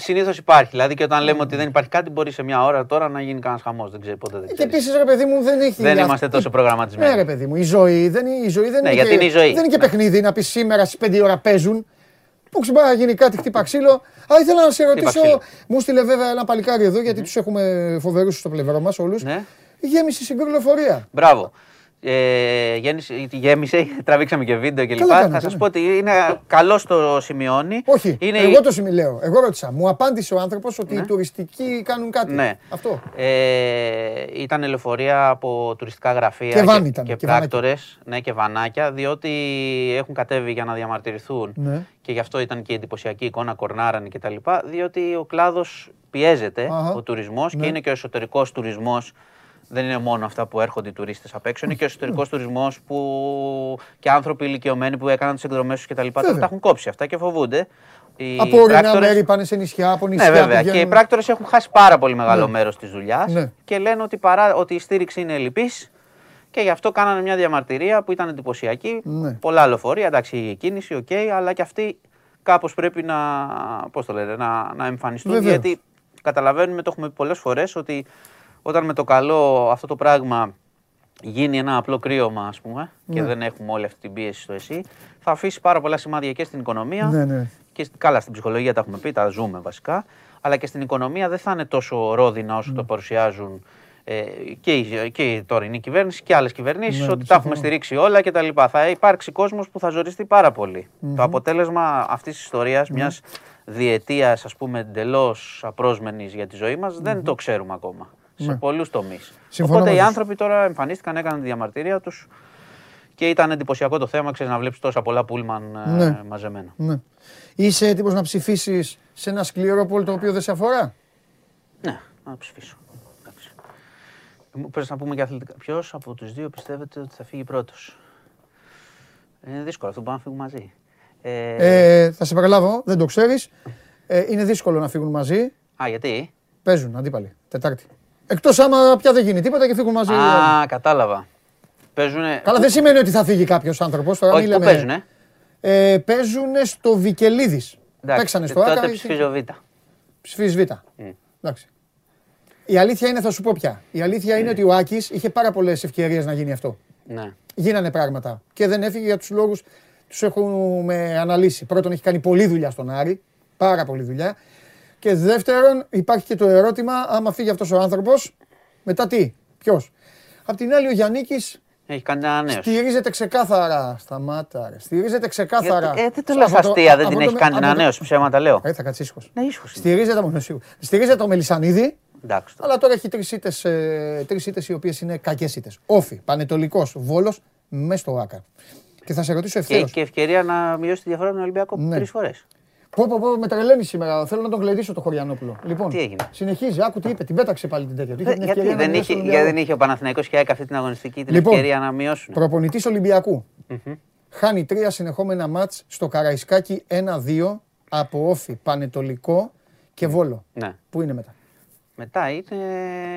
Συνήθως υπάρχει. Δηλαδή και όταν λέμε ότι δεν υπάρχει κάτι, μπορεί σε μια ώρα τώρα να γίνει κανένας χαμός. Δεν ξέρει ποτέ. Δεν, Και ξέρεις. επίσης, ρε παιδί μου, δεν έχει. Δεν αυ- είμαστε τόσο προγραμματισμένοι. Ναι, ρε παιδί μου, η ζωή δεν είναι. Η ζωή δεν Ναι, είναι γιατί και, είναι η ζωή. Δεν είναι και Ναι. παιχνίδι να πεις σήμερα στις 5 η ώρα παίζουν. Που ξέρει να γίνει κάτι, χτύπα ξύλο. Αλλά ήθελα να σε ρωτήσω. ξύλο. Μου στείλε βέβαια ένα παλικάρι εδώ, γιατί τους έχουμε φοβερούς στο πλευρό μας όλους. Ναι. Γέμισε συγκυκλοφορία. Μπράβο. Ε, γέννησε, γέμισε, τραβήξαμε και βίντεο κλπ. Καλά Θα κάνετε, σας ναι. πω ότι είναι καλό το σημειώνει. Όχι, είναι εγώ το σημιλέω. Εγώ ρώτησα. Μου απάντησε ο άνθρωπος ότι οι τουριστικοί κάνουν κάτι. Ναι. Αυτό. Ε, ήταν λεωφορεία από τουριστικά γραφεία Και βαν και, ήταν, και, και βανάκια. πράκτορες, ναι, και βανάκια, διότι έχουν κατέβει για να διαμαρτυρηθούν Ναι. και γι' αυτό ήταν και η εντυπωσιακή εικόνα, κορνάρανε κτλ. Διότι ο κλάδος πιέζεται, Αχα. ο τουρισμός Ναι. και είναι και ο εσωτερικός τουρισμός. Δεν είναι μόνο αυτά που έρχονται οι τουρίστες απ' έξω, είναι και ο εσωτερικός Ναι. τουρισμός που και άνθρωποι ηλικιωμένοι που έκαναν τις εκδρομές τους κτλ. Τώρα Βέβαια. τα έχουν κόψει αυτά και φοβούνται. Οι από ορεινά πράκτορες- μέρη πάνε σε νησιά, από νησιά. ναι, βέβαια. Και οι πηγαίνουν. πράκτορες έχουν χάσει πάρα πολύ μεγάλο Ναι. μέρος της δουλειάς Ναι. και λένε ότι, παρά, ότι η στήριξη είναι ελλειπή και γι' αυτό κάνανε μια διαμαρτυρία που ήταν εντυπωσιακή. Ναι. Πολλά λεωφορεία, εντάξει, η κίνηση, οκ, αλλά και αυτοί κάπως πρέπει να, πώς το λένε, να, να εμφανιστούν. Βεβαίως. Γιατί καταλαβαίνουμε, το έχουμε πει πολλές φορές, ότι όταν με το καλό αυτό το πράγμα γίνει ένα απλό κρύωμα, ας πούμε, και Ναι. δεν έχουμε όλη αυτή την πίεση στο εσύ, θα αφήσει πάρα πολλά σημάδια και στην οικονομία Ναι, ναι. και σ- καλά στην ψυχολογία τα έχουμε πει, τα ζούμε βασικά, αλλά και στην οικονομία δεν θα είναι τόσο ρόδινα όσο Ναι. το παρουσιάζουν ε, και, η, και η τωρινή κυβέρνηση και άλλες κυβερνήσεις, Ναι, ότι ναι, τα έχουμε συμφωνώ. στηρίξει όλα κτλ. Θα υπάρξει κόσμος που θα ζοριστεί πάρα πολύ. Το αποτέλεσμα αυτής της ιστορίας, Ναι. μιας διετίας, ας πούμε, εντελώς απρόσμενης για τη ζωή μας, δεν το ξέρουμε ακόμα. Σε Ναι. πολλούς τομείς. Συμφωνώ Οπότε οι μαζί σου. άνθρωποι τώρα εμφανίστηκαν, έκαναν τη διαμαρτυρία τους και ήταν εντυπωσιακό το θέμα, ξέρεις να βλέπεις τόσα πολλά πούλμαν ε, Ναι. μαζεμένα. Ναι. Είσαι έτοιμος να ψηφίσεις σε ένα σκληρό πόλ το οποίο δεν σε αφορά; Ναι, να ψηφίσω. Εντάξει. Μου πες να πούμε και αθλητικά. Ποιος από τους δύο πιστεύετε ότι θα φύγει πρώτος; Είναι δύσκολο αυτό, μπορούμε να φύγουμε μαζί. Ε, Ε, θα σε παραλάβω, δεν το ξέρεις. Ε, είναι δύσκολο να φύγουν μαζί. Α, γιατί; Παίζουν αντίπαλοι. Τετάρτη. Εκτός άμα πια δεν γίνει τίποτα και φύγουν μαζί. Α, κατάλαβα. Παίζουνε. Καλά, δεν σημαίνει ότι θα φύγει κάποιος άνθρωπος. Όχι, πού παίζουνε; Ε, παίζουν στο Βικελίδης. Εντάξει, Παίξανε στο τότε Άκα. ψηφίζω Β. Ψηφίζεις Β. Εντάξει. Η αλήθεια είναι, θα σου πω πια. Η αλήθεια είναι ότι ο Άκης είχε πάρα πολλές ευκαιρίες να γίνει αυτό. Ναι. Γίνανε πράγματα. Και δεν έφυγε για τους λόγους τους έχουμε αναλύσει. Πρώτον, έχει κάνει πολλή δουλειά στον Άρη. Πάρα πολλή δουλειά. Και δεύτερον, υπάρχει και το ερώτημα, άμα φύγει αυτός ο άνθρωπος, μετά τι, ποιος. Απ' την άλλη, ο Γιάννη Έχει κάνει ένα νέος. στηρίζεται ξεκάθαρα. Σταμάτα, ρε. Στηρίζεται ξεκάθαρα. Ε, δεν το στο- λέω από το- αστεία, δεν από την το έχει με- κάνει από ένα το- νέος. Ψέματα λέω. Ε, θα κάτσεις ήσυχος. Ναι, ίσως είναι. Στηρίζεται μόνο σίγουρα. Στηρίζεται το Μελισανίδη, Εντάξει. τώρα. αλλά τώρα έχει τρεις ήττες τρεις ήττες οι οποίες είναι κακές ήττες. Όφη, Πανετολικός, Βόλος, μέσα στο Άκα. Και θα σε ρωτήσω Και ευθέως. έχει και ευκαιρία να μειώσει τη διαφορά με τον Ολυμπιακό Ναι. τρεις φορές. Πω, πω, πω, με τρελαίνει σήμερα. Θέλω να τον κλειδίσω το Χωριανόπουλο. Λοιπόν, Τι έγινε; συνεχίζει, άκου τι είπε, την πέταξε πάλι την τέτοια. του. Είχε την Γιατί ευκαιρία να δεν μειώσει είχε, τον γιατί δεν Ολυμπιακό. είχε ο Παναθηναϊκός και η ΑΕΚ αυτή την αγωνιστική την Λοιπόν, ευκαιρία να μειώσουν. Προπονητής Ολυμπιακού. χάνει τρία συνεχόμενα μάτς στο Καραϊσκάκι 1-2 από ΟΦΗ, Πανετολικό και Βόλο. Ναι. Πού είναι μετά; Μετά είναι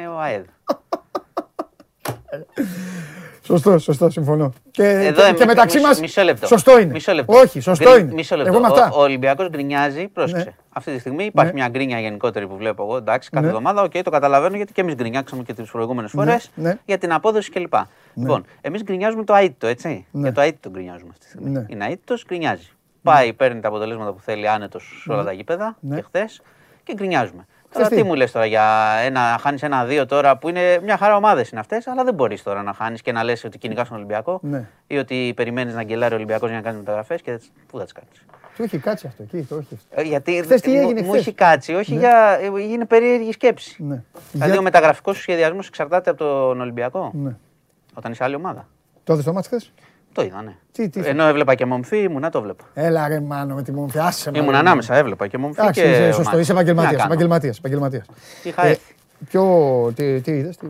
ο ΑΕΔ. Σωστό, σωστό, συμφωνώ. Και, Εδώ και, εμ- και μεταξύ μισό- μας, μισό λεπτό. σωστό είναι. Μισό λεπτό. Όχι, σωστό Γκρι- είναι. Μισό λεπτό. Εγώ με αυτά. Ο, ο Ολυμπιακός γκρινιάζει, πρόσεξε. Ναι. Αυτή τη στιγμή υπάρχει Ναι. μια γκρίνια γενικότερη που βλέπω εγώ. Εντάξει, κάθε Ναι. εβδομάδα, οκ, το καταλαβαίνω γιατί και εμείς γκρινιάξαμε και τις προηγούμενες φορές ναι. για την απόδοση κλπ. Λοιπόν, εμείς γκρινιάζουμε το αήττητο, έτσι. Ναι. Για το αήττητο γκρινιάζουμε αυτή τη στιγμή. Ναι. Είναι αήττητος, γκρινιάζει. Πάει, παίρνει τα αποτελέσματα που θέλει άνετος σε όλα τα γήπεδα Ναι. και χθες και γκρινιάζουμε. Τώρα τι. τι μου λες τώρα για ένα, χάνεις ένα-δύο τώρα που είναι μια χαρά ομάδες είναι αυτές, αλλά δεν μπορείς τώρα να χάνεις και να λες ότι κυνηγάς τον Ολυμπιακό Ναι. ή ότι περιμένεις να γκελάρει ο Ολυμπιακός για να κάνει μεταγραφές και πού θα τις κάνεις; Του έχει κάτσει αυτό εκεί, το έχει. Ε, Γιατί Χθες τι μου- έγινε μου, χθες; έχει κάτσει, όχι για. ε, Είναι περίεργη σκέψη. Ναι. Δηλαδή Για- ο μεταγραφικός σου σχεδιασμός εξαρτάται από τον Ολυμπιακό; Ναι. Όταν είσαι άλλη ομάδα. Το είδες το μάτς χθες; Το είδα, ναι. Τι- τι- Ενώ έβλεπα και μομφή, ήμουνα το βλέπα. Έλα ρε μάνο με τη μομφή, άσε με, Ήμουν ρε, ανάμεσα, έβλεπα και μομφή. Εντάξει, και είσαι ομάδα. σωστός, είσαι Τι να επαγγελματίας, κάνω. επαγγελματίας, επαγγελματίας. Είχα Ε, έρθει. Ποιο, τι, τι είδες, τι...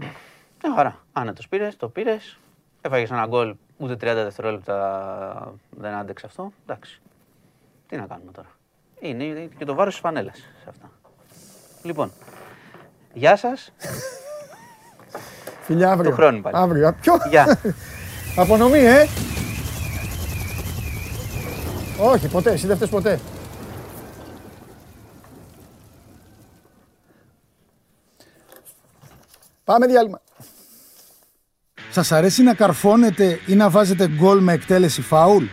Μια χαρά. Άνετο πήρες, το πήρες. Έφαγες ένα γκολ, ούτε 30 δευτερόλεπτα δεν άντεξε αυτό. Εντάξει. Τι να κάνουμε τώρα. Είναι, είναι και το βάρος της φανέλας σε αυτά. Λοιπόν, γεια σας. Φιλιά αύριο. Του χρόνου πάλι. Αύριο. Α, Ποιο; Γεια. Απονομή, ε! Όχι, ποτέ, εσύ δεν φταίς ποτέ. Πάμε διάλειμμα. Σας αρέσει να καρφώνετε ή να βάζετε γκολ με εκτέλεση φάουλ;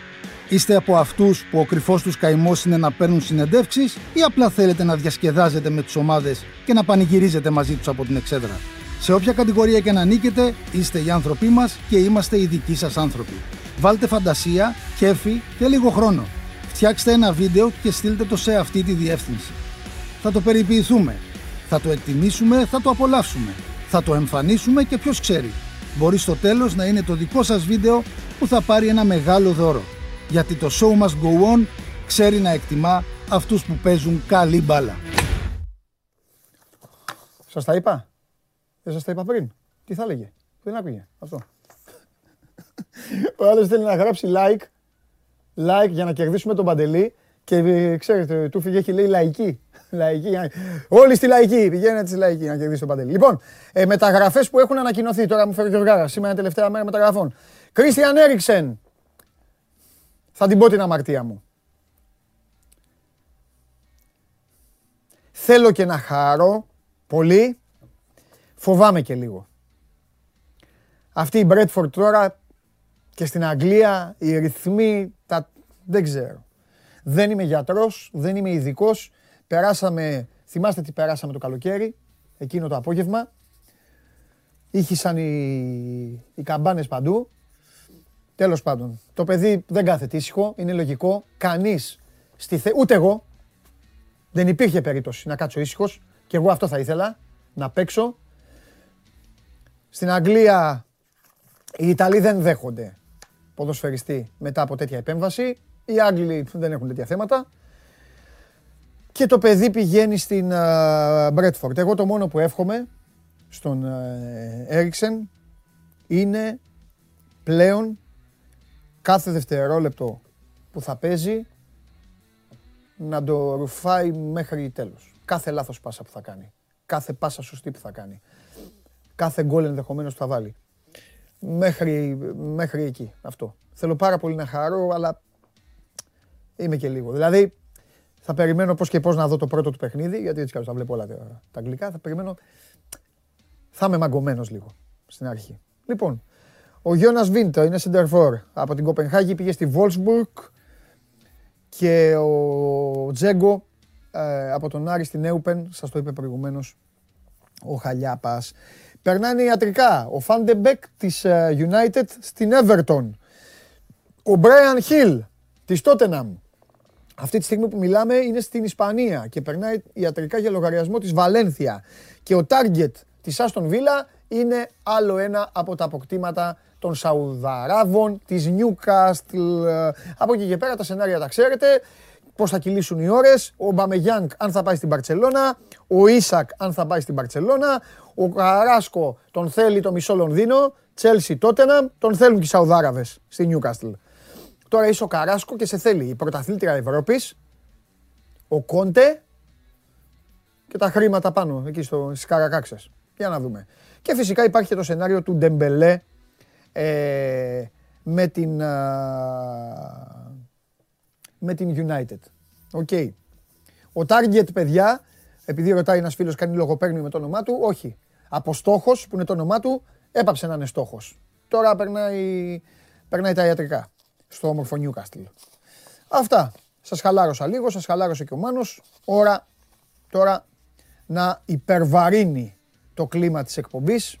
Είστε από αυτούς που ο κρυφός τους καημός είναι να παίρνουν συνεντεύξεις ή απλά θέλετε να διασκεδάζετε με τις ομάδες και να πανηγυρίζετε μαζί τους από την εξέδρα; Σε όποια κατηγορία και να νίκετε, είστε οι άνθρωποι μας και είμαστε οι δικοί σας άνθρωποι. Βάλτε φαντασία, κέφι και λίγο χρόνο. Φτιάξτε ένα βίντεο και στείλτε το σε αυτή τη διεύθυνση. Θα το περιποιηθούμε. Θα το εκτιμήσουμε, θα το απολαύσουμε. Θα το εμφανίσουμε και ποιος ξέρει. Μπορεί στο τέλος να είναι το δικό σας βίντεο που θα πάρει ένα μεγάλο δώρο. Γιατί το show must go on ξέρει να εκτιμά αυτούς που παίζουν καλή μπάλα. Σας τα είπα; Δεν σας τα είπα πριν; Τι θα έλεγε; Δεν άκουγε. Αυτό. Ο άλλος θέλει να γράψει like. Like για να κερδίσουμε τον Παντελή. Και ε, ξέρετε, του φύγε έχει λέει λαϊκή. λαϊκή. για- Όλοι στη λαϊκή. Πηγαίνετε στη λαϊκή να κερδίσει τον Παντελή. Λοιπόν, ε, μεταγραφές που έχουν ανακοινωθεί. Τώρα μου φέρει και ο Γάρας. Σήμερα είναι τελευταία μέρα μεταγραφών. Κρίστιαν Έριξεν. Θα την πω την αμαρτία μου. Θέλω και να χαρώ πολύ. Φοβάμαι και λίγο. Αυτή η Μπρέτφορντ τώρα και στην Αγγλία οι ρυθμοί τα... δεν ξέρω. Δεν είμαι γιατρός, δεν είμαι ειδικός. Περάσαμε, θυμάστε τι περάσαμε το καλοκαίρι, εκείνο το απόγευμα. Ήχησαν οι, οι καμπάνες παντού. Τέλος πάντων, το παιδί δεν κάθεται ήσυχο, είναι λογικό. Κανείς, στη θε... ούτε εγώ, δεν υπήρχε περίπτωση να κάτσω ήσυχος και εγώ αυτό θα ήθελα, να παίξω. Στην Αγγλία οι Ιταλοί δεν δέχονται ποδοσφαιριστή μετά από τέτοια επέμβαση. Οι Άγγλοι δεν έχουν τέτοια θέματα. Και το παιδί πηγαίνει στην Μπρέτφορντ. Εγώ το μόνο που εύχομαι στον Έριξεν είναι πλέον κάθε δευτερόλεπτο που θα παίζει να το ρουφάει μέχρι τέλος. Κάθε λάθος πάσα που θα κάνει. Κάθε πάσα σωστή που θα κάνει. Κάθε γκολ ενδεχομένως που θα βάλει. Μέχρι, μέχρι εκεί αυτό. Θέλω πάρα πολύ να χαρώ, αλλά είμαι και λίγο. Δηλαδή, θα περιμένω πώς και πώς να δω το πρώτο του παιχνίδι, γιατί έτσι θα βλέπω όλα τα, τα αγγλικά. Θα περιμένω, θα είμαι μαγκωμένος λίγο στην αρχή. Λοιπόν, ο Γιόνας Βιντ είναι center από την Κοπενχάγη, πήγε στη Wolfsburg και ο Τζέγκο ε, από τον Άρη στην Έουπεν, σας το είπε προηγουμένως ο Χαλιάπας. Περνάνε ιατρικά. Ο Φαν ντε Μπεκ της ε, United στην Everton. Ο Μπράιαν Χιλ της Tottenham. Αυτή τη στιγμή που μιλάμε είναι στην Ισπανία και περνάει ιατρικά για λογαριασμό της Βαλένθια. Και ο target της Άστον Βίλα είναι άλλο ένα από τα αποκτήματα των Σαουδαράβων, της Newcastle. Ε, Από εκεί και πέρα τα σενάρια τα ξέρετε. Πώς θα κυλήσουν οι ώρες. Ο Μπαμεγιάνγκ αν θα πάει στην Παρσελώνα. Ο Ίσακ αν θα πάει στην Παρσελώνα. Ο Καράσκο τον θέλει το μισό Λονδίνο. Τσέλσι Τότεναμ. Τον θέλουν και οι Σαουδάραβες στη Newcastle. Τώρα είσαι ο Καράσκο και σε θέλει η πρωταθλήτρια Ευρώπης, ο Κόντε και τα χρήματα πάνω εκεί στο, στις Καρακάξες. Για να δούμε. Και φυσικά υπάρχει και το σενάριο του Ντεμπελέ ε, με, την, με την United. OK. Okay. Ο Target, παιδιά, επειδή ρωτάει ένας φίλος κάνει λογοπαίγνιο με το όνομά του, όχι. Από στόχος που είναι το όνομά του, έπαψε να είναι στόχος. Τώρα περνάει, περνάει τα ιατρικά στο όμορφο Newcastle. Αυτά. Σας χαλάρωσα λίγο, σας χαλάρωσε και ο Μάνος. Ώρα τώρα να υπερβαρύνει το κλίμα της εκπομπής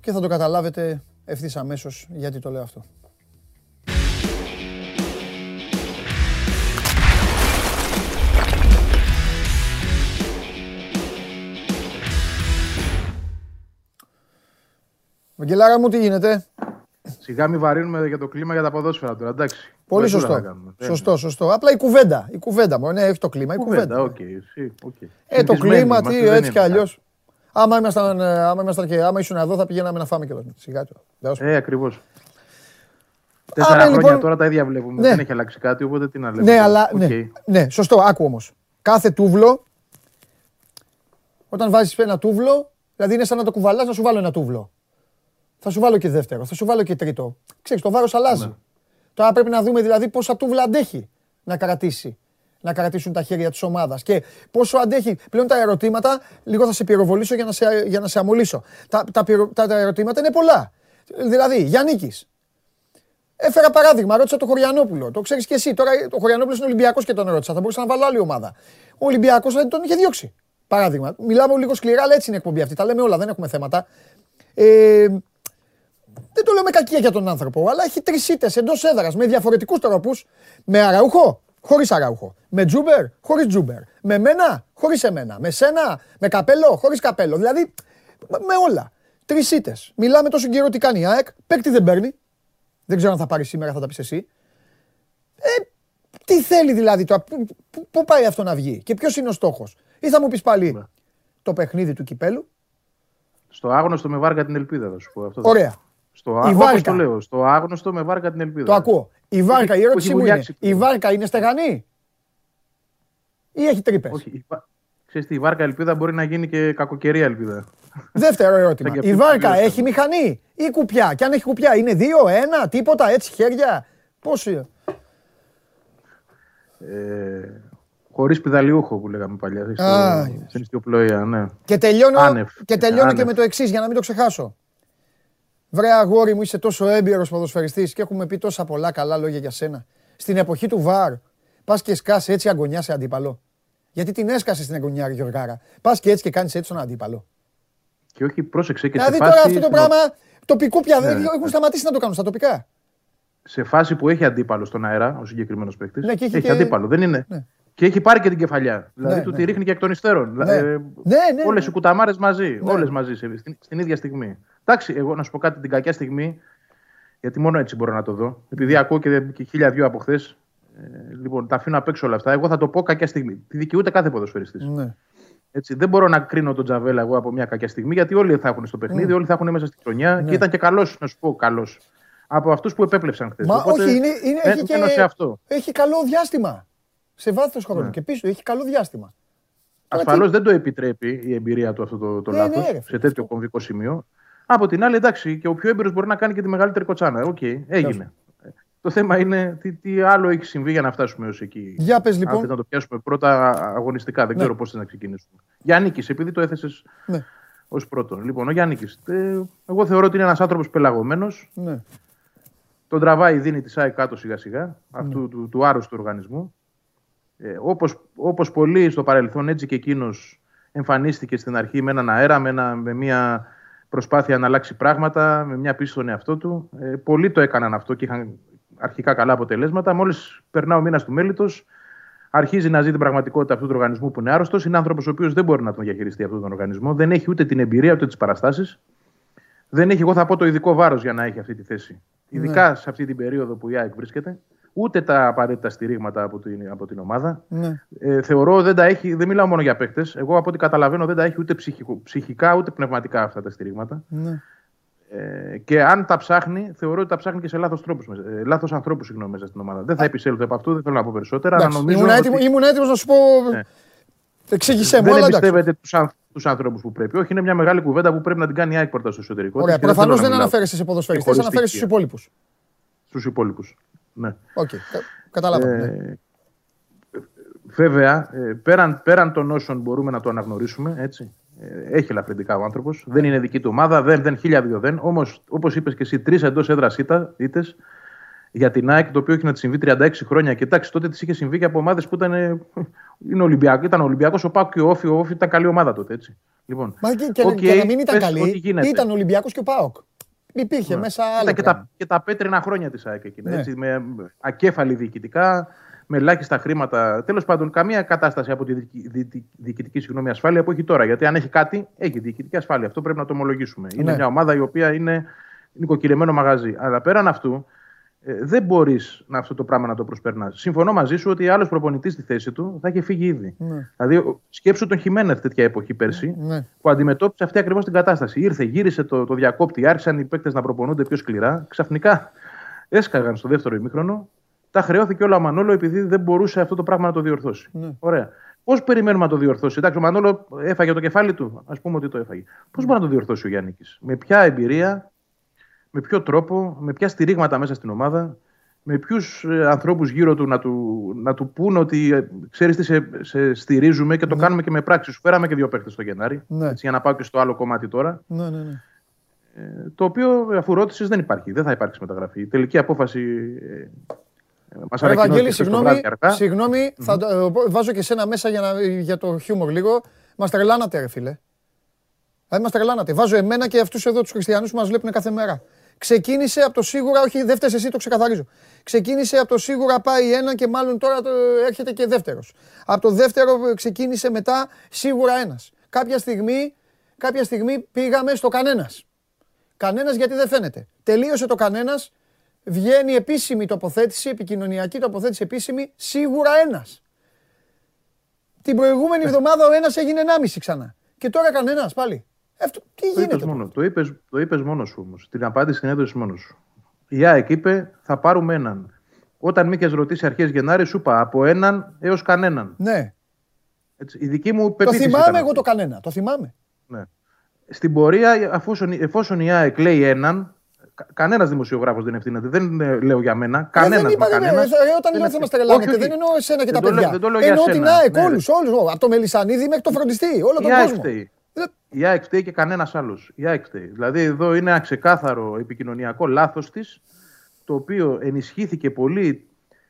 και θα το καταλάβετε ευθύς αμέσως γιατί το λέω αυτό. Βαγγελάρα μου, τι γίνεται; Σιγά μην βαρύνουμε για το κλίμα για τα ποδόσφαιρα τώρα, εντάξει. Πολύ σωστό. Σωστό, σωστό. Απλά η κουβέντα. Η κουβέντα μου, ναι, έχει το κλίμα. Η κουβέντα. Okay, okay. Ε, το κλίμα, τι, έτσι κι αλλιώς. Άμα ήμασταν, ε, άμα ήμασταν και άμα ήσουν εδώ, θα πηγαίναμε να φάμε κιόλα. Σιγά του. Ε, ακριβώς. Τέσσερα χρόνια λοιπόν... τώρα τα ίδια βλέπουμε. Ναι. Δεν έχει αλλάξει κάτι, οπότε τι να λέμε. Ναι, αλλά. Okay. Ναι, ναι, σωστό, άκου όμως. Κάθε τούβλο, όταν βάζεις ένα τούβλο, δηλαδή είναι σαν να το κουβαλάς να σου βάλω ένα τούβλο. Θα σου βάλω και δεύτερο, θα σου βάλω και τρίτο. Ξέρεις, το βάρος αλλάζει. Ναι. Τώρα πρέπει να δούμε δηλαδή πόσα τούβλα αντέχει να κρατήσει. Να κρατήσουν τα χέρια της ομάδας. Και πόσο αντέχει. Πλέον τα ερωτήματα, λίγο θα σε πυροβολήσω για να σε, για να σε αμολύσω. Τα, τα, τα, τα ερωτήματα είναι πολλά. Δηλαδή, Γιάννη Έφερα παράδειγμα, ρώτησα το Χωριανόπουλο. Το ξέρεις και εσύ. Τώρα το Χωριανόπουλος είναι Ολυμπιακός και τον ρώτησα. Θα μπορούσα να βάλω άλλη ομάδα. Ο Ολυμπιακός δεν τον είχε διώξει. Παράδειγμα. Μιλάμε λίγο σκληρά, αλλά έτσι είναι η εκπομπή αυτή. Τα λέμε όλα, δεν έχουμε θέματα. Ε, δεν το λέω με κακία για τον άνθρωπο, αλλά έχει τρεις ήττες εντός έδρας με διαφορετικούς τρόπους. Με αραούχο, χωρίς αραούχο. Με τζούμπερ, χωρίς τζούμπερ. Με μένα, χωρίς εμένα. Με σένα, με καπέλο, χωρίς καπέλο. Δηλαδή με όλα. Τρεις ήττες. Μιλάμε τόσο καιρό τι κάνει η ΑΕΚ. Παίκτη δεν παίρνει. Δεν ξέρω αν θα πάρει σήμερα, θα τα πεις εσύ. Ε, τι θέλει δηλαδή τώρα, πού πάει αυτό να βγει και ποιος είναι ο στόχος. Ή θα μου πεις πάλι ναι. το παιχνίδι του κυπέλου. Στο άγνωστο με βάρκα την ελπίδα, θα σου πω αυτό. Ωραία. Στο, η βάρκα. το λέω, στο άγνωστο με βάρκα την ελπίδα. Το ακούω. Η βάρκα, η ερώτησή μου είναι, η βάρκα είναι στεγανή; Ή έχει τρύπες; Όχι, η, ξέρεις τι, η βάρκα ελπίδα μπορεί να γίνει και κακοκαιρία ελπίδα. Δεύτερο ερώτημα. η βάρκα έχει μηχανή ή κουπιά; Και αν έχει κουπιά, είναι δύο, ένα, τίποτα, έτσι χέρια; Πώς είναι; Ε, Χωρίς πιδαλιούχο που λέγαμε παλιά. Στην ιστιοπλοεία, ναι. Και τελειώνω, και, τελειώνω και με το εξής για να μην το ξεχάσω. Βρε αγόρι μου, είσαι τόσο έμπειρος ποδοσφαιριστής και έχουμε πει τόσα πολλά καλά λόγια για σένα. Στην εποχή του Βαρ, πας και σκάσει έτσι αγωνιά σε αντίπαλο. Γιατί την έσκασες στην αγωνιά, Γιωργάρα. Πας και έτσι και κάνεις έτσι τον αντίπαλο. Και όχι, πρόσεξε και δηλαδή, σε φάση... τώρα αυτό το πράγμα τοπικό πια ναι. έχουν σταματήσει να το κάνουν στα τοπικά. Σε φάση που έχει αντίπαλο στον αέρα, ο συγκεκριμένος παίκτης. Ναι, έχει, έχει και... αντίπαλο. Δεν είναι. Ναι. Και έχει πάρει και την κεφαλιά. Δηλαδή ναι, του ναι. τη ρίχνει και εκ των υστέρων. Ναι. Ε, ναι, ναι, Όλες οι κουταμάρες μαζί. Ναι. Όλες μαζί στην, στην ίδια στιγμή. Εντάξει, εγώ να σου πω κάτι την κακιά στιγμή, γιατί μόνο έτσι μπορώ να το δω. Επειδή ακούω και, και χίλια δυο από χθες. Ε, λοιπόν, τα αφήνω απ' έξω όλα αυτά. Εγώ θα το πω κακιά στιγμή. Τη δικαιούται κάθε ποδοσφαιριστής. Ναι. Έτσι, δεν μπορώ να κρίνω τον Τζαβέλα εγώ από μια κακιά στιγμή, γιατί όλοι θα έχουν στο παιχνίδι, ναι. όλοι θα έχουν μέσα στη χρονιά. Ναι. Και ήταν και καλός, να σου πω, καλός. Από αυτούς που επέπλεψαν χθες. Μα Οπότε, όχι, είναι, είναι, έχει, και, αυτό. έχει καλό διάστημα. Σε βάθος χρόνου. Ναι. Και πίσω έχει καλό διάστημα. Ασφαλώς δεν το επιτρέπει η εμπειρία του αυτό το, το ναι, λάθος ναι, σε τέτοιο κομβικό σημείο. Από την άλλη, εντάξει, και ο πιο έμπειρος μπορεί να κάνει και τη μεγαλύτερη κοτσάνα. OK, okay, έγινε. Το θέμα είναι τι, τι, άλλο έχει συμβεί για να φτάσουμε έως εκεί. Για πες, λοιπόν. Αν να το πιάσουμε πρώτα αγωνιστικά, δεν ναι. ξέρω πώς θα να ξεκινήσουμε. Γιάννη, επειδή το έθεσες ναι. ως πρώτο. Λοιπόν, ο Γιάννη, ε, εγώ θεωρώ ότι είναι ένας άνθρωπος πελαγωμένος. Ναι. Τον τραβάει, δίνει τη ΣΑΕ κάτω σιγά-σιγά αυτού ναι. του, του άρρωστου οργανισμού. Ε, όπως, όπως πολλοί στο παρελθόν, έτσι και εκείνος εμφανίστηκε στην αρχή με έναν αέρα, με, ένα, με μια προσπάθεια να αλλάξει πράγματα, με μια πίστη στον εαυτό του. Ε, πολλοί το έκαναν αυτό και είχαν αρχικά καλά αποτελέσματα. Μόλις περνά ο μήνας του μέλητος, αρχίζει να ζει την πραγματικότητα αυτού του οργανισμού που είναι άρρωστος. Είναι άνθρωπος ο οποίος δεν μπορεί να τον διαχειριστεί αυτόν τον οργανισμό. Δεν έχει ούτε την εμπειρία ούτε τις παραστάσεις. Δεν έχει, εγώ θα πω, το ειδικό βάρος για να έχει αυτή τη θέση. Ειδικά ναι. σε αυτή την περίοδο που η ΑΕΚ βρίσκεται ούτε τα απαραίτητα στηρίγματα από την, από την ομάδα. Ναι. Ε, θεωρώ δεν τα έχει, δεν μιλάω μόνο για παίκτες. Εγώ από ό,τι καταλαβαίνω δεν τα έχει ούτε ψυχικό, ψυχικά ούτε πνευματικά αυτά τα στηρίγματα. Ναι. Ε, και αν τα ψάχνει, θεωρώ ότι τα ψάχνει και σε λάθος τρόπους. Ε, λάθος ανθρώπους συγγνώμη, μέσα στην ομάδα. Δεν θα επισέλθω από αυτού, δεν θέλω να πω περισσότερα. Αλλά νομίζω ήμουν, έτοιμο, ότι... ήμουν έτοιμος να σου πω. Ναι. Εξήγησέ μου, Δεν εμπιστεύεται τους ανθρώπου που πρέπει. Όχι, είναι μια μεγάλη κουβέντα που πρέπει να την κάνει η ΑΕΚ στο εσωτερικό. Ωραία, προφανώς δεν αναφέρεσαι σε ποδοσφαιριστές, αναφέρεσαι στους υπόλοιπους. Στους υπόλοιπους. Ναι. Okay. Καταλάβαμε. Ε, ναι. Βέβαια, ε, πέραν, πέραν των όσων μπορούμε να το αναγνωρίσουμε, έτσι, ε, έχει ελαφρυντικά ο άνθρωπος. Δεν είναι δική του ομάδα, δεν, δεν χίλια δύο δεν. Όμως, όπως είπες και εσύ, τρεις εντός έδρας είτε για την ΑΕΚ, το οποίο έχει να της συμβεί 36 χρόνια. Κοιτάξτε, τότε της είχε συμβεί και από ομάδες που ήταν. Είναι Ολυμπιακό, ήταν Ολυμπιακός, ο Πάοκ και ο Όφη. Ο Όφη ήταν καλή ομάδα τότε. Έτσι. Λοιπόν, Μα και, και, okay, και να μην ήταν καλή, ήταν Ολυμπιακός και ο Πάοκ. Υπήρχε ναι. μέσα άλλο. Ήταν και τα, και τα πέτρινα χρόνια της ΑΕΚ εκείνη. Ναι. Έτσι, με ακέφαλη διοικητικά, με ελάχιστα χρήματα. Τέλος πάντων, καμία κατάσταση από τη διοικητική συγγνώμη, ασφάλεια που έχει τώρα. Γιατί αν έχει κάτι, έχει διοικητική ασφάλεια. Αυτό πρέπει να το ομολογήσουμε. Είναι ναι. μια ομάδα η οποία είναι νοικοκυρεμένο μαγαζί. Αλλά πέραν αυτού, ε, δεν μπορείς αυτό το πράγμα να το προσπερνάς. Συμφωνώ μαζί σου ότι άλλος προπονητής στη θέση του θα είχε φύγει ήδη. Ναι. Δηλαδή, σκέψου τον Χιμένεθ τέτοια εποχή πέρσι, ναι. που αντιμετώπισε αυτή ακριβώς την κατάσταση. Ήρθε, γύρισε το, το διακόπτη, άρχισαν οι παίκτες να προπονούνται πιο σκληρά. Ξαφνικά έσκαγαν στο δεύτερο ημίχρονο. Τα χρεώθηκε όλα ο Μανόλο επειδή δεν μπορούσε αυτό το πράγμα να το διορθώσει. Ναι. Ωραία. Πώς περιμένουμε να το διορθώσει; Εντάξει, ο Μανόλο έφαγε το κεφάλι του. Α πούμε ότι το έφαγε. Πώς μπορεί να το διορθώσει ο Γιάννη. Με ποια εμπειρία, με ποιο τρόπο, με ποια στηρίγματα μέσα στην ομάδα, με ποιους ε, ανθρώπους γύρω του να του, να του πούν ότι ε, ξέρεις τι σε, σε, στηρίζουμε και το ναι. κάνουμε και με πράξη. Σου φέραμε και δύο παίκτε στο Γενάρη. Ναι. Έτσι, για να πάω και στο άλλο κομμάτι τώρα. Ναι, ναι, ναι. Ε, το οποίο αφού ρώτησες δεν υπάρχει. Δεν θα υπάρξει μεταγραφή. Η τελική απόφαση. Ε, μας Ευαγγέλη, συγγνώμη, συγγνώμη θα, ε, βάζω και σένα μέσα για, να, για το χιούμορ λίγο. Μας τρελάνατε, ρε φίλε. Δηλαδή, μας τρελάνατε. Βάζω εμένα και αυτούς εδώ τους χριστιανούς που μας βλέπουν κάθε μέρα. Ξεκίνησε από το σίγουρα, όχι δεν εσύ, το ξεκαθαρίζω. Ξεκίνησε από το σίγουρα πάει ένα και μάλλον τώρα το, έρχεται και δεύτερος. Από το δεύτερο ξεκίνησε μετά σίγουρα ένας. Κάποια στιγμή, κάποια στιγμή πήγαμε στο κανένας. Κανένας γιατί δεν φαίνεται. Τελείωσε το κανένας, βγαίνει επίσημη τοποθέτηση, επικοινωνιακή τοποθέτηση επίσημη, σίγουρα ένας. Την προηγούμενη εβδομάδα ο ένας έγινε 1,5 ξανά. Και τώρα κανένας πάλι. Αυτό, τι το γίνεται. Είπες μόνο, το είπες, το είπες μόνος σου όμως. Την απάντηση την έδωσες μόνος σου. Η ΑΕΚ είπε θα πάρουμε έναν. Όταν με είχες ρωτήσει αρχές Γενάρη, σου είπα από έναν έως κανέναν. Ναι. Έτσι, η δική μου Το θυμάμαι εγώ το κανένα. Το θυμάμαι. Ναι. Στην πορεία, εφόσον, εφόσον η ΑΕΚ λέει έναν, Κανένας δημοσιογράφος δεν ευθύνεται. Δεν ε, λέω για μένα. Ε, Κανένας. Δεν είπα, κανένας. Ε, όταν λέω θα μα τρελάνετε, δεν εννοώ εσένα και τα παιδιά. Δεν το λέω εννοώ την ΑΕΚ, ναι, όλους. Από το Μελισανίδη μέχρι το φροντιστή. Όλο τον κόσμο. Η ΑΕΚ φταίει και κανένας άλλος. Η ΑΕΚ φταίει. Δηλαδή εδώ είναι ένα ξεκάθαρο επικοινωνιακό λάθος της, το οποίο ενισχύθηκε πολύ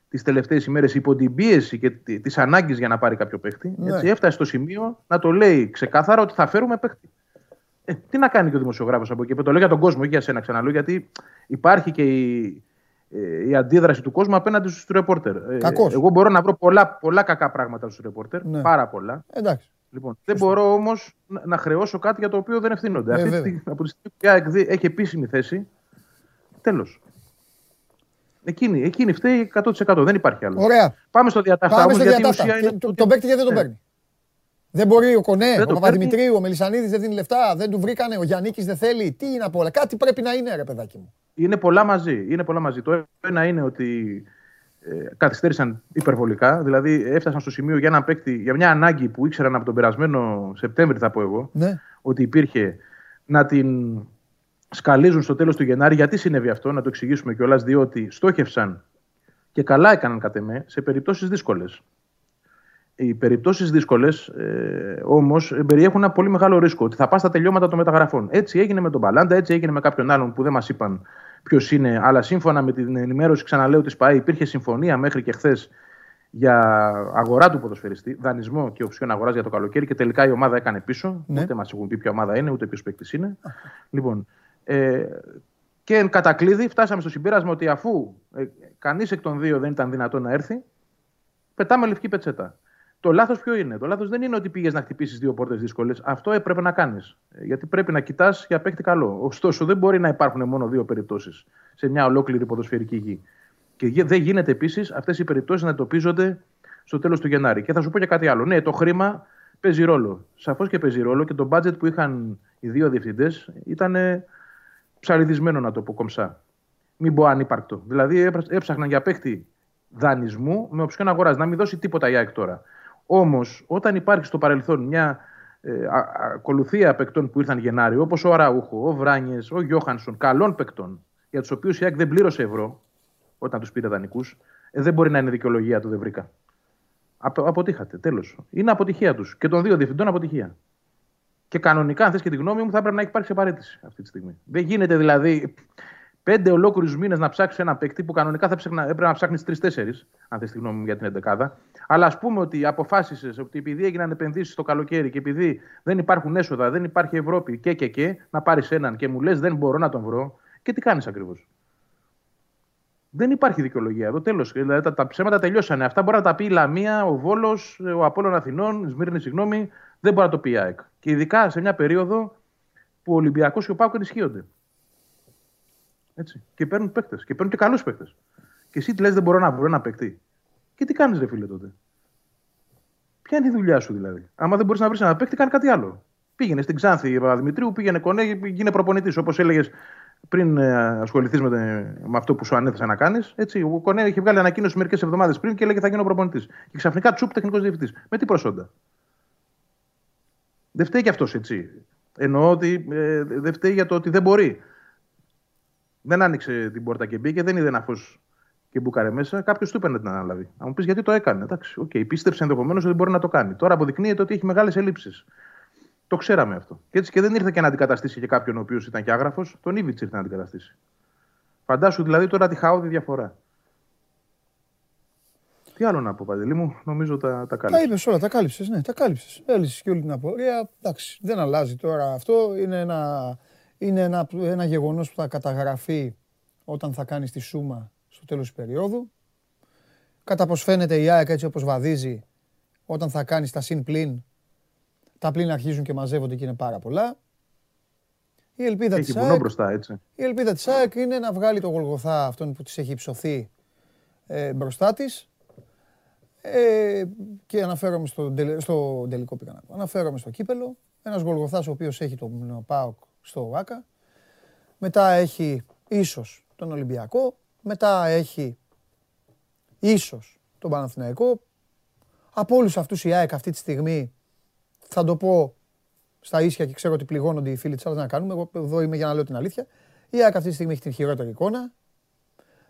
τις τελευταίες ημέρες υπό την πίεση και τι ανάγκε για να πάρει κάποιο παίχτη. Ναι. Έτσι, έφτασε στο σημείο να το λέει ξεκάθαρα ότι θα φέρουμε παίχτη. Ε, τι να κάνει και ο δημοσιογράφος από εκεί. Το λέω για τον κόσμο, όχι για σένα ξαναλέω, γιατί υπάρχει και η, ε, η αντίδραση του κόσμου απέναντι στους ρεπόρτερ. Ε, εγώ μπορώ να βρω πολλά, πολλά κακά πράγματα στους ρεπόρτερ. Ναι. Πάρα πολλά. Εντάξει. Λοιπόν, δεν μπορώ όμως να χρεώσω κάτι για το οποίο δεν ευθύνονται. Ε, Αυτή, από τη στιγμή που έχει επίσημη θέση, τέλος. Εκείνη, εκείνη φταίει 100%. Δεν υπάρχει άλλο. Ωραία. Πάμε στο διατάφτα. Πάμε στο διατάφτα. Είναι... Το, τον παίκτη γιατί δεν τον ναι. παίρνει; Δεν μπορεί ο Κονέ, δεν ο Παπαδημητρίου, ο Μελισανίδης δεν δίνει λεφτά, δεν του βρήκανε, ο Γιάννη δεν θέλει. Τι είναι από όλα. Κάτι πρέπει να είναι, ρε παιδάκι μου. Είναι πολλά μαζί. Είναι πολλά μαζί. Το ένα είναι ότι ε, καθυστέρησαν υπερβολικά. Δηλαδή έφτασαν στο σημείο για ένα παίκτη, για μια ανάγκη που ήξεραν από τον περασμένο Σεπτέμβρη, θα πω εγώ, ναι. ότι υπήρχε να την σκαλίζουν στο τέλος του Γενάρη. Γιατί συνέβη αυτό, να το εξηγήσουμε κιόλας, διότι στόχευσαν και καλά έκαναν κατ' εμέ σε περιπτώσεις δύσκολες. Οι περιπτώσεις δύσκολες ε, όμως περιέχουν ένα πολύ μεγάλο ρίσκο ότι θα πας στα τελειώματα των μεταγραφών. Έτσι έγινε με τον Παλάντα, έτσι έγινε με κάποιον άλλον που δεν μας είπαν ποιος είναι. Αλλά σύμφωνα με την ενημέρωση, ξαναλέω, της ΠΑΕ, υπήρχε συμφωνία μέχρι και χθες για αγορά του ποδοσφαιριστή, δανεισμό και οψιόν αγοράς για το καλοκαίρι και τελικά η ομάδα έκανε πίσω. Ναι. Ούτε μας έχουν πει ποια ομάδα είναι, ούτε ποιος παίκτης είναι. λοιπόν, ε, και εν κατακλείδη φτάσαμε στο συμπέρασμα ότι αφού ε, κανείς εκ των δύο δεν ήταν δυνατό να έρθει, πετάμε λευκή πετσέτα. Το λάθος ποιο είναι; Το λάθος δεν είναι ότι πήγες να χτυπήσεις δύο πόρτες δύσκολες. Αυτό έπρεπε να κάνεις. Ε, γιατί πρέπει να κοιτάς για παίχτη καλό. Ωστόσο, δεν μπορεί να υπάρχουν μόνο δύο περιπτώσεις σε μια ολόκληρη ποδοσφαιρική γη. Και δεν γίνεται επίσης αυτές οι περιπτώσεις να εντοπίζονται στο τέλος του Γενάρη. Και θα σου πω και κάτι άλλο. Ναι, το χρήμα παίζει ρόλο. Σαφώς και παίζει ρόλο και το budget που είχαν οι δύο διευθυντές ήταν ψαλιδισμένο να το πω κομψά. Μην πω ανύπαρκτο. Δηλαδή έψαχναν για παίχτη δανεισμού με οψιόν αγοράς, να μην δώσει τίποτα η ΑΕΚ τώρα. Όμως, όταν υπάρχει στο παρελθόν μια ε, ακολουθία παικτών που ήρθαν Γενάρη, όπως ο Αραούχο, ο Βράνιες, ο Γιώχανσον, καλών παικτών, για τους οποίους η ΑΕΚ δεν πλήρωσε ευρώ όταν τους πήρε δανεικούς, ε, δεν μπορεί να είναι δικαιολογία του, δεν βρήκα. αποτύχατε, τέλος. Είναι αποτυχία τους. Και των δύο διευθυντών αποτυχία. Και κανονικά, αν θες και τη γνώμη μου, θα πρέπει να έχει υπάρξει απαραίτηση αυτή τη στιγμή. Δεν γίνεται δηλαδή πέντε ολόκληρους μήνες να ψάξεις ένα παίκτη που κανονικά θα έπρεπε να ψάχνεις τρει-τέσσερι, αν θες τη γνώμη μου για την 11 Αλλά ας πούμε ότι αποφάσισες ότι επειδή έγιναν επενδύσεις το καλοκαίρι και επειδή δεν υπάρχουν έσοδα, δεν υπάρχει Ευρώπη και και και, να πάρεις έναν και μου λες δεν μπορώ να τον βρω. Και τι κάνεις ακριβώς; Δεν υπάρχει δικαιολογία εδώ. Τέλος. Δηλαδή, τα, τα, ψέματα τελειώσανε. Αυτά μπορεί να τα πει η Λαμία, ο Βόλος, ο Απόλων Αθηνών, η Σμύρνη, συγγνώμη. Δεν μπορεί να το πει η ΑΕΚ. Και ειδικά σε μια περίοδο που ο Ολυμπιακός και ο Πάουκ ενισχύονται. Έτσι. Και παίρνουν παίκτες. Και παίρνουν και καλούς παίκτες. Και εσύ τι λες, δεν μπορώ να βρω ένα παίκτη. Και τι κάνεις, ρε φίλε τότε; Ποια είναι η δουλειά σου δηλαδή; Άμα δεν μπορείς να βρεις ένα παίκτη, κάνει κάτι άλλο. Πήγαινε στην Ξάνθη η Παπαδημητρίου, πήγαινε κονέ, γίνε προπονητής. Όπως έλεγες πριν ε, ασχοληθείς με, με, αυτό που σου ανέθεσα να κάνεις. Ο Κονέ είχε βγάλει ανακοίνωση μερικές εβδομάδες πριν και έλεγε θα γίνω προπονητής. Και ξαφνικά τσουπ τεχνικός διευθυντής. Με τι προσόντα; Δεν φταίει κι αυτός έτσι. Εννοώ ότι ε, δεν φταίει για το ότι δεν μπορεί δεν άνοιξε την πόρτα και μπήκε, δεν είδε ένα φως και μπούκαρε μέσα. Κάποιος του είπε να την αναλάβει. Αν μου πεις γιατί το έκανε. Εντάξει, okay, πίστεψε ενδεχομένως ότι μπορεί να το κάνει. Τώρα αποδεικνύεται ότι έχει μεγάλες ελλείψεις. Το ξέραμε αυτό. Και έτσι και δεν ήρθε και να αντικαταστήσει και κάποιον ο οποίος ήταν και άγραφος, τον Ήβιτ ήρθε να αντικαταστήσει. Φαντάσου δηλαδή τώρα τη χαόδη διαφορά. Τι άλλο να πω, Παντελή μου, νομίζω τα, τα κάλυψες. Τα είπες όλα, τα κάλυψες. Ναι, τα κάλυψες. Έλυσες και όλη την απορία. Εντάξει, δεν αλλάζει τώρα αυτό. Είναι ένα είναι ένα, ένα γεγονός που θα καταγραφεί όταν θα κάνεις τη σούμα στο τέλος της περίοδου. Κατά πως φαίνεται η ΑΕΚ έτσι όπως βαδίζει, όταν θα κάνει τα συν πλήν, τα πλήν αρχίζουν και μαζεύονται και είναι πάρα πολλά. Η ελπίδα της ΑΕΚ, μπροστά, έτσι. Η ελπίδα της ΑΕΚ είναι να βγάλει το Γολγοθά αυτόν που της έχει υψωθεί ε, μπροστά της ε, και αναφέρομαι στο, στο τελικό πήγα Αναφέρομαι στο κύπελο. Ένας Γολγοθάς ο οποίος έχει τον ΠΑΟΚ στο ΟΑΚΑ. Μετά έχει ίσως τον Ολυμπιακό. Μετά έχει ίσως τον Παναθηναϊκό. Από όλους αυτούς η ΑΕΚ αυτή τη στιγμή θα το πω στα ίσια και ξέρω ότι πληγώνονται οι φίλοι της άλλας να κάνουμε. Εγώ εδώ είμαι για να λέω την αλήθεια. Η ΑΕΚ αυτή τη στιγμή έχει την χειρότερη εικόνα.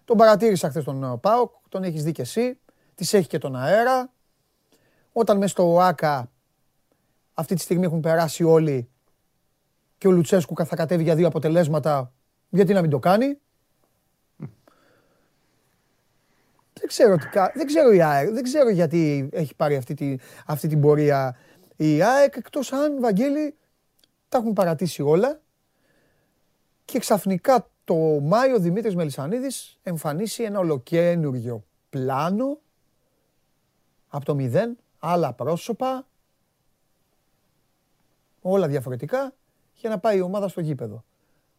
Τον παρατήρησα χθες τον ΠΑΟΚ, τον έχεις δει και εσύ. Τη έχει και τον αέρα. Όταν μέσα στο ΟΑΚΑ αυτή τη στιγμή έχουν περάσει όλοι και ο Λουτσέσκου θα κατέβει για δύο αποτελέσματα, γιατί να μην το κάνει. Δεν ξέρω, δεν ξέρω η ΑΕΚ, δεν ξέρω γιατί έχει πάρει αυτή, τη, αυτή την πορεία η ΑΕΚ, εκτός αν, Βαγγέλη, τα έχουν παρατήσει όλα και ξαφνικά το Μάιο Δημήτρης Μελισανίδης εμφανίσει ένα ολοκένουργιο πλάνο από το μηδέν, άλλα πρόσωπα, όλα διαφορετικά για να πάει η ομάδα στο γήπεδο.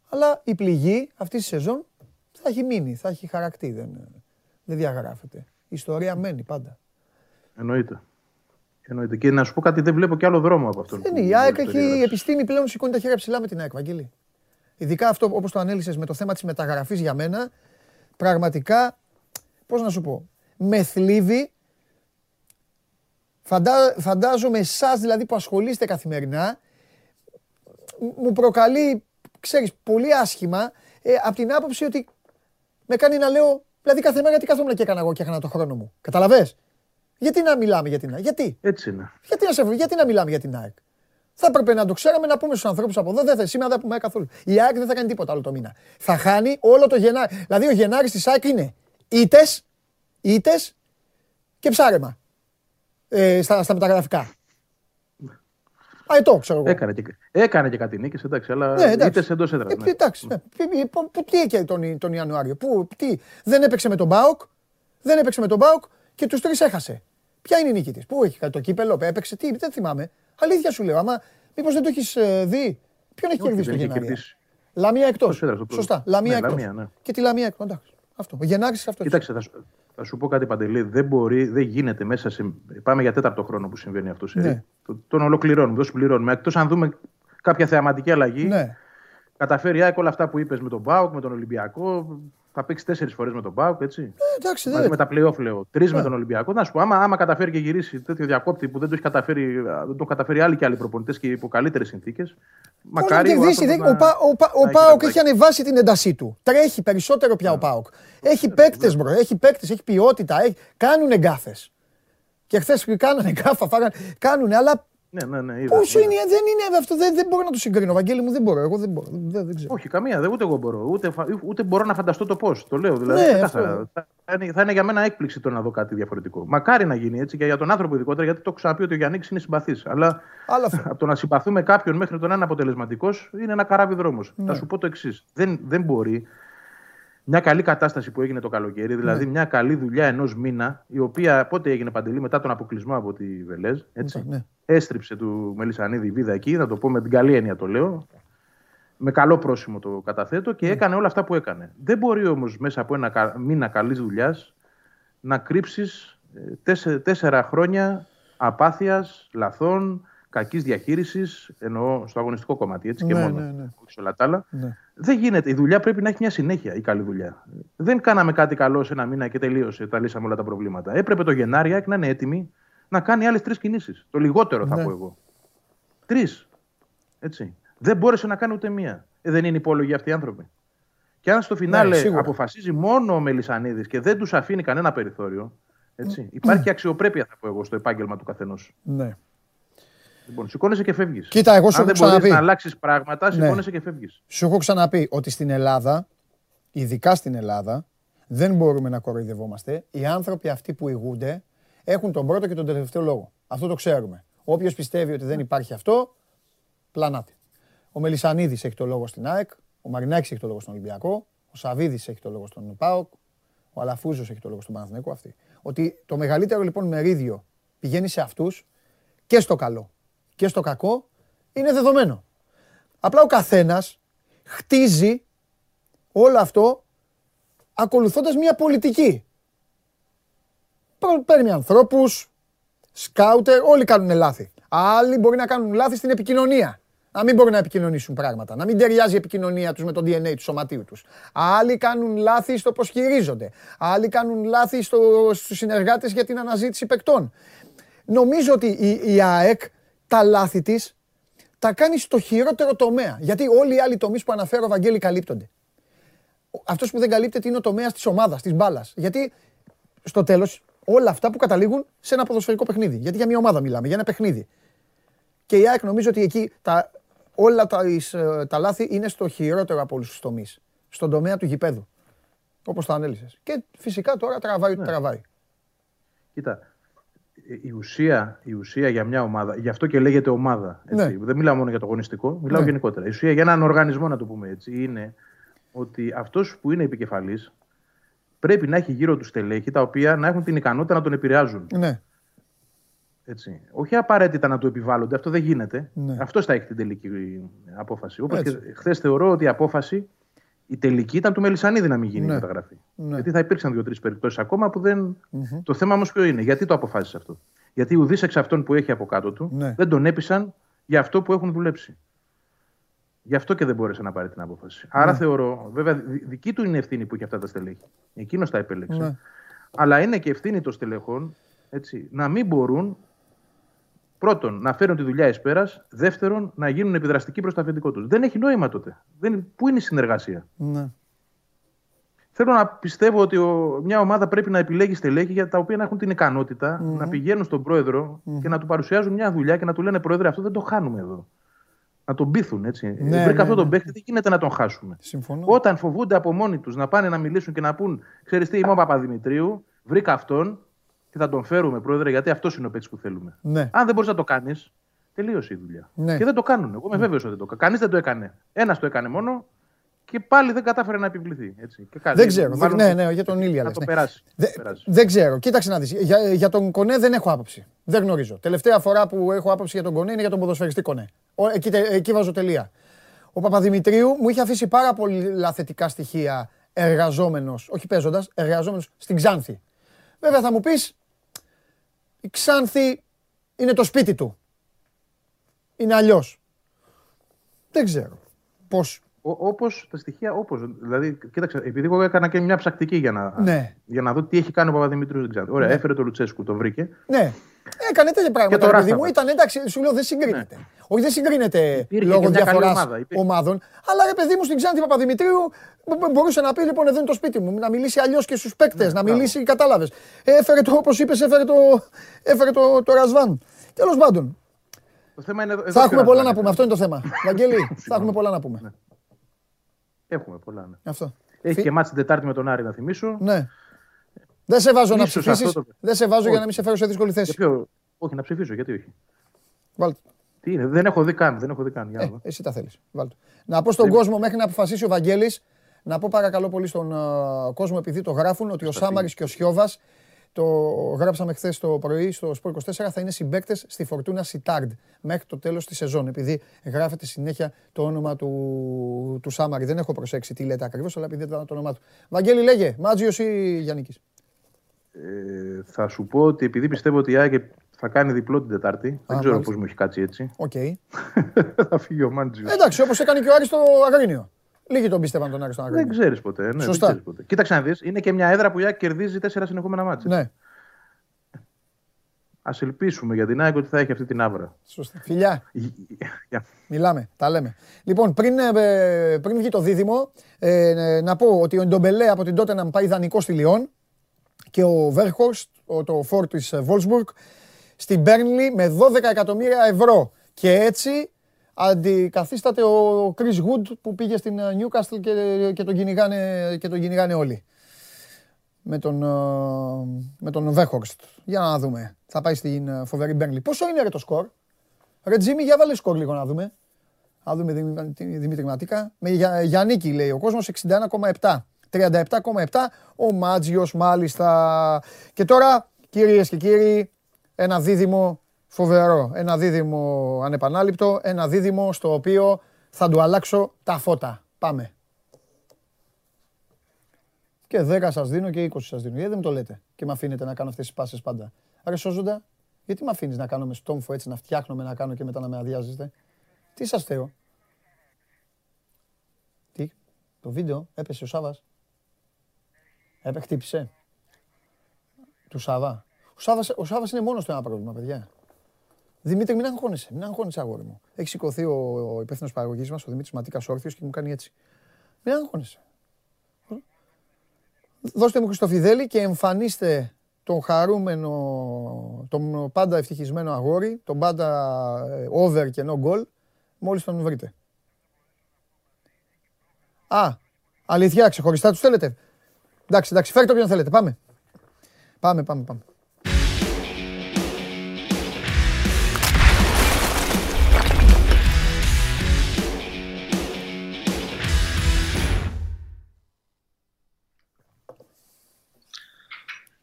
Αλλά η πληγή αυτή τη σεζόν θα έχει μείνει, θα έχει χαρακτή, δεν, δεν διαγράφεται. Η ιστορία μένει πάντα. Εννοείται. Εννοείται. Και να σου πω κάτι, δεν βλέπω κι άλλο δρόμο από αυτόν. Δεν είναι. Η ΑΕΚ έχει η επιστήμη πλέον σηκώνει τα χέρια ψηλά με την ΑΕΚ, Βαγγέλη. Ειδικά αυτό όπως το ανέλησες με το θέμα της μεταγραφής για μένα, πραγματικά, πώς να σου πω, με θλίβει. Φαντά, φαντάζομαι εσάς δηλαδή που ασχολείστε καθημερινά, μου προκαλεί, ξέρεις, πολύ άσχημα ε, από την άποψη ότι με κάνει να λέω, δηλαδή κάθε μέρα τι καθόμουν και έκανα εγώ και έκανα το χρόνο μου. Καταλαβες; Γιατί να μιλάμε για την ΑΕΚ, γιατί; Έτσι είναι. Γιατί να, σε, γιατί να μιλάμε για την ΑΕΚ; Θα έπρεπε να το ξέραμε να πούμε στους ανθρώπους από εδώ. Δεν θα, σήμερα δεν πούμε καθόλου. Η ΑΕΚ δεν θα κάνει τίποτα άλλο το μήνα. Θα χάνει όλο το Γενάρη. Δηλαδή ο Γενάρης της ΑΕΚ είναι ήττε, ήττε και ψάρεμα. Ε, στα, στα μεταγραφικά. Αετό, ξέρω εγώ. Έκανε και, έκανε και κάτι νίκη, εντάξει, αλλά ναι, εντάξει. εντός έδρας. Ε, ναι. Εντάξει, ναι. Τι έκανε τον, τον Ιανουάριο, που, τι, δεν έπαιξε με τον Μπάουκ, δεν έπαιξε με τον Μπάουκ και τους τρεις έχασε. Ποια είναι η νίκη της, Πού έχει το κύπελο, έπαιξε, τι, δεν θυμάμαι. Αλήθεια σου λέω, άμα μήπως δεν το έχεις ε, δει. Ποιον έχει κερδίσει το Γενάρη; Λαμία εκτός. Σωστά. Λαμία ναι, εκτός. Και τη Λαμία εκτός. Αυτό. Ο Γενάρης αυτός. Κοιτάξτε, θα σου πω κάτι παντελή. Δεν μπορεί, δεν γίνεται μέσα σε. Πάμε για τέταρτο χρόνο που συμβαίνει αυτό. Ναι. Τον ολοκληρώνουμε, τον συμπληρώνουμε. Εκτός αν δούμε κάποια θεαματική αλλαγή. Ναι. Καταφέρει η όλα αυτά που είπες με τον Μπάουκ, με τον Ολυμπιακό. Θα παίξει τέσσερις φορές με τον Μπάουκ, έτσι. Ε, εντάξει, Μαζί με τα playoff λέω. Τρεις με τον Ολυμπιακό. Να σου πω, άμα, άμα καταφέρει και γυρίσει τέτοιο διακόπτη που δεν το έχει καταφέρει, δεν το καταφέρει άλλοι και άλλοι προπονητές και υπό καλύτερες συνθήκες. Μακάρι. Ο, ο, ο, ο Πάοκ έχει ανεβάσει την έντασή του. Τρέχει περισσότερο πια ο Πάοκ. Έχει παίκτες, bro. Έχει παίκτες, έχει ποιότητα. Έχει... Κάνουν γκάφες. Και χθες κάνανε γκάφα, φάγανε. Κάνουν, αλλά ναι, ναι, ναι. Πόσο είναι, δεν είναι αυτό, δεν, δεν μπορώ να το συγκρίνω. Βαγγέλη μου δεν μπορώ. Εγώ δεν μπορώ. Δεν, δεν ξέρω. Όχι, καμία, δεν, ούτε εγώ μπορώ. Ούτε, ούτε μπορώ να φανταστώ το πώς. Το λέω. Δηλαδή, ναι, θα, είναι, θα είναι για μένα έκπληξη το να δω κάτι διαφορετικό. Μακάρι να γίνει έτσι και για τον άνθρωπο ειδικότερα, γιατί το έχω ξαναπεί ότι ο Γιάννης είναι συμπαθής. Αλλά από το να συμπαθούμε κάποιον μέχρι τον ένα αποτελεσματικός είναι ένα καράβι δρόμος. Ναι. Θα σου πω το εξής. Δεν, δεν μπορεί μια καλή κατάσταση που έγινε το καλοκαίρι, δηλαδή ναι. μια καλή δουλειά ενός μήνα, η οποία πότε έγινε παντελή μετά τον αποκλεισμό από τη Βελέζ. Έτσι, ναι. Έστριψε του Μελισανίδη η βίδα εκεί, θα το πω με την καλή έννοια το λέω. Με καλό πρόσημο το καταθέτω και ναι. έκανε όλα αυτά που έκανε. Δεν μπορεί όμως μέσα από ένα μήνα καλής δουλειάς να κρύψεις ε, τέσσερα χρόνια απάθειας, λαθών, κακής διαχείρισης, εννοώ στο αγωνιστικό κομμάτι, έτσι και ναι, μόνο. Ναι, ναι. Όχι σε όλα τα άλλα. Ναι. Δεν γίνεται. Η δουλειά πρέπει να έχει μια συνέχεια, η καλή δουλειά. Δεν κάναμε κάτι καλό σε ένα μήνα και τελείωσε. Τα λύσαμε όλα τα προβλήματα. Έπρεπε το Γενάρη να είναι έτοιμη να κάνει άλλες τρεις κινήσεις. Το λιγότερο θα ναι. πω εγώ. Τρεις. Έτσι. Δεν μπόρεσε να κάνει ούτε μία. Ε, δεν είναι υπόλογοι αυτοί οι άνθρωποι. Και αν στο φινάλε ναι, αποφασίζει μόνο ο Μελισανίδης και δεν τους αφήνει κανένα περιθώριο, έτσι, υπάρχει αξιοπρέπεια, θα πω εγώ, στο επάγγελμα του καθενός. Ναι. Λοιπόν, σηκώνεσαι και φεύγεις. Κοίτα, εγώ σου Αν έχω ξαναπεί. να αλλάξεις πράγματα, ναι. σηκώνεσαι και φεύγεις. Σου έχω ξαναπεί ότι στην Ελλάδα, ειδικά στην Ελλάδα, δεν μπορούμε να κοροϊδευόμαστε. Οι άνθρωποι αυτοί που ηγούνται έχουν τον πρώτο και τον τελευταίο λόγο. Αυτό το ξέρουμε. Όποιος πιστεύει ότι δεν υπάρχει αυτό, πλανάται. Ο Μελισανίδης έχει το λόγο στην ΑΕΚ, ο Μαρινάκης έχει το λόγο στον Ολυμπιακό, ο Σαββίδης έχει το λόγο στον ΠΑΟΚ, ο Αλαφούζος έχει το λόγο στον Παναθηναϊκό. Αυτή. Ότι το μεγαλύτερο λοιπόν μερίδιο πηγαίνει σε αυτούς και στο καλό και στο κακό είναι δεδομένο. Απλά ο καθένας χτίζει όλο αυτό ακολουθώντας μια πολιτική. Παίρνει ανθρώπους, σκάουτερ, όλοι κάνουν λάθη. Άλλοι μπορεί να κάνουν λάθη στην επικοινωνία. Να μην μπορούν να επικοινωνήσουν πράγματα. Να μην ταιριάζει η επικοινωνία τους με το DNA του σωματίου τους. Άλλοι κάνουν λάθη στο πώς χειρίζονται. Άλλοι κάνουν λάθη στους συνεργάτες για την αναζήτηση παικτών. Νομίζω ότι η, η ΑΕΚ τα λάθη της τα κάνει στο χειρότερο τομέα. Γιατί όλοι οι άλλοι τομείς που αναφέρω, Βαγγέλη, καλύπτονται. Αυτός που δεν καλύπτεται είναι ο τομέας της ομάδας, της μπάλας. Γιατί στο τέλος όλα αυτά που καταλήγουν σε ένα ποδοσφαιρικό παιχνίδι. Γιατί για μια ομάδα μιλάμε, για ένα παιχνίδι. Και η ΑΕΚ νομίζω ότι εκεί τα, όλα τα, ε, τα λάθη είναι στο χειρότερο από όλους τους τομείς. Στον τομέα του γηπέδου. Όπως το ανέλησες. Και φυσικά τώρα τραβάει ό,τι ναι. τραβάει. Κοίτα, η ουσία, η ουσία για μια ομάδα, γι' αυτό και λέγεται ομάδα. Έτσι. Ναι. Δεν μιλάω μόνο για το αγωνιστικό, μιλάω ναι. γενικότερα. Η ουσία για έναν οργανισμό, να το πούμε έτσι, είναι ότι αυτός που είναι επικεφαλής πρέπει να έχει γύρω του στελέχη τα οποία να έχουν την ικανότητα να τον επηρεάζουν. Ναι. Έτσι. Όχι απαραίτητα να του επιβάλλονται, αυτό δεν γίνεται. Ναι. Αυτός θα έχει την τελική απόφαση. Όπως και χθες θεωρώ ότι η απόφαση η τελική ήταν του Μελισανίδη να μην γίνει ναι. η καταγραφή. Ναι. Γιατί θα υπήρξαν δύο-τρεις περιπτώσεις ακόμα που δεν. Mm-hmm. Το θέμα όμως ποιο είναι, γιατί το αποφάσισε αυτό; Γιατί ουδής εξ αυτών που έχει από κάτω του ναι. δεν τον έπεισαν για αυτό που έχουν δουλέψει. Γι' αυτό και δεν μπόρεσε να πάρει την απόφαση. Άρα ναι. θεωρώ, βέβαια, δική του είναι ευθύνη που έχει αυτά τα στελέχη. Εκείνος τα επέλεξε. Ναι. Αλλά είναι και ευθύνη των στελεχών έτσι, να μην μπορούν Πρώτον, να φέρουν τη δουλειά εις πέρας. Δεύτερον, να γίνουν επιδραστικοί προς το αφεντικό τους. Δεν έχει νόημα τότε. Δεν, πού είναι η συνεργασία; Ναι. Θέλω να πιστεύω ότι ο, μια ομάδα πρέπει να επιλέγει στελέχη για τα οποία να έχουν την ικανότητα mm-hmm. να πηγαίνουν στον πρόεδρο mm-hmm. και να του παρουσιάζουν μια δουλειά και να του λένε Πρόεδρε, αυτό δεν το χάνουμε εδώ. Να τον πείθουν έτσι. Ναι, Βρήκα ναι, αυτό τον ναι. παίχτη, δεν γίνεται να τον χάσουμε. Συμφωνώ. Όταν φοβούνται από μόνοι τους να πάνε να μιλήσουν και να πούν, ξέρεις τι, είμαι ο Παπαδημητρίου, βρήκα αυτόν, και θα τον φέρουμε, πρόεδρε, γιατί αυτός είναι ο παίκτης που θέλουμε. Ναι. Αν δεν μπορείς να το κάνεις, τελείωσε η δουλειά. Ναι. Και δεν το κάνουν. Εγώ είμαι ναι. βέβαιος ότι το κάνουν. Κανείς δεν το έκανε. Ένας το έκανε μόνο και πάλι δεν κατάφερε να επιβληθεί. Έτσι. Και δεν ξέρω. Μάλλον, ναι, ναι, για τον Ήλια. Να το ναι. περάσει. Δε, περάσει. Δεν ξέρω. Κοίταξε να δεις. Για, για τον Κονέ δεν έχω άποψη. Δεν γνωρίζω. Τελευταία φορά που έχω άποψη για τον Κονέ είναι για τον ποδοσφαιριστή Κονέ. Ο, εκεί, εκεί βάζω τελεία. Ο Παπαδημητρίου μου είχε αφήσει πάρα πολλά θετικά στοιχεία εργαζόμενος, όχι παίζοντας, εργαζόμενος στην Ξάνθη. Βέβαια θα μου πεις, η Ξάνθη είναι το σπίτι του. Είναι αλλιώς. Δεν ξέρω πώς Όπως τα στοιχεία, όπως. Δηλαδή, κοίταξε, επειδή εγώ έκανα και μια ψακτική για να, ναι. για να δω τι έχει κάνει ο Παπαδημητρίου. Δεν ξέρω. Ωραία, ναι. έφερε το Λουτσέσκου, το βρήκε. Ναι. Έκανε τέτοια πράγματα. Το παιδί μου ήταν εντάξει, σου λέω δεν συγκρίνεται. Ναι. Όχι, δεν συγκρίνεται Υπήρχε λόγω διαφοράς ομάδων. Αλλά ρε παιδί μου στην Ξάνθη Παπαδημητρίου μπορούσε να πει λοιπόν εδώ είναι το σπίτι μου, να μιλήσει αλλιώς και στους παίκτες, ναι, να μιλήσει, κατάλαβες. Έφερε το, όπως είπες, έφερε το, έφερε το, το Ρασβάν. Τέλος πάντων. Το θέμα είναι θα έχουμε πολλά να πούμε. Αυτό είναι το θέμα. Βαγγέλη, θα έχουμε πολλά να πούμε. Ναι. Έχουμε πολλά. Ναι. Αυτό. Έχει και μάτς την Τετάρτη με τον Άρη, να θυμίσω. Ναι. Δεν σε βάζω να ψηφίσεις. Το... Δεν σε βάζω για να μην σε φέρω σε δύσκολη θέση. Ποιο... Όχι, να ψηφίσω, γιατί όχι. Βάλτε. Τι είναι, δεν έχω δει καν. Δεν έχω δει καν. Για ε, εσύ τα θέλεις. Να πω στον κόσμο μέχρι να αποφασίσει ο Βαγγέλης, να πω παρακαλώ πολύ στον uh, κόσμο, επειδή το γράφουν, ότι ο Σάμαρης και ο Σιώβας το γράψαμε χθες το πρωί στο Sport 24, θα είναι συμπαίκτες στη Φορτούνα Σιτάρντ μέχρι το τέλος της σεζόν. Επειδή γράφεται συνέχεια το όνομα του, του Σάμαρη. Δεν έχω προσέξει τι λέτε ακριβώς, αλλά επειδή ήταν το όνομά του. Βαγγέλη, λέγε, Μάτζιος ή Γιάννη. Ε, θα σου πω ότι επειδή πιστεύω ότι η Άγε θα κάνει διπλό την Τετάρτη. δεν ξέρω πώς μου έχει κάτσει έτσι. Okay. θα φύγει ο Μάντζιος. Εντάξει, όπως έκανε και ο Άρης στο Αγρίνιο. Λίγοι τον πίστευαν τον Άρη στον Αγρίνιο. Δεν ξέρεις ποτέ. Ναι, Σωστά. Δεν ξέρεις ποτέ. Κοίταξε να δεις, είναι και μια έδρα που η Άκη κερδίζει τέσσερα συνεχόμενα μάτια. Ναι. Α ελπίσουμε για την ΑΕΚ ότι θα έχει αυτή την άβρα. Σωστά. Φιλιά. Μιλάμε, τα λέμε. Λοιπόν, πριν, ε, πριν βγει το δίδυμο, ε, να πω ότι ο Ντομπελέ από την τότε να πάει δανεικό στη Λιόν και ο Βέρχορστ, το φόρ της Βόλσμπουργκ, στην Μπέρνλι με 12 εκατομμύρια ευρώ. Και έτσι αντικαθίσταται ο Chris Wood που πήγε στην Newcastle και, και, τον, κυνηγάνε, και τον κυνηγάνε όλοι. Με τον, ε, με τον Βέχορστ. Για να δούμε. Θα πάει στην ε, φοβερή Μπέρνλι. Πόσο είναι ρε το σκορ; Ρε Τζίμι, για βάλε σκορ λίγο να δούμε. Να δούμε Δημήτρη Ματίκα. Με Γιάννικη λέει ο κόσμος 61,7. 37,7 ο Μάτζιος μάλιστα. Και τώρα κυρίες και κύριοι ένα δίδυμο φοβερό, ένα δίδυμο ανεπανάληπτο, ένα δίδυμο στο οποίο θα του αλλάξω τα φώτα. Πάμε. Και 10 σας δίνω και 20 σας δίνω. Γιατί δεν μου το λέτε και με αφήνετε να κάνω αυτές τις πάσες πάντα; Άρα σώζοντα, γιατί με αφήνεις να κάνω με στόμφο έτσι, να φτιάχνω να κάνω και μετά να με αδειάζεστε; Τι σας θέω. Τι, το βίντεο έπεσε ο Σάβας. Έπε, χτύπησε. Του Σάβα. Ο Σάβας, ο Σάβας είναι μόνος του ένα πρόβλημα, παιδιά. Δημήτρη, μην αγχώνεσαι. Μην αγχώνεσαι, αγόρι μου. Έχει σηκωθεί ο, ο υπεύθυνος παραγωγής μας, ο Δημήτρης Ματίκας Όρθιος και μου κάνει έτσι. Μην αγχώνεσαι. Δώστε μου Χριστοφιδέλη και εμφανίστε τον χαρούμενο, τον πάντα ευτυχισμένο αγόρι, τον πάντα ε, over και no goal, μόλις τον βρείτε. Α, αλήθεια, ξεχωριστά τους θέλετε. Εντάξει, εντάξει, φέρτε όποιον θέλετε. Πάμε. Πάμε, πάμε, πάμε.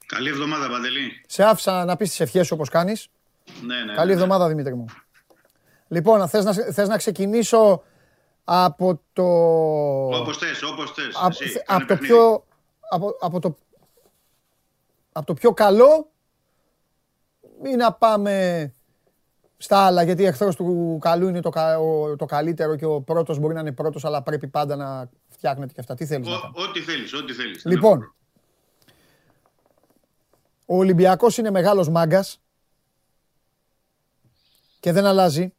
Καλή εβδομάδα, Παντελή. Σε άφησα να πεις τις ευχές σου όπως κάνεις. Ναι, ναι. Καλή ναι. εβδομάδα, Δημήτρη μου. Λοιπόν, θες να, θες να ξεκινήσω από το... Όπως θες, όπως θες. Από, Εσύ, από το πιο... Από, από, το, από το πιο καλό ή να πάμε στα άλλα, γιατί εχθρός του καλού είναι το, το καλύτερο και ο πρώτος μπορεί να είναι πρώτος, αλλά πρέπει πάντα να φτιάχνετε και αυτά. Τι θέλεις να Ό,τι θέλεις, ό,τι θέλεις. Λοιπόν, ο Ολυμπιακός είναι μεγάλος μάγκας και δεν αλλάζει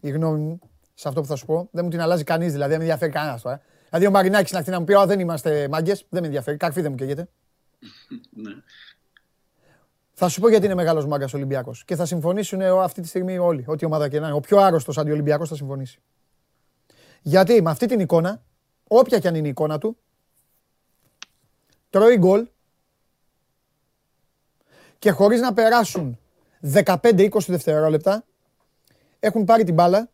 η γνώμη μου σε αυτό που θα σου πω. Δεν μου την αλλάζει κανείς δηλαδή, δεν με ενδιαφέρει κανένας τώρα. Δηλαδή ο Μαρινάκης να έρθει να μου πει: δεν είμαστε μάγκες, δεν με ενδιαφέρει. Καρφί δεν μου καίγεται. Ναι. Θα σου πω γιατί είναι μεγάλος μάγκας ο Ολυμπιακός. Και θα συμφωνήσουν αυτή τη στιγμή όλοι. Ό,τι ομάδα και να είναι. Ο πιο άρρωστος αντιολυμπιακός θα συμφωνήσει. Γιατί με αυτή την εικόνα, όποια και αν είναι η εικόνα του, τρώει γκολ και χωρίς να περάσουν 15-20 δευτερόλεπτα έχουν πάρει την μπάλα,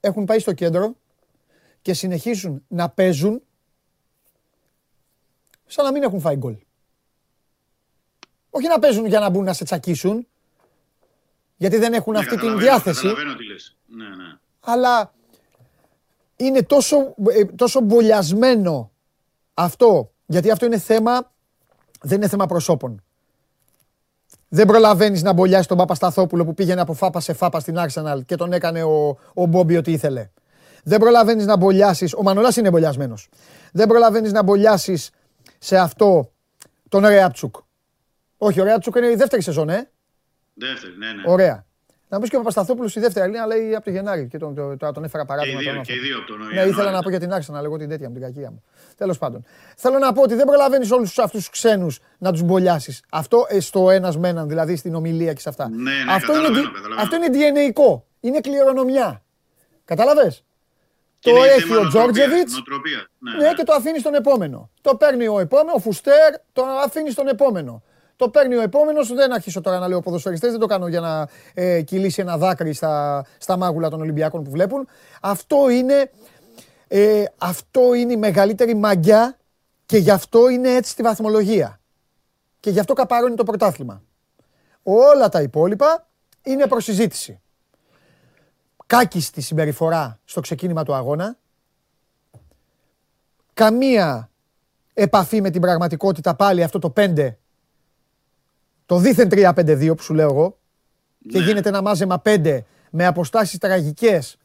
έχουν πάει στο κέντρο και συνεχίζουν να παίζουν σαν να μην έχουν φάει γκολ. Όχι να παίζουν για να μπουν να σε τσακίσουν, γιατί δεν έχουν ναι, αυτή την διάθεση. τι λες. Ναι, ναι. Αλλά είναι τόσο, ε, τόσο μπολιασμένο αυτό, γιατί αυτό είναι θέμα, δεν είναι θέμα προσώπων. Δεν προλαβαίνεις να μπολιάσεις τον Παπασταθόπουλο που πήγαινε από φάπα σε φάπα στην Arsenal και τον έκανε ο, ο Μπόμπι ό,τι ήθελε. Δεν προλαβαίνεις να μπολιάσει. Ο Μανολάς είναι μπολιασμένος. Δεν προλαβαίνεις να μπολιάσεις σε αυτό τον Ρεάτσουκ. Όχι, ο Ρεάτσουκ είναι η δεύτερη σεζόν, ε. Δεύτερη, ναι, ναι. Ωραία. Να πεις και ο Παπασταθόπουλος στη δεύτερη Αγγλία λέει από το Γενάρη και τον, τον, τον, τον έφερα παράδειγμα. Και οι δύο, τον και οι δύο από τον Ναι, ήθελα να πω για την άρχισα να λέγω την τέτοια μου, την κακία μου. Τέλος πάντων. Θέλω να πω ότι δεν προλαβαίνεις όλους αυτούς τους ξένους να τους μπολιάσεις. Αυτό ε, στο ένας με έναν, δηλαδή στην ομιλία και σε αυτά. Ναι, ναι, αυτό, είναι, καταλαβαίνω, καταλαβαίνω. αυτό είναι DNA. Είναι κληρονομιά. Κατάλαβε. Και Το είναι έχει θέμα ο νοοτροπίας, Τζόρτζεβιτς. νοοτροπίας. Ναι, Ναι, και το αφήνεις στον επόμενο. Το παίρνει ο επόμενο, ο Φουστέρ, το αφήνεις στον επόμενο. Το παίρνει ο επόμενος, δεν αρχίσω τώρα να λέω ποδοσφαιριστές, δεν το κάνω για να ε, κυλήσει ένα δάκρυ στα, στα μάγουλα των Ολυμπιακών που βλέπουν. Αυτό είναι, ε, αυτό είναι η μεγαλύτερη μαγιά και γι' αυτό είναι έτσι στη βαθμολογία. Και γι' αυτό καπαρώνει το πρωτάθλημα. Όλα τα υπόλοιπα είναι προσυζήτηση. Κάκιστη συμπεριφορά στο ξεκίνημα του αγώνα. Καμία επαφή με την πραγματικότητα πάλι αυτό το 5 το δίθεν 3-5-2 που σου λέω εγώ και Ναι. γίνεται ένα μάζεμα 5 με αποστάσεις τραγικές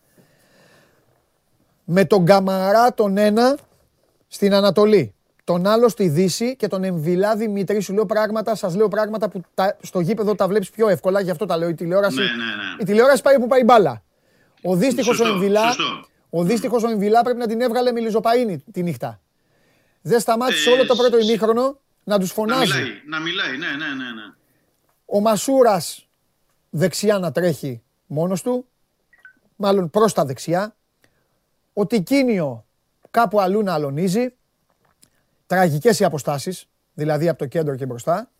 με τον Καμαρά τον ένα στην Ανατολή, τον άλλο στη Δύση και τον Εμβιλά Δημήτρη. Σου λέω πράγματα, σας λέω πράγματα που τα, στο γήπεδο τα βλέπεις πιο εύκολα, γι' αυτό τα λέω. Η τηλεόραση, Ναι, ναι, ναι. η τηλεόραση πάει που πάει μπάλα. Ο δύστιχος ο Σωστό, Εμβιλά, σωστό. ο δύστιχος ο Εμβιλά πρέπει να την έβγαλε με λιζοπαΐνη τη νύχτα. Δεν σταμάτησε Ε, όλο το πρώτο σ- ημίχρονο να τους Να φωνάζει. μιλάει, να μιλάει, ναι, ναι, ναι. ναι. Ο Μασούρας δεξιά να τρέχει μόνος του, μάλλον προς τα δεξιά. Ο Τικίνιο κάπου αλλού να αλωνίζει. Τραγικές οι αποστάσεις, δηλαδή από το κέντρο και μπροστά.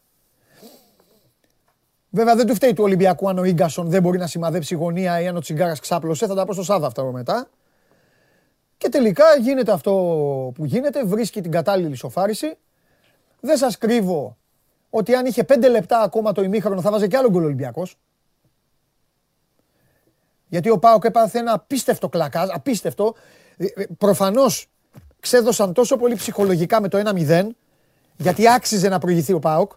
Βέβαια δεν του φταίει του Ολυμπιακού αν ο Ίγκασον δεν μπορεί να σημαδέψει γωνία ή αν ο Τσιγκάρας ξάπλωσε. Θα τα πω στο Σάββα αυτά μετά. Και τελικά γίνεται αυτό που γίνεται, βρίσκει την κατάλληλη ισοφάριση. Δεν σας κρύβω ότι αν είχε πέντε λεπτά ακόμα το ημίχρονο θα βάζε και άλλο γκολ ο Ολυμπιακός. Γιατί ο Πάοκ έπαθε ένα απίστευτο κλακάζ, απίστευτο. Ε, ε, Προφανώς ξέδωσαν τόσο πολύ ψυχολογικά με το 1-0, γιατί άξιζε να προηγηθεί ο Πάοκ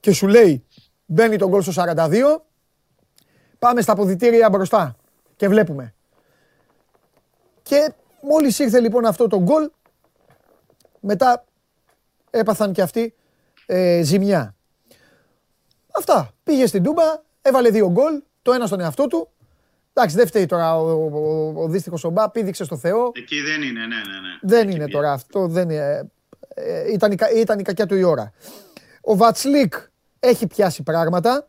και σου λέει μπαίνει τον γκολ στο 42, πάμε στα αποδητήρια μπροστά και βλέπουμε. Και μόλις ήρθε λοιπόν αυτό το γκολ, μετά έπαθαν και αυτοί ε, ζημιά. Αυτά. Πήγε στην Τούμπα, έβαλε δύο γκολ, το ένα στον εαυτό του. Εντάξει, δεν φταίει τώρα ο, ο, ο, ο δύστιχος ο Μπα, πήδηξε στο Θεό. Εκεί δεν είναι, ναι, ναι, ναι. Δεν Εκεί είναι πια. τώρα αυτό, δεν είναι. ε, ήταν, η, κα- ήταν η κακιά του η ώρα. Ο Βατσλίκ έχει πιάσει πράγματα.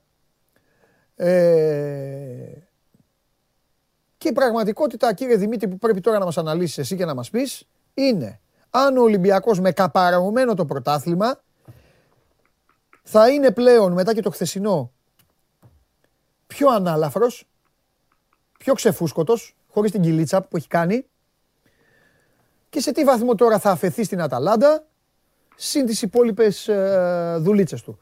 Ε, και η πραγματικότητα, κύριε Δημήτρη, που πρέπει τώρα να μας αναλύσεις εσύ και να μας πεις, είναι αν ο Ολυμπιακός με καπαρωμένο το πρωτάθλημα θα είναι πλέον μετά και το χθεσινό πιο ανάλαφρος, πιο ξεφούσκωτος, χωρίς την κυλίτσα που έχει κάνει και σε τι βαθμό τώρα θα αφαιθεί στην Αταλάντα συν τις υπόλοιπες ε, δουλίτσες του.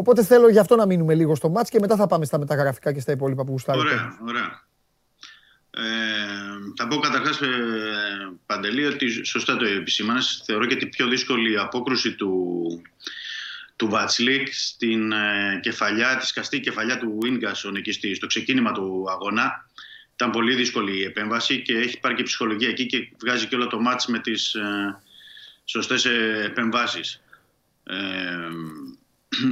Οπότε θέλω γι' αυτό να μείνουμε λίγο στο μάτς και μετά θα πάμε στα μεταγραφικά και στα υπόλοιπα που γουστάρει. ο κόσμος. Ωραία, ωραία. Ε, θα πω καταρχάς, ε, Παντελή, ότι σωστά το επισήμανες. Θεωρώ και την πιο δύσκολη απόκρουση του, του Βατσλίκ στην ε, κεφαλιά, τη σκαστή κεφαλιά του Ίνγκασον εκεί στη- στο ξεκίνημα του αγώνα. Ήταν πολύ δύσκολη η επέμβαση και έχει πάρει και ψυχολογία εκεί και βγάζει και όλο το μάτς με τις ε, σωστές ε, επεμβάσεις. Ε,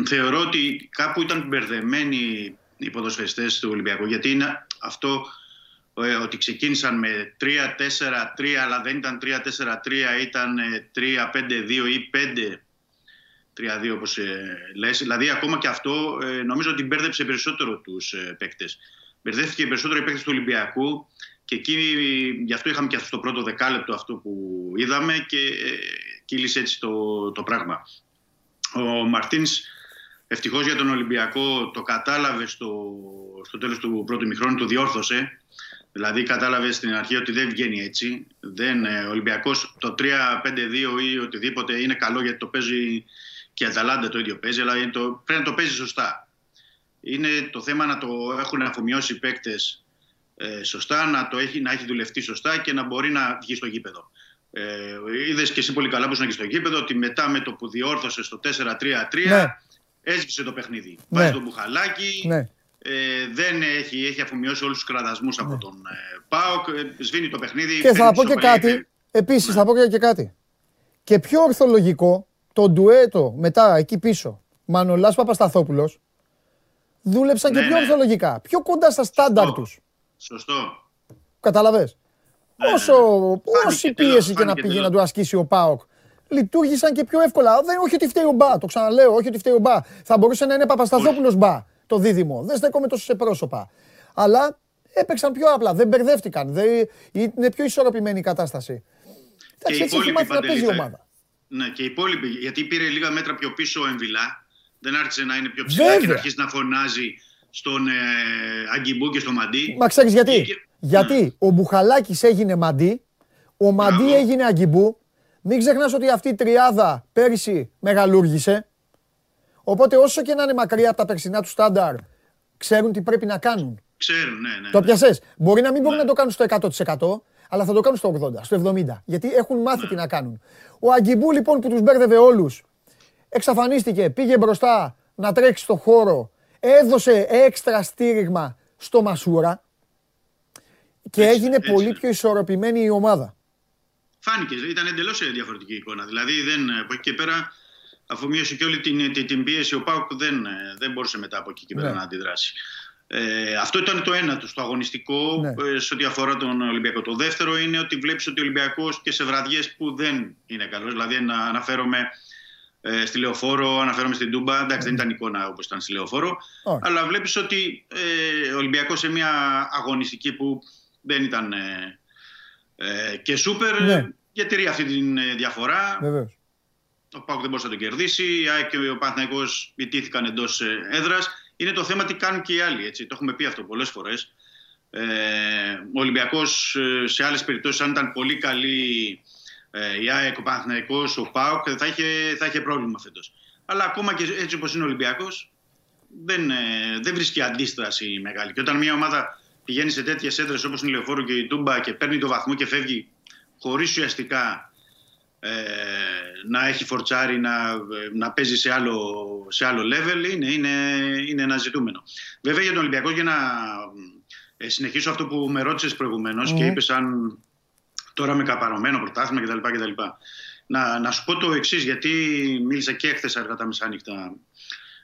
θεωρώ ότι κάπου ήταν μπερδεμένοι οι ποδοσφαιριστές του Ολυμπιακού γιατί είναι αυτό ε, ότι ξεκίνησαν με 3-4-3 αλλά δεν ήταν 3-4-3 ήταν ε, 3-5-2 ή 5-3-2 όπως ε, λες. Δηλαδή ακόμα και αυτό ε, νομίζω ότι μπέρδεψε περισσότερο τους ε, παίκτες. Μπερδεύτηκε περισσότερο οι παίκτες του Ολυμπιακού και εκεί γι' αυτό είχαμε και αυτό το πρώτο δεκάλεπτο αυτό που είδαμε και ε, κύλησε έτσι το, το πράγμα. Ο Μαρτίνς ευτυχώς για τον Ολυμπιακό το κατάλαβε στο, στο τέλος του πρώτου μηχρόνου, το διόρθωσε. Δηλαδή κατάλαβες στην αρχή ότι δεν βγαίνει έτσι. Δεν, ε, ο Ολυμπιακός το 3-5-2 ή οτιδήποτε είναι καλό γιατί το παίζει και η Αταλάντα το ίδιο παίζει, αλλά είναι το, πρέπει να το παίζει σωστά. Είναι το θέμα να το έχουν αφομοιώσει οι παίκτες ε, σωστά, να, το έχει, να έχει δουλευτεί σωστά και να μπορεί να βγει στο γήπεδο. Ε, Είδες και εσύ πολύ καλά που ήσουν και στο γήπεδο ότι μετά με το που διόρθωσε στο 4-3-3 Ναι. Έσβησε το παιχνίδι. Ναι. Βάζει το μπουχαλάκι, Ναι. Ε, δεν έχει, έχει αφομοιώσει όλους τους κραδασμούς από ναι. τον ε, Πάοκ. Ε, σβήνει το παιχνίδι. Και θα πω και κάτι. Επίσης, θα πω και κάτι. Και πιο ορθολογικό το ντουέτο μετά εκεί πίσω. Μανολάς Παπασταθόπουλος δούλεψαν και ναι, πιο ναι. ορθολογικά. Πιο κοντά στα στάνταρ τους. Σωστό. Καταλαβες; Ναι, Όσο, όση πίεση και να πήγε να του ασκήσει ο Πάοκ, λειτουργήσαν και πιο εύκολα. Δεν, όχι ότι φταίει ο Μπα, το ξαναλέω, όχι ότι φταίει ο Μπα. Θα μπορούσε να είναι Παπασταθόπουλος Μπα το δίδυμο. Δεν στέκομαι τόσο σε πρόσωπα. Αλλά έπαιξαν πιο απλά, δεν μπερδεύτηκαν. Δεν, είναι πιο ισορροπημένη η κατάσταση. Εντάξει, έτσι έχει μάθει να παίζει η ομάδα. Ναι, και οι υπόλοιποι, γιατί πήρε λίγα μέτρα πιο πίσω ο Εμβιλά, δεν άρχισε να είναι πιο ψηλά και να αρχίσει να φωνάζει στον ε, Αγκιμπού και στο Μαντί. Μα ξέρεις γιατί; Γιατί ναι. ο Μπουχαλάκης έγινε Μαντί, ο Μαντί έγινε Αγκιμπού. Μην ξεχνάς ότι αυτή η τριάδα πέρυσι μεγαλούργησε. Οπότε όσο και να είναι μακριά από τα περσινά του στάνταρ, ξέρουν τι πρέπει να κάνουν. Ξέρουν, ναι, ναι. Το ναι. πιασέ. Μπορεί να μην μπορούν ναι. να το κάνουν στο 100%, αλλά θα το κάνουν στο 80%, στο 70%. Γιατί έχουν μάθει τι να κάνουν. Ο Αγκιμπού λοιπόν που τους μπέρδευε όλους, εξαφανίστηκε, πήγε μπροστά να τρέξει στο χώρο, έδωσε έξτρα στήριγμα στο Μασούρα και έγινε πολύ πιο ισορροπημένη η ομάδα. Φάνηκε, ήταν εντελώς διαφορετική εικόνα. Δηλαδή δεν, από εκεί και πέρα, αφομοίωσε και όλη την, την, την πίεση, ο Πάουκ δεν, δεν μπορούσε μετά από εκεί και πέρα ναι. να αντιδράσει. Ε, αυτό ήταν το ένα τους, το αγωνιστικό ναι. Ε, σε ό,τι αφορά τον Ολυμπιακό. Το δεύτερο είναι ότι βλέπεις ότι ο Ολυμπιακός και σε βραδιές που δεν είναι καλός, δηλαδή να αναφέρομαι ε, στη Λεωφόρο, αναφέρομαι στην Τούμπα. Εντάξει, δεν ήταν εικόνα όπως ήταν στη Λεωφόρο. Αλλά βλέπεις ότι ε, ο Ολυμπιακός σε μια αγωνιστική που δεν ήταν ε, ε και σούπερ, ναι. Διατηρεί αυτή τη διαφορά. Βεβαίως. Ο Πάουκ δεν μπορούσε να τον κερδίσει. Η ΑΕΚ και ο Παναθηναϊκός ιτήθηκαν εντός έδρας. Είναι το θέμα τι κάνουν και οι άλλοι. Έτσι. Το έχουμε πει αυτό πολλές φορές. Ε, ο Ολυμπιακός σε άλλες περιπτώσεις, αν ήταν πολύ καλή ε, η ΑΕΚ, ο Παναθηναϊκός, ο ΠΑΟΚ θα είχε, θα είχε πρόβλημα φέτος. Αλλά ακόμα και έτσι όπως είναι ο Ολυμπιακός, δεν, ε, δεν βρίσκει αντίσταση μεγάλη. Και όταν μια ομάδα πηγαίνει σε τέτοιες έδρες όπως είναι η Λεωφόρο και η Τούμπα και παίρνει το βαθμό και φεύγει χωρίς ουσιαστικά ε, να έχει φορτσάρει, να, να παίζει σε άλλο, σε άλλο level, είναι, είναι, είναι ένα ζητούμενο. Βέβαια για τον Ολυμπιακό, για να ε, συνεχίσω αυτό που με ρώτησες προηγουμένως mm. και είπες αν τώρα με καπαρωμένο πρωτάθλημα κτλ. κτλ. Να, να σου πω το εξής, γιατί μίλησα και χθες αργά τα μεσάνυχτα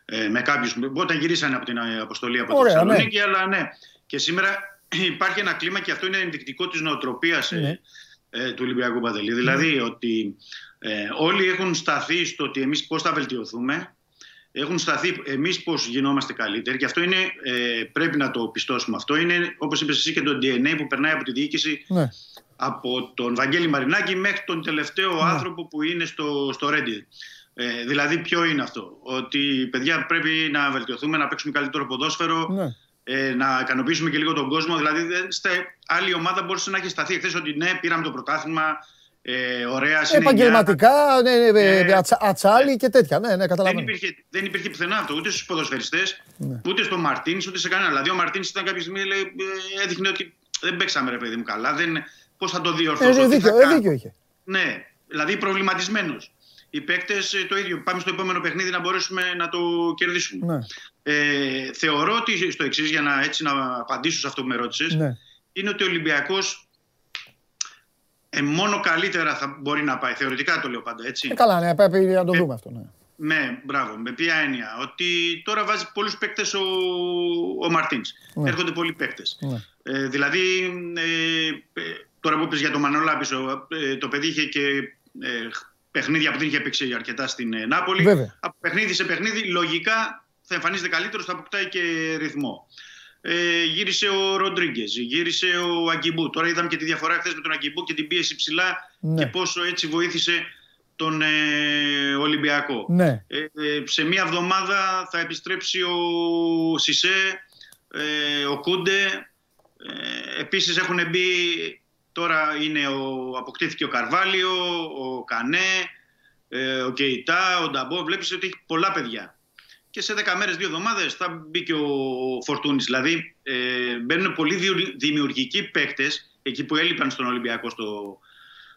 ε, με κάποιους όταν γυρίσανε από την αποστολή από τη Θεσσαλονίκη. Ναι. Αλλά ναι, και σήμερα υπάρχει ένα κλίμα και αυτό είναι ενδεικτικό της νοοτροπίας ε, ναι. Ε, του Ολυμπιακού Παντελή. Ναι. Δηλαδή ότι ε, όλοι έχουν σταθεί στο ότι εμείς πώς θα βελτιωθούμε. Έχουν σταθεί εμείς πώς γινόμαστε καλύτεροι και αυτό είναι, ε, πρέπει να το πιστώσουμε. Αυτό είναι, όπως είπες εσύ, και το DNA που περνάει από τη διοίκηση ναι από τον Βαγγέλη Μαρινάκη μέχρι τον τελευταίο ναι. άνθρωπο που είναι στο, στο Reddit. Ε, δηλαδή, ποιο είναι αυτό. Ότι παιδιά πρέπει να βελτιωθούμε, να παίξουμε καλύτερο ποδόσφαιρο, ναι. Ε, να ικανοποιήσουμε και λίγο τον κόσμο. Δηλαδή, ste, άλλη ομάδα μπορούσε να έχει σταθεί εχθέ ότι ναι, πήραμε το πρωτάθλημα. Ε, ωραία Επαγγελματικά, ναι, ναι, ναι, ε, ατσάλι και τέτοια. Ναι, ναι, δεν, υπήρχε, δεν υπήρχε πουθενά αυτό ούτε στους ποδοσφαιριστές, ναι. ούτε στον Μαρτίνς, ούτε σε κανένα. Δηλαδή, ο Μαρτίνς ήταν κάποια στιγμή λέει, ε, έδειχνε ότι δεν παίξαμε ρε παιδί μου καλά. Δεν, πώς θα το διορθώσω. Ε, δίκιο, ε, δίκιο είχε. Ναι, δηλαδή προβληματισμένος. Οι παίκτες ε, το ίδιο. Πάμε στο επόμενο παιχνίδι να μπορέσουμε να το κερδίσουμε. Ναι. Ε, θεωρώ ότι στο εξής, για να, έτσι, να απαντήσω σε αυτό που με ρώτησες, ναι. είναι ότι ο Ολυμπιακός ε, μόνο καλύτερα θα μπορεί να πάει. Θεωρητικά το λέω πάντα έτσι. Ε, καλά, ναι, πρέπει να το ε, δούμε αυτό. Ναι. Ναι, μπράβο. Με ποια έννοια; Ότι τώρα βάζει πολλούς παίκτες ο, ο Μαρτίνς. Ναι. Έρχονται πολλοί παίκτες. Ναι. Ε, δηλαδή, ε, Τώρα που είπες για τον Μανολά πίσω, ε, το παιδί είχε και ε, παιχνίδια που δεν είχε παίξει αρκετά στην ε, Νάπολη. Βέβαια. Από παιχνίδι σε παιχνίδι, λογικά θα εμφανίζεται καλύτερος, θα αποκτάει και ρυθμό. Ε, γύρισε ο Ροντρίγκες, γύρισε ο Αγκιμπού. Τώρα είδαμε και τη διαφορά χθες με τον Αγκιμπού και την πίεση ψηλά ναι. και πόσο έτσι βοήθησε τον ε, Ολυμπιακό. Ναι. Ε, σε μία εβδομάδα θα επιστρέψει ο Σισε, ο Κούντε. επίσης έχουν μπει Τώρα είναι ο, αποκτήθηκε ο Καρβάλιο, ο Κανέ, ε, ο Κεϊτά, ο Νταμπό. Βλέπεις ότι έχει πολλά παιδιά. Και σε 10 μέρες, δύο εβδομάδες θα μπει και ο Φορτούνης. Δηλαδή ε, μπαίνουν πολύ δημιουργικοί παίκτες εκεί που έλειπαν στον Ολυμπιακό στο,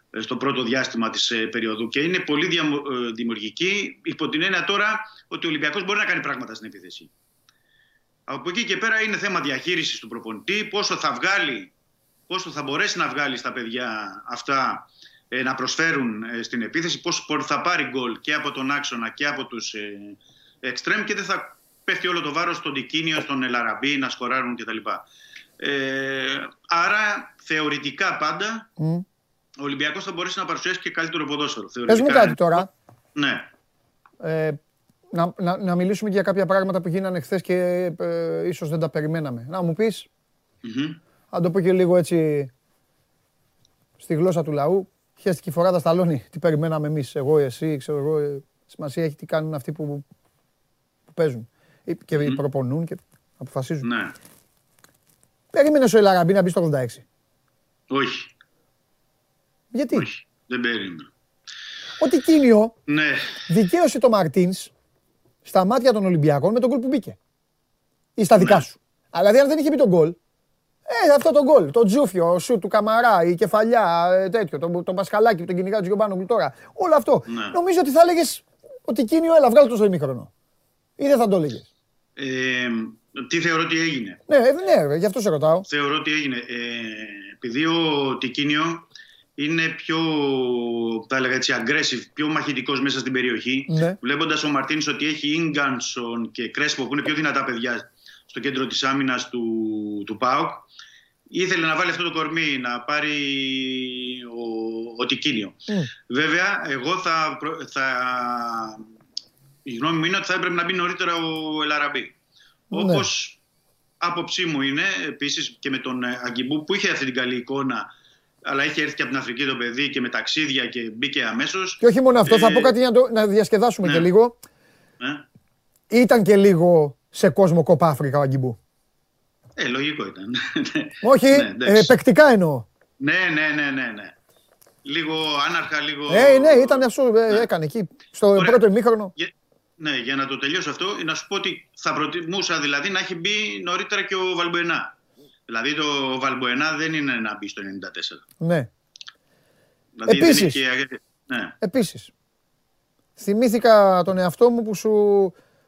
ε, στο πρώτο διάστημα της ε, περίοδου και είναι πολύ δημιουργικοί υπό την έννοια τώρα ότι ο Ολυμπιακός μπορεί να κάνει πράγματα στην επίθεση. Από εκεί και πέρα είναι θέμα διαχείρισης του προπονητή, πόσο θα βγάλει, πόσο θα μπορέσει να βγάλει στα παιδιά αυτά ε, να προσφέρουν ε, στην επίθεση, πόσο θα πάρει γκολ και από τον άξονα και από τους εξτρέμ και δεν θα πέφτει όλο το βάρος στον Τικίνιο, στον Ελαραμπή να σκοράρουν κτλ. Ε, άρα θεωρητικά πάντα mm. ο Ολυμπιακός θα μπορέσει να παρουσιάσει και καλύτερο ποδόσφαιρο. Πες μου κάτι τώρα. Ναι. Ε, να, να, να μιλήσουμε και για κάποια πράγματα που γίνανε χθες και ε, ίσως δεν τα περιμέναμε. Να μου πεις, mm-hmm. Αν το πω και λίγο έτσι στη γλώσσα του λαού, χέστηκε η φορά τα σταλόνι. Τι περιμέναμε εμείς, εγώ, εσύ, ξέρω εγώ. Ε, σημασία έχει τι κάνουν αυτοί που, που παίζουν και mm. προπονούν και αποφασίζουν. Ναι. Περίμενε ο Ελαραμπή να μπει στο 86. Όχι. Γιατί; Όχι. Δεν περίμενα. Ότι Κίνιο ναι. δικαίωσε το Μαρτίνς στα μάτια των Ολυμπιακών με τον γκολ που μπήκε. Ή στα δικά ναι. σου. Αλλά δηλαδή αν δεν είχε μπει τον γκολ, ε, αυτό το γκολ, το τζούφιο, ο σου του Καμαρά, η κεφαλιά, ε, τέτοιο, τον το Πασχαλάκι που τον κυνηγά του Γιωμπάνου τώρα. Όλο αυτό. Ναι. Νομίζω ότι θα έλεγε ότι Κίνιο, έλα, βγάλω το στο ημίχρονο. Ή δεν θα το έλεγε. Ε, τι θεωρώ ότι έγινε; Ναι, ε, ναι, γι' αυτό σε ρωτάω. Θεωρώ ότι έγινε. Ε, επειδή ο Τικίνιο είναι πιο, θα έλεγα έτσι, aggressive, πιο μαχητικός μέσα στην περιοχή. Ναι. Βλέποντας ο Μαρτίνς ότι έχει Ίγκανσον και Κρέσπο που είναι πιο δυνατά παιδιά στο κέντρο της άμυνας του, του ΠΑΟΚ, ήθελε να βάλει αυτό το κορμί, να πάρει ο, ο Τικίνιο. Βέβαια, εγώ θα, θα... Η γνώμη μου είναι ότι θα έπρεπε να μπει νωρίτερα ο Ελαραμπή. Ναι. Όπως άποψή μου είναι, επίσης και με τον Αγκιμπού που είχε αυτή την καλή εικόνα αλλά είχε έρθει και από την Αφρική το παιδί και με ταξίδια και μπήκε αμέσως. Και όχι μόνο αυτό, θα πω ε, κάτι για να, το, να διασκεδάσουμε ναι. και λίγο. Ναι. Ήταν και λίγο σε κόσμο κόπα Αφρικα ο Αγκιμπού. Ε, λογικό ήταν. όχι, ναι, ε, παικτικά εννοώ. Ναι, ναι, ναι, ναι, ναι. Λίγο άναρχα, λίγο. Ε, ναι, ήταν αυτό. Ε, ναι. Έκανε εκεί. Στο Ωραία. πρώτο ημίχρονο. Ναι, για να το τελειώσω αυτό, να σου πω ότι θα προτιμούσα δηλαδή να έχει μπει νωρίτερα και ο Βαλμποενά. Δηλαδή το Βαλμποενά δεν είναι να μπει στο 94. Ναι. Δηλαδή Επίσης, και... ναι. Επίσης, θυμήθηκα τον εαυτό μου που σου,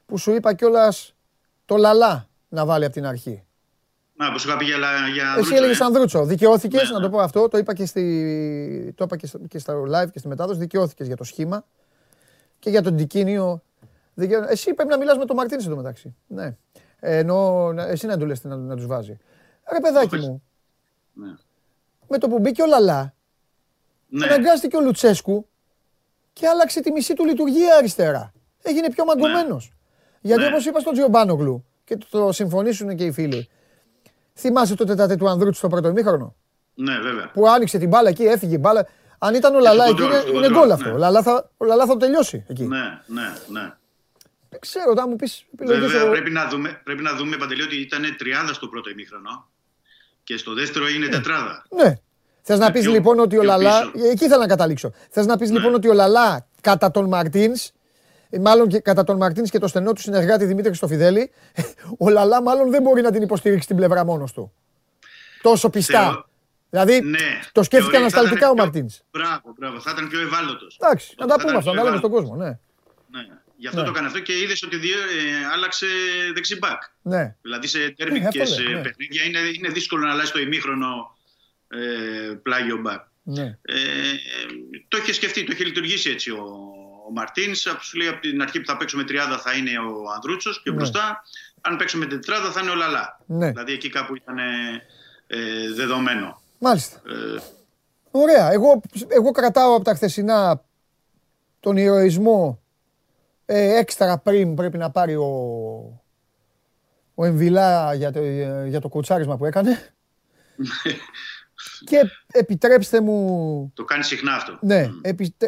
που σου είπα κιόλας το λαλά να βάλει από την αρχή. Να, που σου είχα πει για, για Εσύ έλεγες Ανδρούτσο. Δικαιώθηκες, ναι, να το ναι. πω αυτό. Το είπα και, στη, το είπα και, στο, και στα live και στη μετάδοση. Δικαιώθηκες για το σχήμα και για τον Τικίνιο εσύ πρέπει να μιλάς με τον Μαρτίνς εντωμεταξύ. Ναι. Ενώ εσύ να του λες να, να τους βάζει. Ρε παιδάκι μου. Ναι. Με το που μπήκε ο Λαλά, ναι. αναγκάστηκε ο Λουτσέσκου και άλλαξε τη μισή του λειτουργία αριστερά. Έγινε πιο μαγκωμένος. Ναι. Γιατί ναι. όπως είπα στον Τζιομπάνογλου και το συμφωνήσουν και οι φίλοι. Θυμάσαι το τετάτε του Ανδρούτσου στο πρώτο ημίχρονο; Ναι, βέβαια. Που άνοιξε την μπάλα εκεί, έφυγε η μπάλα. Αν ήταν ο Λαλά εκεί, είναι, είναι γκολ αυτό. Ναι. Ο Λαλά θα, ο Λαλά θα το τελειώσει εκεί. Ναι, ναι, ναι. Δεν ξέρω, θα μου πει. Βέβαια, πρέπει, να δούμε, πρέπει να δούμε παντελή ότι ήταν 30 στο πρώτο ημίχρονο και στο δεύτερο έγινε ναι. τετράδα. Ναι. Θες να πεις λοιπόν ότι ο Λαλά. Εκεί ήθελα να καταλήξω. Θες να πεις ναι. λοιπόν ότι ο Λαλά κατά τον Μαρτίνς, μάλλον και κατά τον Μαρτίν και το στενό του συνεργάτη Δημήτρη Στοφιδέλη, ο Λαλά μάλλον δεν μπορεί να την υποστηρίξει την πλευρά μόνος του. Τόσο πιστά. Θεω... Δηλαδή ναι. το σκέφτηκε ανασταλτικά ο Μαρτίν. Μπράβο, μπράβο. Θα ήταν πιο ευάλωτος. Εντάξει, να τα πούμε αυτά, να λέμε στον κόσμο. Ναι. ναι. Γι' αυτό ναι. το έκανε αυτό και είδες ότι δύο, ε, άλλαξε δεξιμπάκ. Ναι. Δηλαδή σε τερμικέ ναι, ναι, παιχνίδια είναι, είναι δύσκολο να αλλάξει το ημίχρονο ε, πλάγιο μπακ. Ναι. Ε, το είχε σκεφτεί, το είχε λειτουργήσει έτσι ο, ο Μαρτίν. Σου λέει από την αρχή που θα παίξουμε τριάδα θα είναι ο Ανδρούτσος και ναι. μπροστά. Αν παίξουμε τετράδα θα είναι ο Λαλά. Ναι. Δηλαδή εκεί κάπου ήταν ε, δεδομένο. Μάλιστα. Ε, Ωραία. Εγώ, εγώ κρατάω από τα χθεσινά τον ηρωισμό ε, έξτρα πριν πρέπει να πάρει ο, ο Εμβιλά για το, για το κουτσάρισμα που έκανε. και επιτρέψτε μου... Το κάνει συχνά αυτό. Ναι,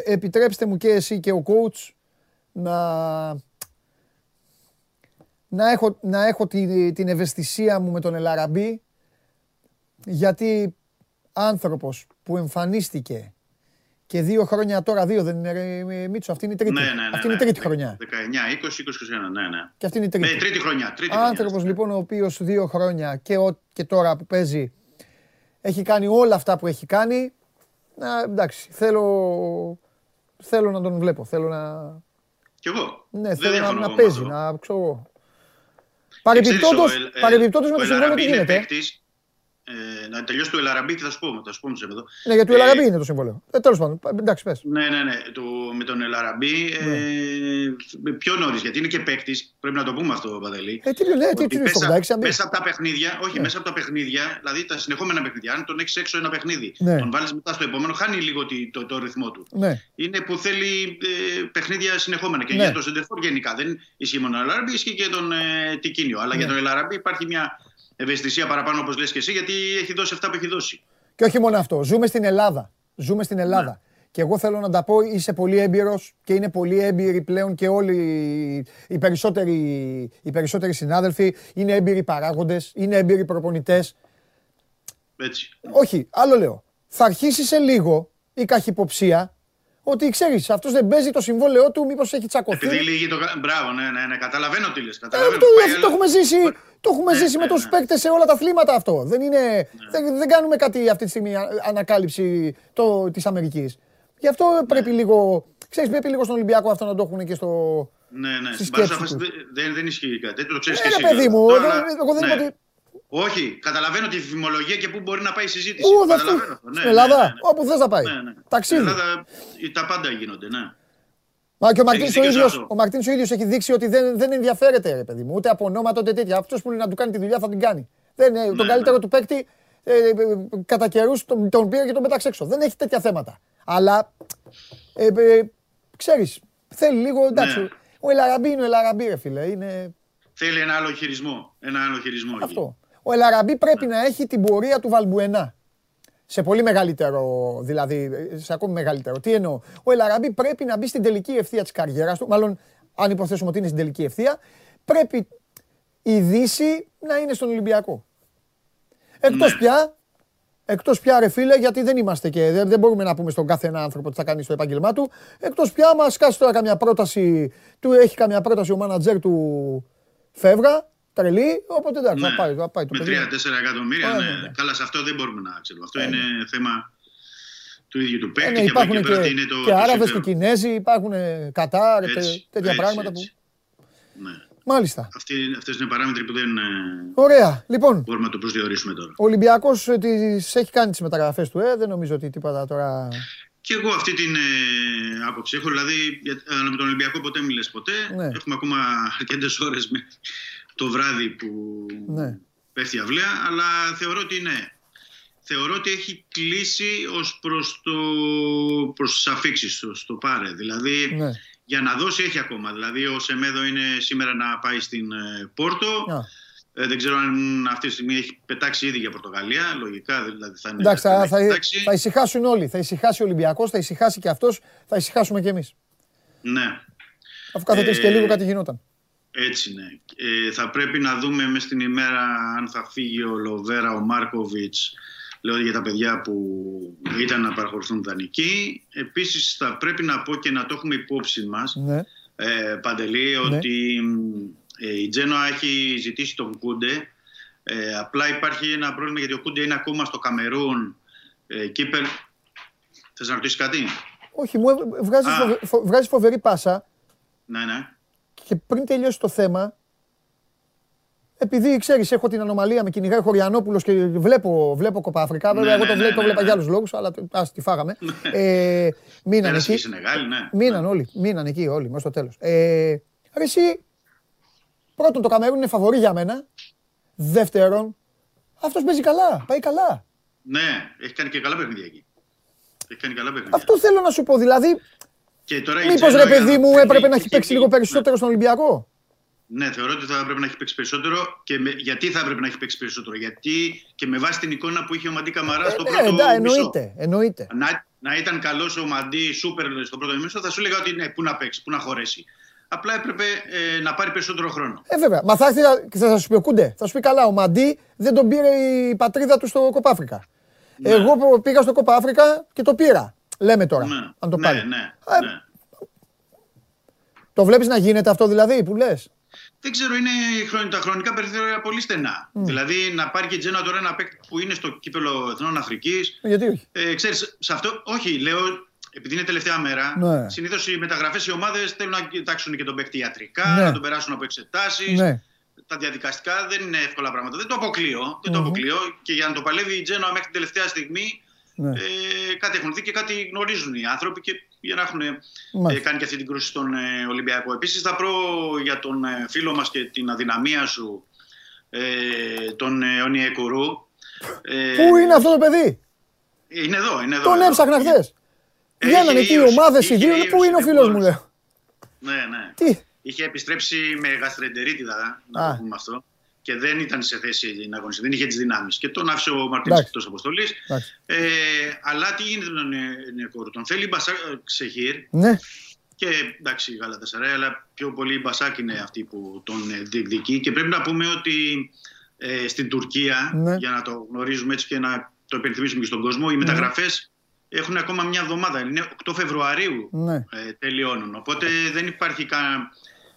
επιτρέψτε μου και εσύ και ο coach να, να έχω, να έχω τη, την ευαισθησία μου με τον Ελαραμπή γιατί άνθρωπος που εμφανίστηκε και δύο χρόνια τώρα, δύο δεν είναι Μίτσο, αυτή είναι η τρίτη. Ναι, ναι, ναι, αυτή είναι η ναι. τρίτη χρονιά. 19, 20, 21, ναι, ναι. Και αυτή είναι η τρίτη. Ναι, τρίτη χρονιά. Τρίτη Άνθρωπος λοιπόν ο οποίος δύο χρόνια και, ο, και τώρα που παίζει έχει κάνει όλα αυτά που έχει κάνει. Να, εντάξει, θέλω, θέλω να τον βλέπω. Θέλω να. Κι εγώ. Ναι, θέλω να, να παίζει, να ξέρω Παρεμπιπτόντω με το συμβόλαιο τι γίνεται. Ε, να τελειώσει το Ελαραμπή και θα σου πω, θα σου πω εδώ. Ναι, για το Ελαραμπή ε, είναι το συμβόλαιο. Ε, Τέλος πάντων, εντάξει, πες. Ναι, ναι, ναι. Το, με τον Ελαραμπή ναι. ε, πιο νωρίς, γιατί είναι και παίκτης. Πρέπει να το πούμε αυτό, Παντελή. Ε, τι ναι, τι, τι, μέσα, μέσα από τα παιχνίδια, όχι, ναι. μέσα από τα παιχνίδια, δηλαδή τα συνεχόμενα παιχνίδια, αν τον έχεις έξω ένα παιχνίδι, ναι. τον βάλεις μετά στο επόμενο, χάνει λίγο το, το, το ρυθμό του. Ναι. Είναι που θέλει ε, παιχνίδια συνεχόμενα. Και ναι. για τον Σεντερφόρ γενικά δεν ισχύει μόνο ο Ελαραμπή, ισχύει και τον ε, Τικίνιο. Αλλά για τον Ελαραμπή υπάρχει μια ευαισθησία παραπάνω όπως λες και εσύ, γιατί έχει δώσει αυτά που έχει δώσει. Και όχι μόνο αυτό. Ζούμε στην Ελλάδα. Ζούμε στην Ελλάδα. Ναι. Και εγώ θέλω να τα πω, είσαι πολύ έμπειρος και είναι πολύ έμπειροι πλέον και όλοι οι περισσότεροι, οι περισσότεροι συνάδελφοι. Είναι έμπειροι παράγοντες, είναι έμπειροι προπονητές. Έτσι. Όχι, άλλο λέω. Θα αρχίσεις σε λίγο η καχυποψία ότι ξέρεις, αυτός δεν παίζει το συμβόλαιό του, μήπως έχει τσακωθεί. Επειδή λύγει το. Μπράβο, ναι, ναι, ναι, καταλαβαίνω τι λες. Ε, το, το έχουμε ζήσει, το έχουμε ναι, ζήσει με ναι, τους ναι. παίκτες σε όλα τα αθλήματα αυτό. Δεν, είναι, δεν, δεν κάνουμε κάτι αυτή τη στιγμή ανακάλυψη της Αμερικής. Γι' αυτό πρέπει λίγο. Ξέρεις, πρέπει λίγο στον Ολυμπιακό αυτό να το έχουν και στο. Ναι, ναι. Στην δεν, δεν ισχύει κάτι τέτοιο. Το ξέρεις ε, και εσύ. παιδί μου, εγώ δεν είπα ότι όχι, καταλαβαίνω τη φημολογία και πού μπορεί να πάει η συζήτηση. Ού, καταλαβαίνω. Ναι, Στην Ελλάδα, ναι, ναι, ναι. όπου θες να πάει. Ναι, ναι. Ταξίδι. Στην Ελλάδα τα πάντα γίνονται, ναι. Μα και ο Μαρτίνς ο, ίδιος, ο Μαρτίνς ο ίδιος έχει δείξει ότι δεν, δεν ενδιαφέρεται, ρε παιδί μου, ούτε από ονόματα ούτε τέτοια. Αυτός που είναι να του κάνει τη δουλειά θα την κάνει. Δεν, ναι, τον καλύτερο του παίκτη ε, ε, κατά καιρούς τον, τον πήρε και τον πέταξε έξω. Δεν έχει τέτοια θέματα. Αλλά ε, ε, ξέρεις, θέλει λίγο. Εντάξει, ναι. Ο Ελαραμπή είναι ο Ελαραμπή, ρε φίλε. Είναι... Θέλει ένα άλλο χειρισμό. Ένα άλλο χειρισμό Αυτό ο Ελαραμπή πρέπει να έχει την πορεία του Βαλμπουενά. Σε πολύ μεγαλύτερο, δηλαδή, σε ακόμη μεγαλύτερο. Τι εννοώ; Ο Ελαραμπή πρέπει να μπει στην τελική ευθεία της καριέρας του. Μάλλον, αν υποθέσουμε ότι είναι στην τελική ευθεία, πρέπει η Δύση να είναι στον Ολυμπιακό. Εκτός ναι. πια, εκτός πια ρε φίλε, γιατί δεν είμαστε και δεν, δεν μπορούμε να πούμε στον κάθε ένα άνθρωπο τι θα κάνει στο επάγγελμά του. Εκτός πια, μας κάσει τώρα καμιά πρόταση, του έχει καμιά πρόταση ο μάνατζερ του φεύγα τρελή, οπότε εντάξει, ναι. θα πάει, θα πάει το Με 3-4 εκατομμύρια, ναι. ναι. Καλά, σε αυτό δεν μπορούμε να ξέρουμε. Αυτό είναι θέμα του ίδιου του παίκτη. Ναι, υπάρχουν και, και, είναι το, και Άραβες και Κινέζοι, υπάρχουν Κατάρ, έτσι, τέτοια έτσι, πράγματα έτσι. που... Ναι. Μάλιστα. Αυτοί, αυτές είναι παράμετροι που δεν Ωραία. Λοιπόν, μπορούμε να το προσδιορίσουμε τώρα. Ο Ολυμπιακός ε, τις έχει κάνει τις μεταγραφές του, ε, δεν νομίζω ότι τίποτα τώρα... Και εγώ αυτή την ε, άποψη έχω. Δηλαδή, αλλά με τον Ολυμπιακό ποτέ μιλες ποτέ. Ναι. Έχουμε ακόμα αρκετές ώρες με, το βράδυ που ναι. πέφτει η αυλαία, αλλά θεωρώ ότι ναι. Θεωρώ ότι έχει κλείσει ως προς, το, προς τις αφήξεις του, στο πάρε. Δηλαδή, ναι. για να δώσει έχει ακόμα. Δηλαδή, ο Σεμέδο είναι σήμερα να πάει στην ε, Πόρτο. Ε, δεν ξέρω αν αυτή τη στιγμή έχει πετάξει ήδη για Πορτογαλία. Λογικά δηλαδή θα είναι. Εντάξει, θα, θα, θα, ησυχάσουν όλοι. Θα ησυχάσει ο Ολυμπιακός, θα ησυχάσει και αυτός, θα ησυχάσουμε κι εμείς. Ναι. Αφού κάθε ε, και λίγο κάτι γινόταν. Έτσι ναι. Ε, θα πρέπει να δούμε μέσα στην ημέρα αν θα φύγει ο Λοβέρα, ο Μάρκοβιτς, λέω για τα παιδιά που ήταν να παραχωρηθούν δανεικοί. Επίσης θα πρέπει να πω και να το έχουμε υπόψη μας, ναι. ε, Παντελή, ναι. ότι ε, η Τζένοα έχει ζητήσει τον Κούντε. Ε, απλά υπάρχει ένα πρόβλημα γιατί ο Κούντε είναι ακόμα στο Καμερούν. Ε, Κύπερ, θες να ρωτήσεις κάτι; Όχι, μου βγάζεις, φο, βγάζεις φοβερή πάσα. Ναι, ναι και πριν τελειώσει το θέμα, επειδή ξέρεις, έχω την ανομαλία με κυνηγάει Χωριανόπουλο και βλέπω, βλέπω Κοπάφρικα. Βέβαια, εγώ το, βλέπω, το βλέπα για άλλους λόγους, αλλά ας τη φάγαμε. ε, μείναν εκεί. ναι. Μείναν όλοι. Μείναν εκεί όλοι, μέχρι το τέλος. Ε, εσύ, πρώτον, το Καμερούν είναι φαβορή για μένα. Δεύτερον, αυτός παίζει καλά. Πάει καλά. Ναι, έχει κάνει και καλά παιχνίδια εκεί. Έχει κάνει καλά παιχνίδια. Αυτό θέλω να σου πω. Δηλαδή, Μήπως ρε παιδί μου έπρεπε να έχει παίξει λίγο περισσότερο στον Ολυμπιακό; Ναι, θεωρώ ότι θα έπρεπε να έχει παίξει περισσότερο. Και με, γιατί θα έπρεπε να έχει παίξει περισσότερο. Γιατί και με βάση την εικόνα που είχε ο Μαντί Καμαρά στο ε, πρώτο ναι, ναι, εννοείται, εννοείται. Να, να ήταν καλός ο Μαντί σούπερ στο πρώτο μισό, θα σου έλεγα ότι ναι, πού να παίξει, πού να χωρέσει. Απλά έπρεπε ε, να πάρει περισσότερο χρόνο. Ε, βέβαια. Μα θα έρθει και θα σου πει ο Κούντε. Θα σου πει καλά, ο Μαντί δεν τον πήρε η πατρίδα του στο Κοπάφρικα. Ναι. Εγώ πήγα στο Κοπάφρικα και το πήρα. Λέμε τώρα. Ναι, αν το ναι, πάρει. Ναι, ναι, Το βλέπεις να γίνεται αυτό δηλαδή που λες; Δεν ξέρω, είναι τα χρονικά περιθώρια πολύ στενά. Δηλαδή να πάρει και Τζένα τώρα ένα παίκτη που είναι στο κύπελο Εθνών Αφρικής. Γιατί όχι; Ε, ξέρεις, σε αυτό, όχι, λέω, επειδή είναι τελευταία μέρα, ναι. συνήθως οι μεταγραφές οι ομάδες θέλουν να κοιτάξουν και τον παίκτη ιατρικά, ναι. να τον περάσουν από εξετάσεις. Ναι. τα διαδικαστικά δεν είναι εύκολα πράγματα. Δεν το αποκλείω. Δεν το αποκλείω. Και για να το παλεύει η Τζένοα μέχρι την τελευταία στιγμή, ναι. ε, κάτι έχουν δει και κάτι γνωρίζουν οι άνθρωποι και για να έχουν ε, κάνει και αυτή την κρούση στον ε, Ολυμπιακό. Επίσης, θα πω για τον ε, φίλο μας και την αδυναμία σου, ε, τον ε, Ονιεκουρού. Ε, Πού είναι αυτό το παιδί, Είναι εδώ, είναι εδώ. Τον έψαχνα χθες. Βγαίνανε εκεί οι ομάδες οι δύο. Πού είναι ο φίλος μου, λέω. Ναι, ναι. Τι; Είχε επιστρέψει με γαστρεντερίτιδα, να το πούμε αυτό. Και δεν ήταν σε θέση να αγωνιστεί, δεν είχε τις δυνάμεις. Και τον άφησε ο Μαρτίνο εκτός αποστολής. Ε, αλλά τι γίνεται με τον Νεκόρου, τον θέλει Μπασάκ Ξεχύρ. Ναι. Και εντάξει, η Γαλατασαράη, αλλά πιο πολύ η Μπασάκ είναι αυτή που τον διεκδικεί. Και πρέπει να πούμε ότι ε, στην Τουρκία, ναι. για να το γνωρίζουμε έτσι και να το υπενθυμίσουμε και στον κόσμο, οι ναι. μεταγραφές έχουν ακόμα μια εβδομάδα. Είναι 8 Φεβρουαρίου ναι. ε, τελειώνουν. Οπότε δεν υπάρχει κα,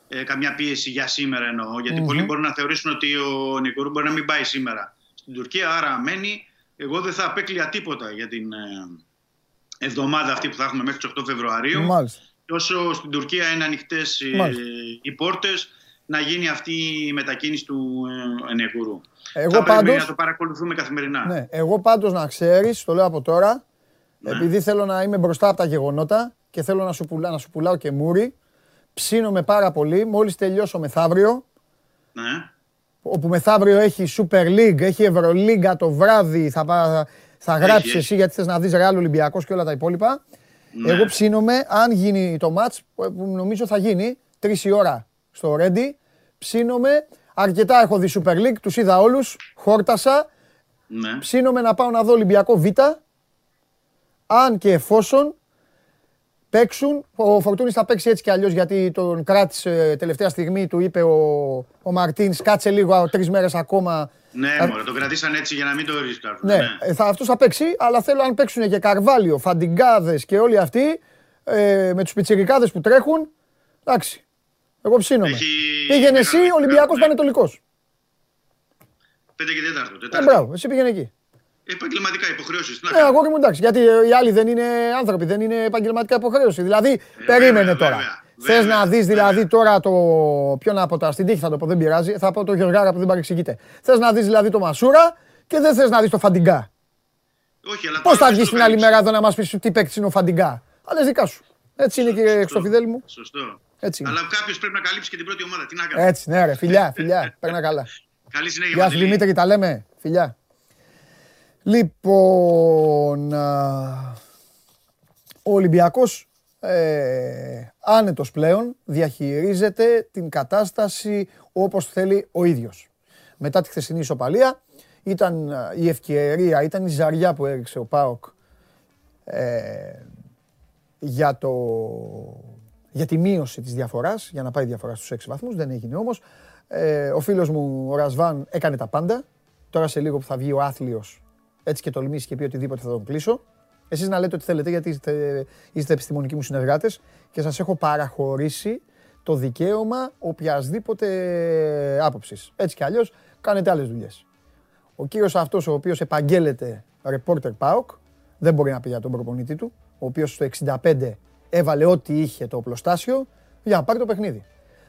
ε, καμιά πίεση για σήμερα εννοώ. Γιατί πολλοί μπορούν να θεωρήσουν ότι ο Νικορού μπορεί να μην πάει σήμερα στην Τουρκία. Άρα μένει. Εγώ δεν θα απέκλεια τίποτα για την ε, εβδομάδα αυτή που θα έχουμε μέχρι τις 8 Φεβρουαρίου. Μάλιστα. Και όσο στην Τουρκία είναι ανοιχτές ε, οι πόρτες, να γίνει αυτή η μετακίνηση του ε, Ενεκουρού. Εγώ θα πάντως, πρέπει να το παρακολουθούμε καθημερινά. Ναι, εγώ πάντως να ξέρεις, το λέω από τώρα, ναι. επειδή θέλω να είμαι μπροστά από τα γεγονότα και θέλω να σου, πουλά, να σου πουλάω και μούρι, ψήνομαι πάρα πολύ, μόλις τελειώσω μεθαύριο, ναι. όπου μεθαύριο έχει Super League, έχει Ευρωλίγκα το βράδυ, θα, θα γράψεις εσύ γιατί θες να δεις Ρεάλ Ολυμπιακός και όλα τα υπόλοιπα. Ναι. Εγώ ψήνομαι, αν γίνει το μάτς, που νομίζω θα γίνει, τρεις η ώρα στο Ρέντι, ψήνομαι, αρκετά έχω δει Super League, τους είδα όλους, χόρτασα, ναι. ψήνομαι να πάω να δω Ολυμπιακό Β, αν και εφόσον παίξουν. Ο Φορτούνης θα παίξει έτσι κι αλλιώς γιατί τον κράτησε τελευταία στιγμή. Του είπε ο, ο Μαρτίνς, κάτσε λίγο τρεις μέρες ακόμα. Ναι, μωρέ, το κρατήσαν έτσι για να μην το ρίσκαρουν. Ναι, ναι. Θα, αυτός θα παίξει, αλλά θέλω αν παίξουν και Καρβάλιο, Φαντιγκάδες και όλοι αυτοί ε, με τους πιτσιρικάδες που τρέχουν. Εντάξει. Εγώ ψήνομαι. Έχει... Πήγαινε εσύ, Ολυμπιακός ναι. Πανετολικό. 5 και 4. 4. Ε, μπράβο, εσύ πήγαινε εκεί. Επαγγελματικά υποχρεώσεις. Ναι, αγόρι μου εντάξει. Γιατί οι άλλοι δεν είναι άνθρωποι, δεν είναι επαγγελματικά υποχρέωση. Δηλαδή, ε, περίμενε τώρα. Θες να δεις δηλαδή τώρα το. Ποιο να πω τώρα, στην τύχη θα το πω, δεν πειράζει. Θα πω το Γεωργάρα που δεν παρεξηγείται. Θες να δεις δηλαδή το Μασούρα και δεν θες να δεις το Φαντιγκά. Όχι, αλλά. Πώς θα βγεις την άλλη μέρα εδώ να μας πεις τι παίκτης είναι ο Φαντιγκά. Αλλά δικά σου. Έτσι είναι και Χρυστοφιδέλη μου. Σωστό. Έτσι Αλλά κάποιος πρέπει να καλύψει και την πρώτη ομάδα. Τι να κάνει. Έτσι, ναι, ρε, φιλιά, φιλιά. Παίρνα καλά. Καλή συνέχεια. Γεια σου Δημήτρη, τα λέμε. Φιλιά. Λοιπόν, ο Ολυμπιακός ε, άνετος πλέον διαχειρίζεται την κατάσταση όπως θέλει ο ίδιος. Μετά τη χθεσινή ισοπαλία ήταν η ευκαιρία, ήταν η ζαριά που έριξε ο ΠΑΟΚ ε, για, το, για τη μείωση της διαφοράς, για να πάει η διαφορά στους 6 βαθμούς, δεν έγινε όμως. Ε, ο φίλος μου ο Ρασβάν έκανε τα πάντα. Τώρα σε λίγο που θα βγει ο άθλιος έτσι και τολμήσει και πει οτιδήποτε θα τον κλείσω. Εσείς να λέτε ό,τι θέλετε γιατί είστε, είστε επιστημονικοί μου συνεργάτες και σας έχω παραχωρήσει το δικαίωμα οποιασδήποτε άποψης. Έτσι κι αλλιώς κάνετε άλλες δουλειές. Ο κύριος αυτός ο οποίος επαγγέλλεται reporter PAOK δεν μπορεί να πει για τον προπονητή του, ο οποίος στο 65 έβαλε ό,τι είχε το οπλοστάσιο για να πάρει το παιχνίδι.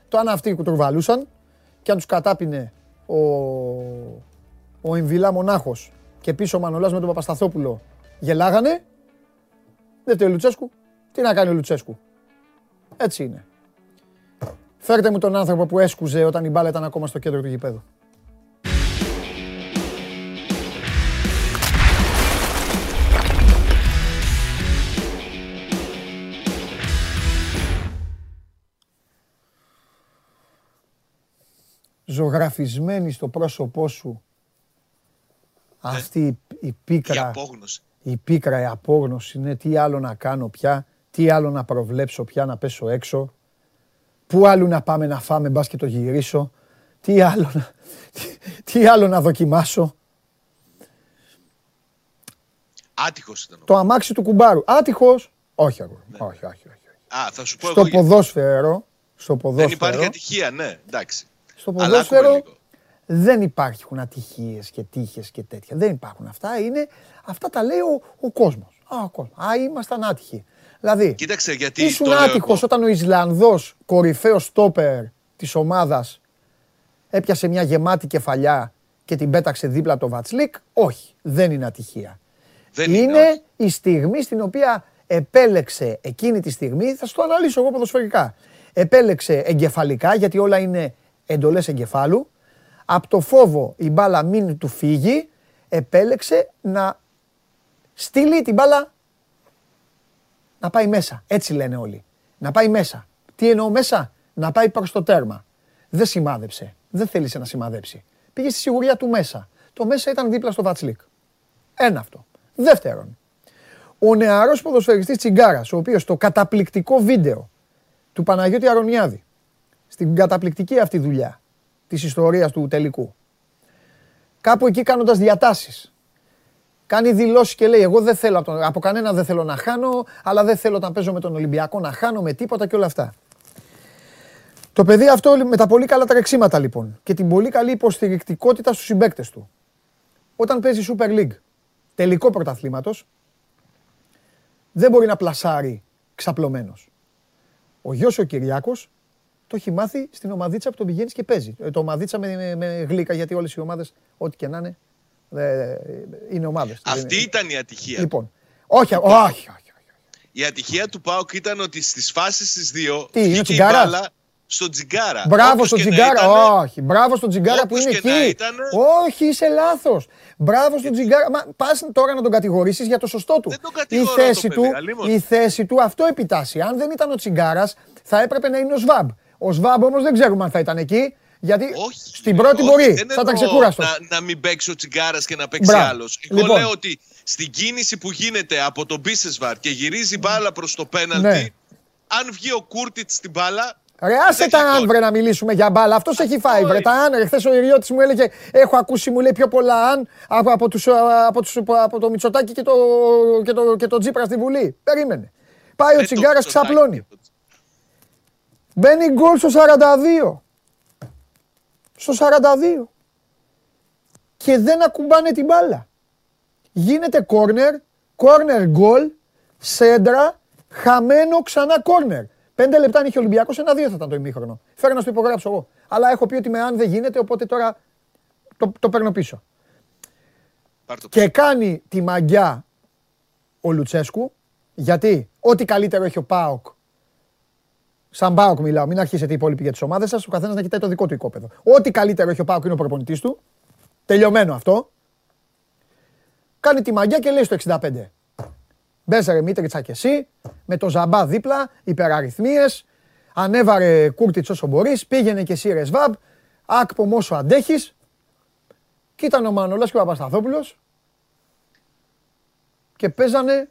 Το αν αυτοί κουτρουβαλούσαν και αν τους κατάπινε ο, ο Εμβιλά μονάχος και πίσω ο Μανολάς με τον Παπασταθόπουλο γελάγανε. Δεν ο Λουτσέσκου. Τι να κάνει ο Λουτσέσκου. Έτσι είναι. Φέρτε μου τον άνθρωπο που έσκουζε όταν η μπάλα ήταν ακόμα στο κέντρο του γηπέδου. Ζωγραφισμένη στο πρόσωπό σου ναι. Αυτή η πίκρα. Η απόγνωση. Η πίκρα, η απόγνωση είναι τι άλλο να κάνω πια, τι άλλο να προβλέψω πια να πέσω έξω, πού άλλο να πάμε να φάμε μπας και το γυρίσω, τι άλλο να, τι, άλλο να δοκιμάσω. Άτυχος ήταν. Το αμάξι του κουμπάρου. Άτυχος. Όχι, αγόρι. Ναι. Όχι, όχι, όχι. Α, θα σου πω στο ποδόσφαιρο, στο ποδόσφαιρο. Δεν υπάρχει ατυχία, ναι, εντάξει. Στο ποδόσφαιρο δεν υπάρχουν ατυχίες και τύχες και τέτοια. Δεν υπάρχουν αυτά. Είναι, αυτά τα λέει ο, ο κόσμος. Α, ο κόσμος. Α, ήμασταν άτυχοι. Δηλαδή, Κοίταξε, γιατί ήσουν άτυχος όταν ο Ισλανδός κορυφαίος στόπερ της ομάδας έπιασε μια γεμάτη κεφαλιά και την πέταξε δίπλα από το Βατσλίκ. Όχι, δεν είναι ατυχία. Δεν είναι είναι, όχι. η στιγμή στην οποία επέλεξε εκείνη τη στιγμή, θα σου το αναλύσω εγώ ποδοσφαιρικά. Επέλεξε εγκεφαλικά, γιατί όλα είναι εντολές εγκεφάλου. Από το φόβο η μπάλα μην του φύγει, επέλεξε να στείλει την μπάλα να πάει μέσα. Έτσι λένε όλοι. Να πάει μέσα. Τι εννοώ μέσα, να πάει προς το τέρμα. Δεν σημάδεψε. Δεν θέλησε να σημαδέψει. Πήγε στη σιγουριά του μέσα. Το μέσα ήταν δίπλα στο Βατσλίκ. Ένα αυτό. Δεύτερον, ο νεαρός ποδοσφαιριστής Τσιγκάρας, ο οποίος το καταπληκτικό βίντεο του Παναγιώτη Αρωνιάδη, στην καταπληκτική αυτή δουλειά της ιστορίας του τελικού, κάπου εκεί κάνοντας διατάσεις, κάνει δηλώσεις και λέει: Εγώ δεν θέλω από, τον, από κανένα δεν θέλω να χάνω, αλλά δεν θέλω όταν παίζω με τον Ολυμπιακό να χάνω με τίποτα και όλα αυτά. Το παιδί αυτό με τα πολύ καλά τρεξίματα λοιπόν και την πολύ καλή υποστηρικτικότητα στους συμπαίκτες του. Όταν παίζει Super League, τελικό πρωταθλήματος, δεν μπορεί να πλασάρει ξαπλωμένος. Ο γιος ο Κυριάκος το έχει μάθει στην ομαδίτσα που τον πηγαίνει και παίζει. Ε, το ομαδίτσα με, με, με γλύκα, γιατί όλες οι ομάδες, ό,τι και να είναι, ε, είναι ομάδες. Αυτή ήταν η ατυχία. Λοιπόν, όχι, όχι, όχι. Η ατυχία του Πάουκ ήταν ότι στις φάσεις τις δύο Τι, είναι ο βγήκε η Τσιγκάρας; μπάλα στον Τσιγκάρα. Μπράβο Όπως στον και να Τσιγκάρα. ήτανε, Όχι, μπράβο στον Τσιγκάρα που όπως είναι και να εκεί. ήτανε. Όχι, είσαι λάθος. Μπράβο στον Τσιγκάρα. Μα πας τώρα να τον κατηγορήσεις για το σωστό του. Δεν τον η κατηγορώ θέση το του, παιδί, αλίμονο. η θέση του αυτό επιτάσσει. Αν δεν ήταν ο Τσιγκάρας, θα έπρεπε να είναι ο Σβάμπ. Ο Σβάμπ όμως δεν ξέρουμε αν θα ήταν εκεί. Γιατί Όχι, στην πρώτη όχι, μπορεί. δεν Θα ήταν εννοώ ξεκούραστο. Να, να μην παίξει ο Τσιγκάρας και να παίξει Μπράβο. άλλος. Εγώ Λοιπόν. λέω ότι στην κίνηση που γίνεται από τον Μπίσεσβαρ και γυρίζει η μπάλα προς το πέναλτι, Ναι. αν βγει ο Κούρτιτς στην μπάλα. Ρε, άσε δεν τα έχει αν γκολ. βρε να μιλήσουμε για μπάλα. Αυτός έχει φάει. Βρε, είναι. τα αν. Ρε, χθες ο Ιριώτης μου έλεγε: Έχω ακούσει, μου λέει πιο πολλά αν από, από, τους, από, τους, από το Μητσοτάκι και το, και, το, και το Τζίπρα στη Βουλή. Περίμενε. Πάει ο Ε, το Τσιγκάρας, Μητσοτάκη ξαπλώνει. Και το- Μπαίνει γκολ στο 42. Στο 42. Και δεν ακουμπάνε την μπάλα. Γίνεται κόρνερ, κόρνερ γκολ, σέντρα, χαμένο ξανά κόρνερ. Πέντε λεπτά αν είχε Ολυμπιακός, ένα-δύο θα ήταν το ημίχρονο. Φέρω να στο υπογράψω εγώ. Αλλά έχω πει ότι με αν δεν γίνεται, οπότε τώρα το, το παίρνω πίσω. Πάρ' το Και κάνει τη μαγιά ο Λουτσέσκου, γιατί ό,τι καλύτερο έχει ο Πάοκ, σαν Πάοκ μιλάω, μην αρχίσετε οι υπόλοιποι για τις ομάδες σας, ο καθένας να κοιτάει το δικό του οικόπεδο. Ό,τι καλύτερο έχει ο Πάοκ είναι ο προπονητής του. Τελειωμένο αυτό. Κάνει τη μαγιά και λέει στο 65. Μπέζαρε Μίτριτσα και εσύ, με το Ζαμπά δίπλα, υπεραριθμίες, ανέβαρε Κούρτιτς όσο μπορείς, πήγαινε και εσύ ρε Σβάμπ, άκπομ όσο αντέχεις. Και ήταν ο Μανολάς και ο Παπασταθόπουλος και παίζανε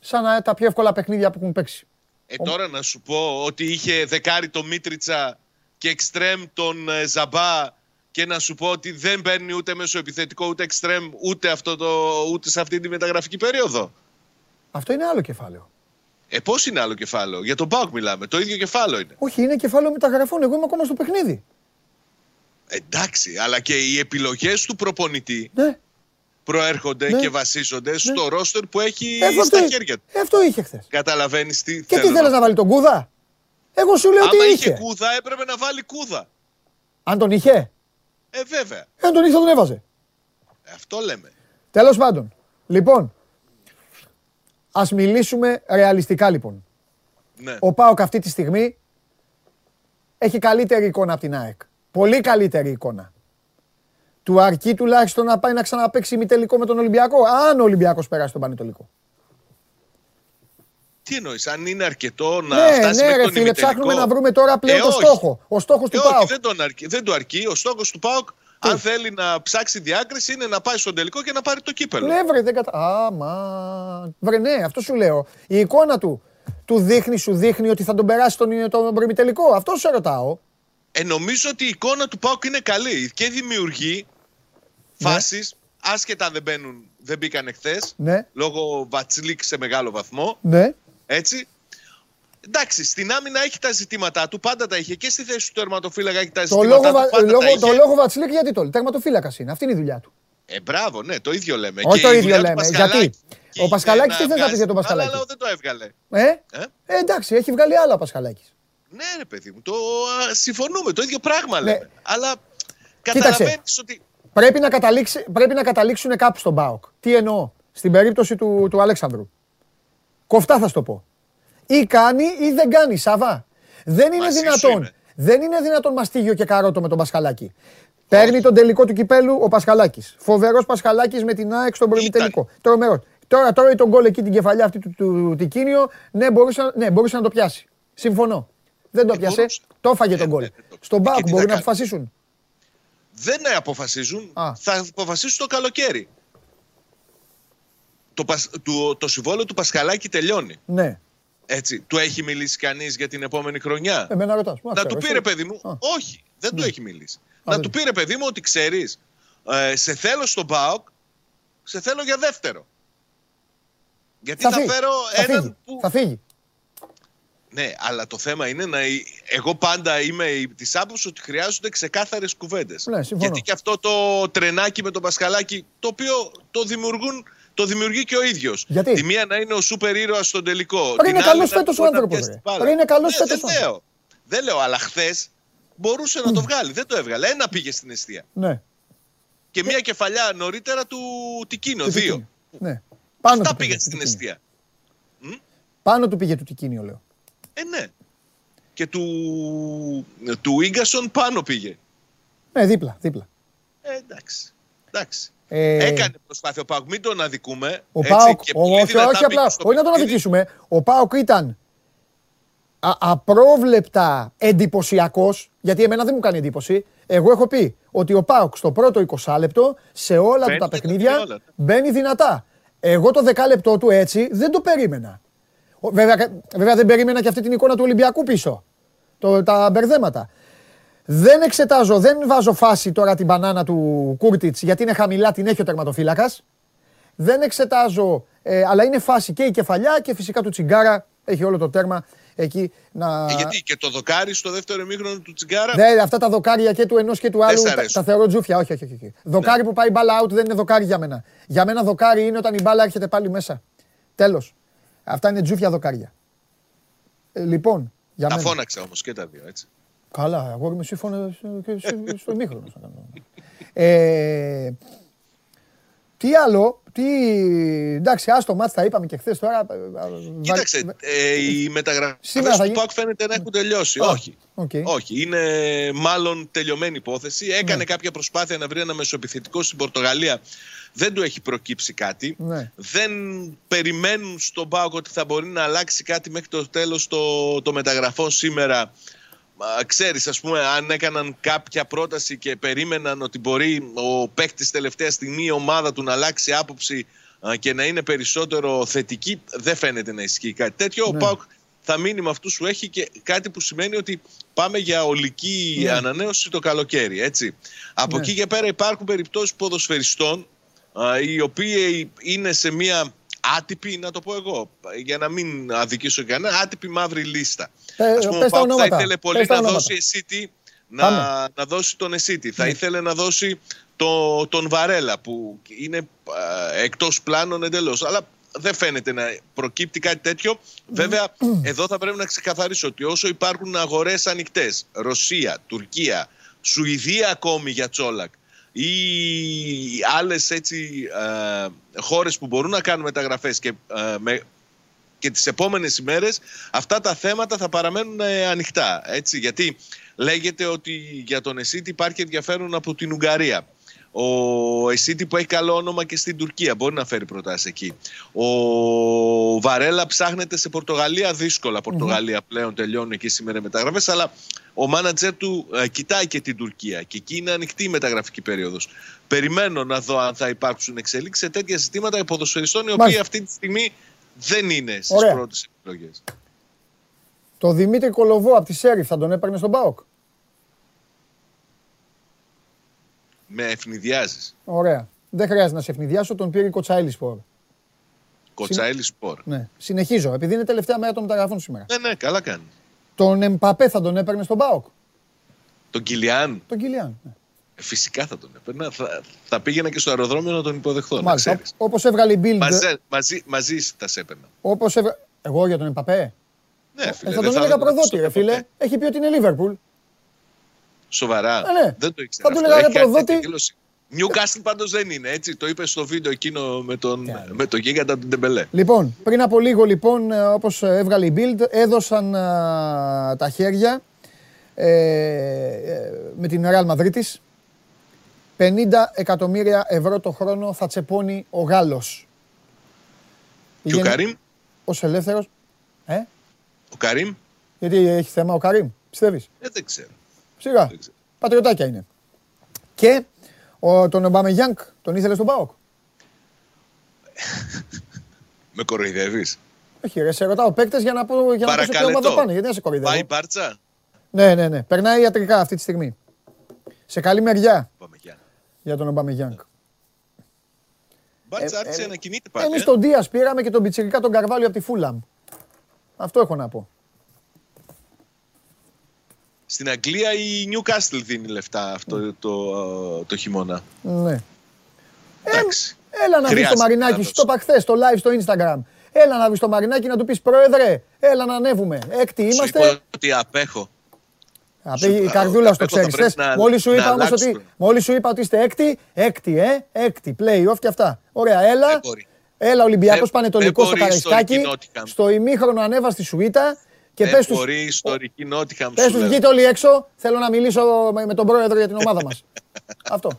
σαν να- τα πιο εύκολα παιχνίδια που έχουν παίξει. Ε, τώρα να σου πω ότι είχε δεκάρι το Μίτριτσα και εξτρέμ τον ε, Ζαμπά και να σου πω ότι δεν παίρνει ούτε μέσω επιθετικό ούτε εξτρέμ ούτε, αυτό το, ούτε σε αυτή τη μεταγραφική περίοδο. Αυτό είναι άλλο κεφάλαιο. Ε, πώς είναι άλλο κεφάλαιο; Για τον Πάουκ μιλάμε. Το ίδιο κεφάλαιο είναι. Όχι, είναι κεφάλαιο μεταγραφών. Εγώ είμαι ακόμα στο παιχνίδι. Εντάξει, αλλά και οι επιλογές του προπονητή Ναι. Προέρχονται Ναι. και βασίζονται στο ρόστερ που έχει Ε, αυτό- στα χέρια του. Ε, Αυτό είχε χθες. Καταλαβαίνεις τι Και τι θέλω θέλεις να βάλει τον Κούδα; Εγώ σου λέω Άμα ότι είχε είχε. κούδα, έπρεπε να βάλει κούδα. Αν τον είχε, Ε, βέβαια. ε, αν τον είχε θα τον έβαζε. Ε, Αυτό λέμε. Τέλος πάντων. Λοιπόν, ας μιλήσουμε ρεαλιστικά λοιπόν. Ναι. Ο Πάοκ αυτή τη στιγμή έχει καλύτερη εικόνα από την ΑΕΚ. Πολύ καλύτερη εικόνα. Του αρκεί τουλάχιστον να πάει να ξαναπαίξει ημιτελικό με τον Ολυμπιακό. Αν ο Ολυμπιακός περάσει τον Πανετολικό. Τι εννοείς, αν είναι αρκετό να Ναι, φτάσει ναι, μέχρι ρε τον φίλε, ημιτελικό; ψάχνουμε να βρούμε τώρα πλέον Ε, το όχι. στόχο. Ο στόχος Ε, του όχι, ΠΑΟΚ. δεν, τον αρκεί, δεν του αρκεί. Ο στόχος του ΠΑΟΚ, αν θέλει να ψάξει διάκριση, είναι να πάει στον τελικό και να πάρει το κύπελο. Ναι, βρε, δεν κατα... Άμα. Βρε, ναι, αυτό σου λέω. Η εικόνα του του δείχνει, σου δείχνει ότι θα τον περάσει τον, τον προημιτελικό. Αυτό σε ρωτάω. Ε, νομίζω ότι η εικόνα του ΠΑΟΚ είναι καλή και δημιουργεί Ναι. φάσεις, άσχετα αν δεν, μπαίνουν, δεν μπήκαν εχθές, Ναι, λόγω Βατσλίκ σε μεγάλο βαθμό. ναι. Έτσι. Εντάξει, στην άμυνα έχει τα ζητήματά του, πάντα τα είχε και στη θέση του τερματοφύλακα έχει τα Το ζητήματά λόγο, του, βα- πάντα λόγο, τα είχε. το λόγο Βατσλίκ γιατί το λέει; Τερματοφύλακας είναι. Αυτή είναι η δουλειά του. Ε, μπράβο, ναι, το ίδιο λέμε. Όχι Και το η ίδιο δουλειά του λέμε. Πασχαλάκη Γιατί; και Ο είναι Πασχαλάκης να τι θες να πεις βγάζει για τον άλλα, Πασχαλάκη; Αλλά δεν το έβγαλε. Ε, Ε; ε εντάξει, έχει βγάλει άλλα ο Πασχαλάκης. Ναι, ρε παιδί μου, το α, συμφωνούμε, το ίδιο πράγμα ναι. λέμε. Αλλά καταλαβαίνεις ότι. Πρέπει να, καταλήξει, πρέπει να καταλήξουν κάπου στον Μπάουκ. Τι εννοώ; Στην περίπτωση του, του Αλέξανδρου. Κοφτά θα σου το πω. Ή κάνει ή δεν κάνει, Σαβά. Δεν είναι δυνατόν. Δεν είναι δυνατόν μαστίγιο και καρότο με τον Πασχαλάκη. Παίρνει τον τελικό του κυπέλου ο Πασχαλάκης. Φοβερός Πασχαλάκης με την ΑΕΚ στον τελικό. Τρομερό. Τώρα τρώει τον γκολ εκεί την κεφαλιά αυτή του, του, Τικίνιο. Ναι, μπορούσε, ναι, μπορούσε να το πιάσει. Συμφωνώ. Δεν το ε, πιάσε. Το έφαγε τον ε, γκολ. Στον Μπάουκ μπορεί να αποφασίσουν. Δεν αποφασίζουν. Θα αποφασίσουν το καλοκαίρι. Το, το, το συμβόλαιο του Πασχαλάκη τελειώνει. Ναι. Έτσι, του έχει μιλήσει κανείς για την επόμενη χρονιά; Εμένα ρωτάς. Να του πήρε παιδί μου; Όχι, δεν του ναι. έχει μιλήσει. Να του πήρε παιδί μου ότι ξέρεις, ε, σε θέλω στον ΠΑΟΚ, σε θέλω για δεύτερο. Γιατί θα, φέρω έναν που. Θα φύγει. Ναι, αλλά το θέμα είναι να. Εγώ πάντα είμαι της άποψης ότι χρειάζονται ξεκάθαρες κουβέντες. Ναι, Γιατί και αυτό το τρενάκι με τον Πασχαλάκι, το οποίο το δημιουργούν το δημιουργεί και ο ίδιος. Γιατί; Τη μία να είναι ο σούπερ ήρωας στον τελικό. Πριν είναι καλός φέτος ο άνθρωπος. Πριν είναι καλός ναι, φέτος. Δεν λέω. Δεν λέω, αλλά χθες μπορούσε να το βγάλει. Δεν το έβγαλε. Ένα πήγε στην αιστεία. Ναι. Και μία κεφαλιά νωρίτερα του Τικίνο. Δύο. Ναι. Πάνω Αυτά πήγε στην αιστεία. Πάνω του πήγε του Τικίνιο, λέω. Ε, ναι. Και του, του Ίγκασον πάνω πήγε. Ναι, δίπλα, δίπλα. Ε, εντάξει. εντάξει. Ε... Έκανε προσπάθεια ο Πάουκ, μην τον αδικούμε. Ο Πάουκ, όχι, όχι απλά, όχι να τον αδικήσουμε. Ο Πάουκ ήταν α, απρόβλεπτα εντυπωσιακός, γιατί εμένα δεν μου κάνει εντύπωση. Εγώ έχω πει ότι ο Πάουκ στο πρώτο 20 λεπτό σε όλα του τα παιχνίδια ναι. μπαίνει δυνατά. Εγώ το δεκάλεπτό του έτσι δεν το περίμενα. Βέβαια, βέβαια δεν περίμενα και αυτή την εικόνα του Ολυμπιακού πίσω. Το, τα μπερδέματα. Δεν εξετάζω, δεν βάζω φάση τώρα την μπανάνα του Κούρτιτς γιατί είναι χαμηλά, την έχει ο τερματοφύλακας. Δεν εξετάζω, ε, αλλά είναι φάση και η κεφαλιά και φυσικά του Τσιγκάρα. Έχει όλο το τέρμα εκεί να. Ε, γιατί και το δοκάρι στο δεύτερο ημίχρονο του Τσιγκάρα; Ναι, αυτά τα δοκάρια και του ενός και του άλλου τα, τα, θεωρώ τζούφια. Όχι, όχι, όχι. όχι. Δοκάρι ναι. που πάει μπάλα out δεν είναι δοκάρι για μένα. Για μένα δοκάρι είναι όταν η μπάλα έρχεται πάλι μέσα. Τέλος. Αυτά είναι τζούφια δοκάρια. Ε, λοιπόν. Για τα μένα. φώναξα όμως και τα δύο, έτσι. Καλά, εγώ είμαι σύμφωνο και στο ημίχρονο. ε, τι άλλο, τι... Εντάξει, άστο μάτς τα είπαμε και χθες τώρα. Κοίταξε, ε, οι μεταγραφές του ΠΑΚ φαίνεται να έχουν τελειώσει. Όχι. Okay. Όχι, είναι μάλλον τελειωμένη υπόθεση. Έκανε ναι. κάποια προσπάθεια να βρει ένα μεσοεπιθετικό στην Πορτογαλία. Δεν του έχει προκύψει κάτι. Ναι. Δεν περιμένουν στον ΠΑΟΚ ότι θα μπορεί να αλλάξει κάτι μέχρι το τέλος το, το μεταγραφών σήμερα ξέρεις ας πούμε αν έκαναν κάποια πρόταση και περίμεναν ότι μπορεί ο παίκτης τελευταία στιγμή η ομάδα του να αλλάξει άποψη και να είναι περισσότερο θετική δεν φαίνεται να ισχύει κάτι τέτοιο. Ο ναι. Πάουκ θα μείνει με αυτούς που έχει και κάτι που σημαίνει ότι πάμε για ολική ναι. ανανέωση το καλοκαίρι. Έτσι. Από ναι. εκεί και πέρα υπάρχουν περιπτώσεις ποδοσφαιριστών οι οποίοι είναι σε μια άτυπη, να το πω εγώ, για να μην αδικήσω κανένα, άτυπη μαύρη λίστα. Ε, Ας πούμε, ο θα ήθελε πολύ να δώσει Εσίτη, να, να δώσει τον Εσίτη. Θα ναι. ήθελε να δώσει το, τον Βαρέλα που είναι ε, εκτός πλάνων εντελώς. Αλλά δεν φαίνεται να προκύπτει κάτι τέτοιο. Βέβαια, εδώ θα πρέπει να ξεκαθαρίσω ότι όσο υπάρχουν αγορές ανοιχτές, Ρωσία, Τουρκία, Σουηδία ακόμη για Τσόλακ, ή άλλες έτσι ε, χώρες που μπορούν να κάνουν μεταγραφές και, ε, με, και τις επόμενες ημέρες αυτά τα θέματα θα παραμένουν ε, ανοιχτά. Έτσι, γιατί λέγεται ότι για τον Εσίτη υπάρχει ενδιαφέρον από την Ουγγαρία. Ο Εσίτη που έχει καλό όνομα και στην Τουρκία μπορεί να φέρει προτάσεις εκεί. Ο Βαρέλα ψάχνεται σε Πορτογαλία, δύσκολα. Πορτογαλία πλέον τελειώνουν εκεί σήμερα μεταγραφές, αλλά ο μάνατζερ του ε, κοιτάει και την Τουρκία και εκεί είναι ανοιχτή η μεταγραφική περίοδος. Περιμένω να δω αν θα υπάρξουν εξελίξεις σε τέτοια ζητήματα υποδοσφαιριστών οι οποίοι αυτή τη στιγμή δεν είναι στις πρώτες επιλογές. Το Δημήτρη Κολοβό από τη Σέριφ θα τον έπαιρνε στον Πάοκ. Με ευνηδιάζεις. Ωραία. Δεν χρειάζεται να σε ευνηδιάσω, τον πήρε η Κοτσάιλι Σπορ. Κοτσάιλι Σπορ. Ναι. Συνεχίζω, επειδή είναι τελευταία μέρα των μεταγραφών σήμερα. Ναι, ναι, καλά κάνει. Τον Εμπαπέ θα τον έπαιρνε στον Πάοκ. Τον Κιλιάν. Τον Κιλιάν. Ναι. Ε, φυσικά θα τον έπαιρνα. Θα, θα πήγαινα και στο αεροδρόμιο να τον υποδεχθώ. Όπως έβγαλε η Bill. Μαζί, μαζί, μαζί θα σε έπαιρνα. Όπως έβγα... Εγώ για τον Εμπαπέ; Ναι, φίλε, Ε, θα δεν τον έλεγα το προδότη, ρωτήσω ρε φίλε. ποτέ. Έχει πει ότι είναι Λίβερπουλ. Σοβαρά. Ε, ναι. Δεν το ήξερα. Θα του αυτό. λέγα, Έχει ρε, κάνει προδότη. Τέτοια δήλωση. Newcastle πάντως δεν είναι έτσι. Το είπες στο βίντεο εκείνο με τον, με τον γίγαντα του Ντεμπελέ. Λοιπόν, πριν από λίγο λοιπόν, ε, όπως έβγαλε η Bild, έδωσαν ε, τα χέρια ε, ε, με την Real Madrid 50 εκατομμύρια ευρώ το χρόνο θα τσεπώνει ο Γάλλος. Και ο Καρύμ, Ως ελεύθερος. Ε, ο Καρύμ, γιατί έχει θέμα ο Καρύμ, πιστεύεις; ε, δεν ξέρω. Σιγά, Δεν ξέρω. πατριωτάκια είναι. Και ο, τον Ομπάμε Γιάνκ, τον ήθελε στον ΠΑΟΚ; Με κοροϊδεύεις; Όχι ρε, σε ρωτάω παίκτες για να πω για να πω σε ποια ομάδα Παρακαλετώ. πάνε, γιατί δεν σε κοροϊδεύω; Πάει η Μπάρτσα. Ναι, ναι, ναι. Περνάει ιατρικά αυτή τη στιγμή. Σε καλή μεριά Πάμε γεια. για τον Ομπάμε Γιάνκ. Μπάρτσα Ε, άρχισε ε, να κινείται πάλι. Εμείς ε. τον Δίας πήραμε και τον Πιτσιρικά τον Καρβάλιο από τη Φούλαμ. Αυτό έχω να πω. Στην Αγγλία η Newcastle δίνει λεφτά αυτό το, το χειμώνα. Ναι. Εντάξει. Έλα να βρει το Χρειάζεται Μαρινάκι, να σου δώσει. το είπα χθες στο live στο Instagram. Έλα να βρει το Μαρινάκι να του πεις Πρόεδρε, έλα να ανέβουμε. Έκτη Σου είμαστε. είπα ότι απέχω. Απ' σου η είπα, καρδούλας αυτό στο θα ξέρεις. πρέπει θες. να- Μόλις σου να είπα όμως αλλάξουμε. ότι, μόλις σου είπα ότι είστε έκτη, έκτη, ε, έκτη, play-off και αυτά. Ωραία, έλα. Δεν μπορεί. Έλα Ολυμπιακός Δεν- Πανετολικός στο δεν μπορείς Καραϊσκάκι. ιστορική Nottingham. Στο ημίχρονο ανέβα στη Σουίτα και Δεν πες τους, μπορεί η ιστορική Νότιχαμ πες σου τους λέω. βγείτε όλοι έξω, θέλω να μιλήσω με, με τον πρόεδρο για την ομάδα μας. Αυτό.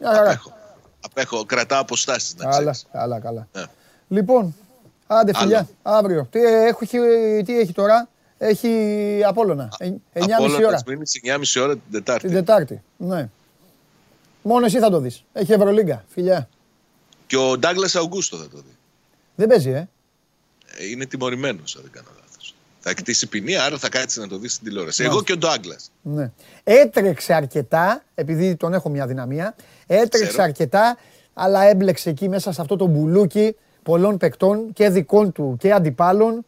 Μια χαρά. Απέχω. Απέχω. Κρατάω αποστάσεις να Καλά, ξέρεις. καλά, καλά. Ναι. Λοιπόν, άντε Άλλο. φιλιά, αύριο. Τι έχει, τι έχει τώρα, έχει Απόλλωνα, Ε, 9.30 ώρα, Μήνες, 9.30 ώρα την Τετάρτη. την Τετάρτη. Ναι. Μόνο εσύ θα το δεις. Έχει Ευρωλίγκα, φιλιά. Και ο Ντάγκλας Αουγκούστο θα το δει. Δεν παίζει, ε. Ε, Είναι τιμωρημένος, αν δεν κάνω λάθος. Θα εκτίσει ποινή, άρα θα κάτσει να το δει στην τηλεόραση. Μάλιστα. Εγώ και ο Ντάγκλας. Ναι. Έτρεξε αρκετά, επειδή τον έχω μια δυναμία, έτρεξε Ξέρω. αρκετά, αλλά έμπλεξε εκεί μέσα σε αυτό το μπουλούκι πολλών παικτών και δικών του και αντιπάλων.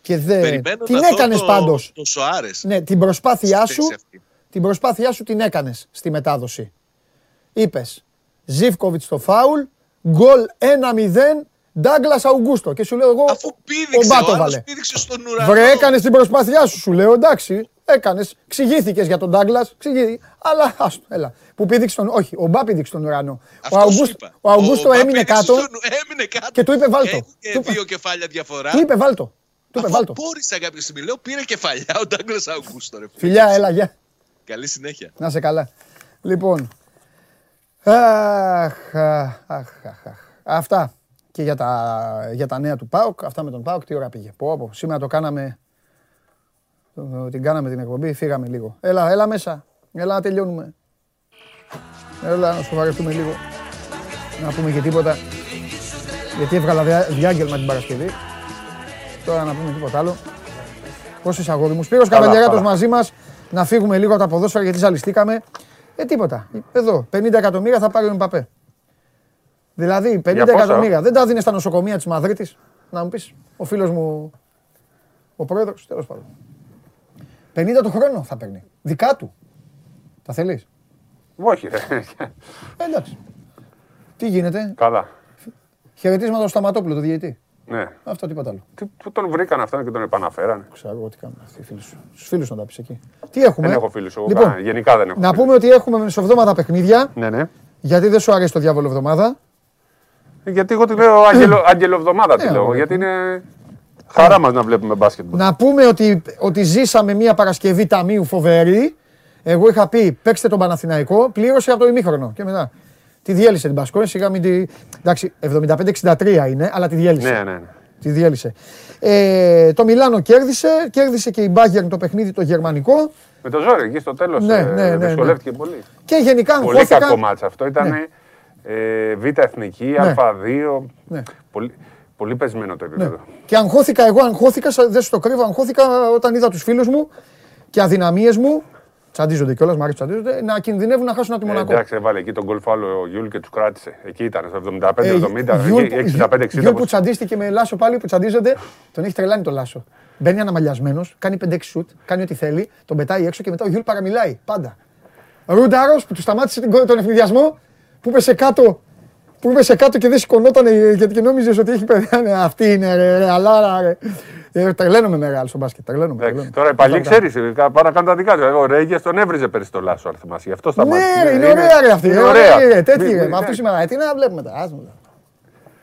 Και δε... Περιμένω την να δω έκανες το- πάντως. Το Σοάρες. Ναι, την προσπάθειά στη σου, θέση αυτή. την προσπάθειά σου την έκανες στη μετάδοση. Είπες, Ζίβκοβιτς στο φάουλ, γκολ 1-0, Ντάγκλας Αουγκούστο. Και σου λέω εγώ, Αφού πήδηξε, Μπάτο ο άλλος βάλε. πήδηξε στον ουρανό. Βρε, έκανες την προσπάθειά σου, σου λέω. Εντάξει, έκανες. Ξηγήθηκες για τον Ντάγκλα. Αλλά άστο, έλα. Που πήδηξε τον. Όχι, ο Μπά πήδηξε τον ουρανό. Αυτό ο, σου Αυγούστο, είπα. ο Αυγούστο Μπα έμεινε πήδηξε κάτω στον- Έμεινε κάτω. και του είπε βάλτο. Έγινε Του είπε- δύο κεφάλια διαφορά. του είπε βάλτο. Του είπε Αφού βάλτο. απόρρισα κάποια στιγμή. Λέω πήρε κεφαλιά ο Ντάγκλας Αουγκούστο. ρε φίλε. Φιλιά, έλα, γεια. Καλή συνέχεια. Να σε καλά. Λοιπόν. Αχ, αχ, αχ, αχ, αχ. Αυτά και για τα, για τα νέα του ΠΑΟΚ. Αυτά με τον ΠΑΟΚ, τι ώρα πήγε. Πω, πω. Σήμερα το κάναμε, το- την κάναμε την εκπομπή, φύγαμε λίγο. Έλα, έλα μέσα. Έλα να τελειώνουμε. Έλα να σοβαρευτούμε λίγο. Να πούμε και τίποτα. Γιατί έβγαλα διά- διάγγελμα την Παρασκευή. Τώρα να πούμε τίποτα άλλο. Πώς είσαι αγόρι μου. Σπύρος Καβαλιαράτος μαζί μας. Να φύγουμε λίγο από τα ποδόσφαιρα γιατί ζαλιστήκαμε. Ε, τίποτα. Εδώ, 50 εκατομμύρια θα πάρει ο Μπαπέ. Δηλαδή, 50 πόσα; εκατομμύρια. Δεν τα δίνεις στα νοσοκομεία της Μαδρίτης. Να μου πεις, ο φίλος μου, ο πρόεδρος, τέλος πάντων. 50 το χρόνο θα παίρνει. Δικά του. Τα θέλεις; Όχι, ρε. Ε, εντάξει. Τι γίνεται; Καλά. Χαιρετίσματα στο Σταματόπουλο, το διαιτή. Ναι. Αυτό τίποτα άλλο. Τι, πού τον βρήκαν αυτόν και τον επαναφέρανε; Ξέρω εγώ τι κάνουν αυτοί οι φίλοι σου. Στους φίλους να τα πεις εκεί. Τι έχουμε. Δεν έχω φίλους εγώ. Λοιπόν, κανένα. Γενικά δεν έχω. να φίλους. πούμε ότι έχουμε μεσοβδόμαδα παιχνίδια. Ναι, ναι. Γιατί δεν σου αρέσει το διάβολο εβδομάδα. Γιατί εγώ τη λέω Άγγελο, Αγγελοβδομάδα τη Ναι, λέω. αγόρι Γιατί είναι χαρά μας να βλέπουμε μπάσκετ. Να πούμε ότι, ότι ζήσαμε μια Παρασκευή ταμείου φοβερή. Εγώ είχα πει παίξτε τον Παναθηναϊκό, πλήρωσε από το ημίχρονο. Και μετά τη διέλυσε την Πασκόνη, σιγά μην τη. Εντάξει, 75-63 είναι, αλλά τη διέλυσε. Ναι, ναι, ναι. Τη διέλυσε. Ε, το Μιλάνο κέρδισε, κέρδισε και η Bayern το παιχνίδι το γερμανικό. Με το ζόρι εκεί στο τέλος Ναι, ναι, ναι, ναι. δυσκολεύτηκε πολύ. Και γενικά Πολύ αγχώθηκα. κακό μάτσα αυτό. Ήταν Ναι. Ε, Β' Εθνική, Ναι. Α2. Ναι. Πολύ, πολύ πεσμένο το Ναι. επίπεδο. Και αγχώθηκα, εγώ αγχώθηκα, σα- δεν σου το κρύβω, αγχώθηκα όταν είδα τους φίλους μου και αδυναμίες μου. Τσαντίζονται κιόλας, μου αρέσει που τσαντίζονται, να κινδυνεύουν να χάσουν από τη Ε, Μονακό. εντάξει, έβαλε εκεί τον γκολ φάουλο ο Γιούλ και τους κράτησε. Εκεί ήταν, στο 75-70, Ε, Γιούλ που- εκεί 65-60. Γιούλ που πώς- τσαντίστηκε με Λάσο πάλι που τσαντίζονται, τον έχει τρελάνει το Λάσο. Μπαίνει αναμαλιασμένος, κάνει 5-6 σουτ, κάνει ό,τι θέλει, τον πετάει έξω και μετά ο Γιούλ παραμιλάει πάντα. Ρούνταρος που του σταμάτησε την- τον ευνηδιασμό, που πέσε κάτω που είμαι σε κάτω και δεν σηκωνόταν γιατί νόμιζες ότι έχει παιδιά. Ναι, αυτή είναι ρε, ρε, αλάρα, ρε. Ε, τρελαίνομαι με ρεάλ στο μπάσκετ. Τρελαίνομαι. Εντάξει, τώρα οι παλιοί ξέρεις, πάνε να κάνουν τα δικά του. Ο Ρέγγε τον έβριζε πέρυσι το λάσο, αν θυμάσαι. Γι' αυτό σταμάτησε. Ναι, ρε, είναι ωραία ρε αυτή. Είναι ωραία. Τέτοιοι ρε. Με αυτούς σήμερα. Τι να βλέπουμε τα.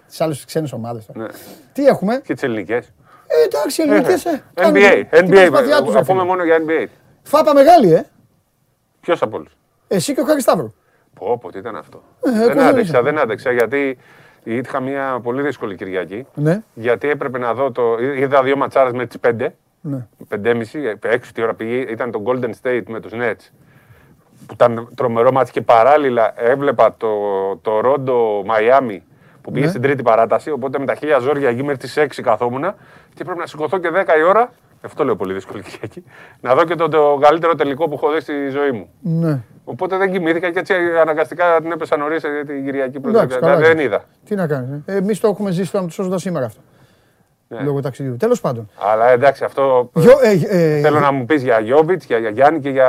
Τις άλλες ξένες ομάδες. Τι έχουμε; Και τις ελληνικές. Ε, εντάξει, ελληνικές. NBA. NBA. Θα πούμε μόνο για NBA. Φάπα μεγάλη, ε. Ποιος από όλους; Εσύ και ο Χαρισταύρο. Πω, πω, τι ήταν αυτό. Ε, δεν άντεξα, δεν άντεξα γιατί είχα μια πολύ δύσκολη Κυριακή. Ναι. Γιατί έπρεπε να δω το. Είδα δύο ματσάρες με τις πέντε. Ναι. Πεντέμιση, έξι τη ώρα πήγε. Ήταν το Golden State με τους Nets. Που ήταν τρομερό μάτι και παράλληλα έβλεπα το, το Ρόντο Μαϊάμι που πήγε ναι. στην τρίτη παράταση. Οπότε με τα χίλια ζόρια εκεί μέχρι τις 6 καθόμουν και πρέπει να σηκωθώ και 10 η ώρα. Αυτό λέω πολύ δύσκολη Κυριακή. Να δω και το, το καλύτερο τελικό που έχω δει στη ζωή μου. Ναι. Οπότε δεν κοιμήθηκα και έτσι αναγκαστικά την έπεσα νωρίς την Κυριακή πρωτοβουλία. Δεν είδα. Τι να κάνεις. Ε. Εμείς το έχουμε ζήσει το σώζοντα σήμερα αυτό. Ναι. Λόγω ταξιδιού. Τέλος πάντων. Αλλά εντάξει, αυτό. Γιο, ε, ε, θέλω να μου πεις για Γιώβιτς, για, για Γιάννη και για.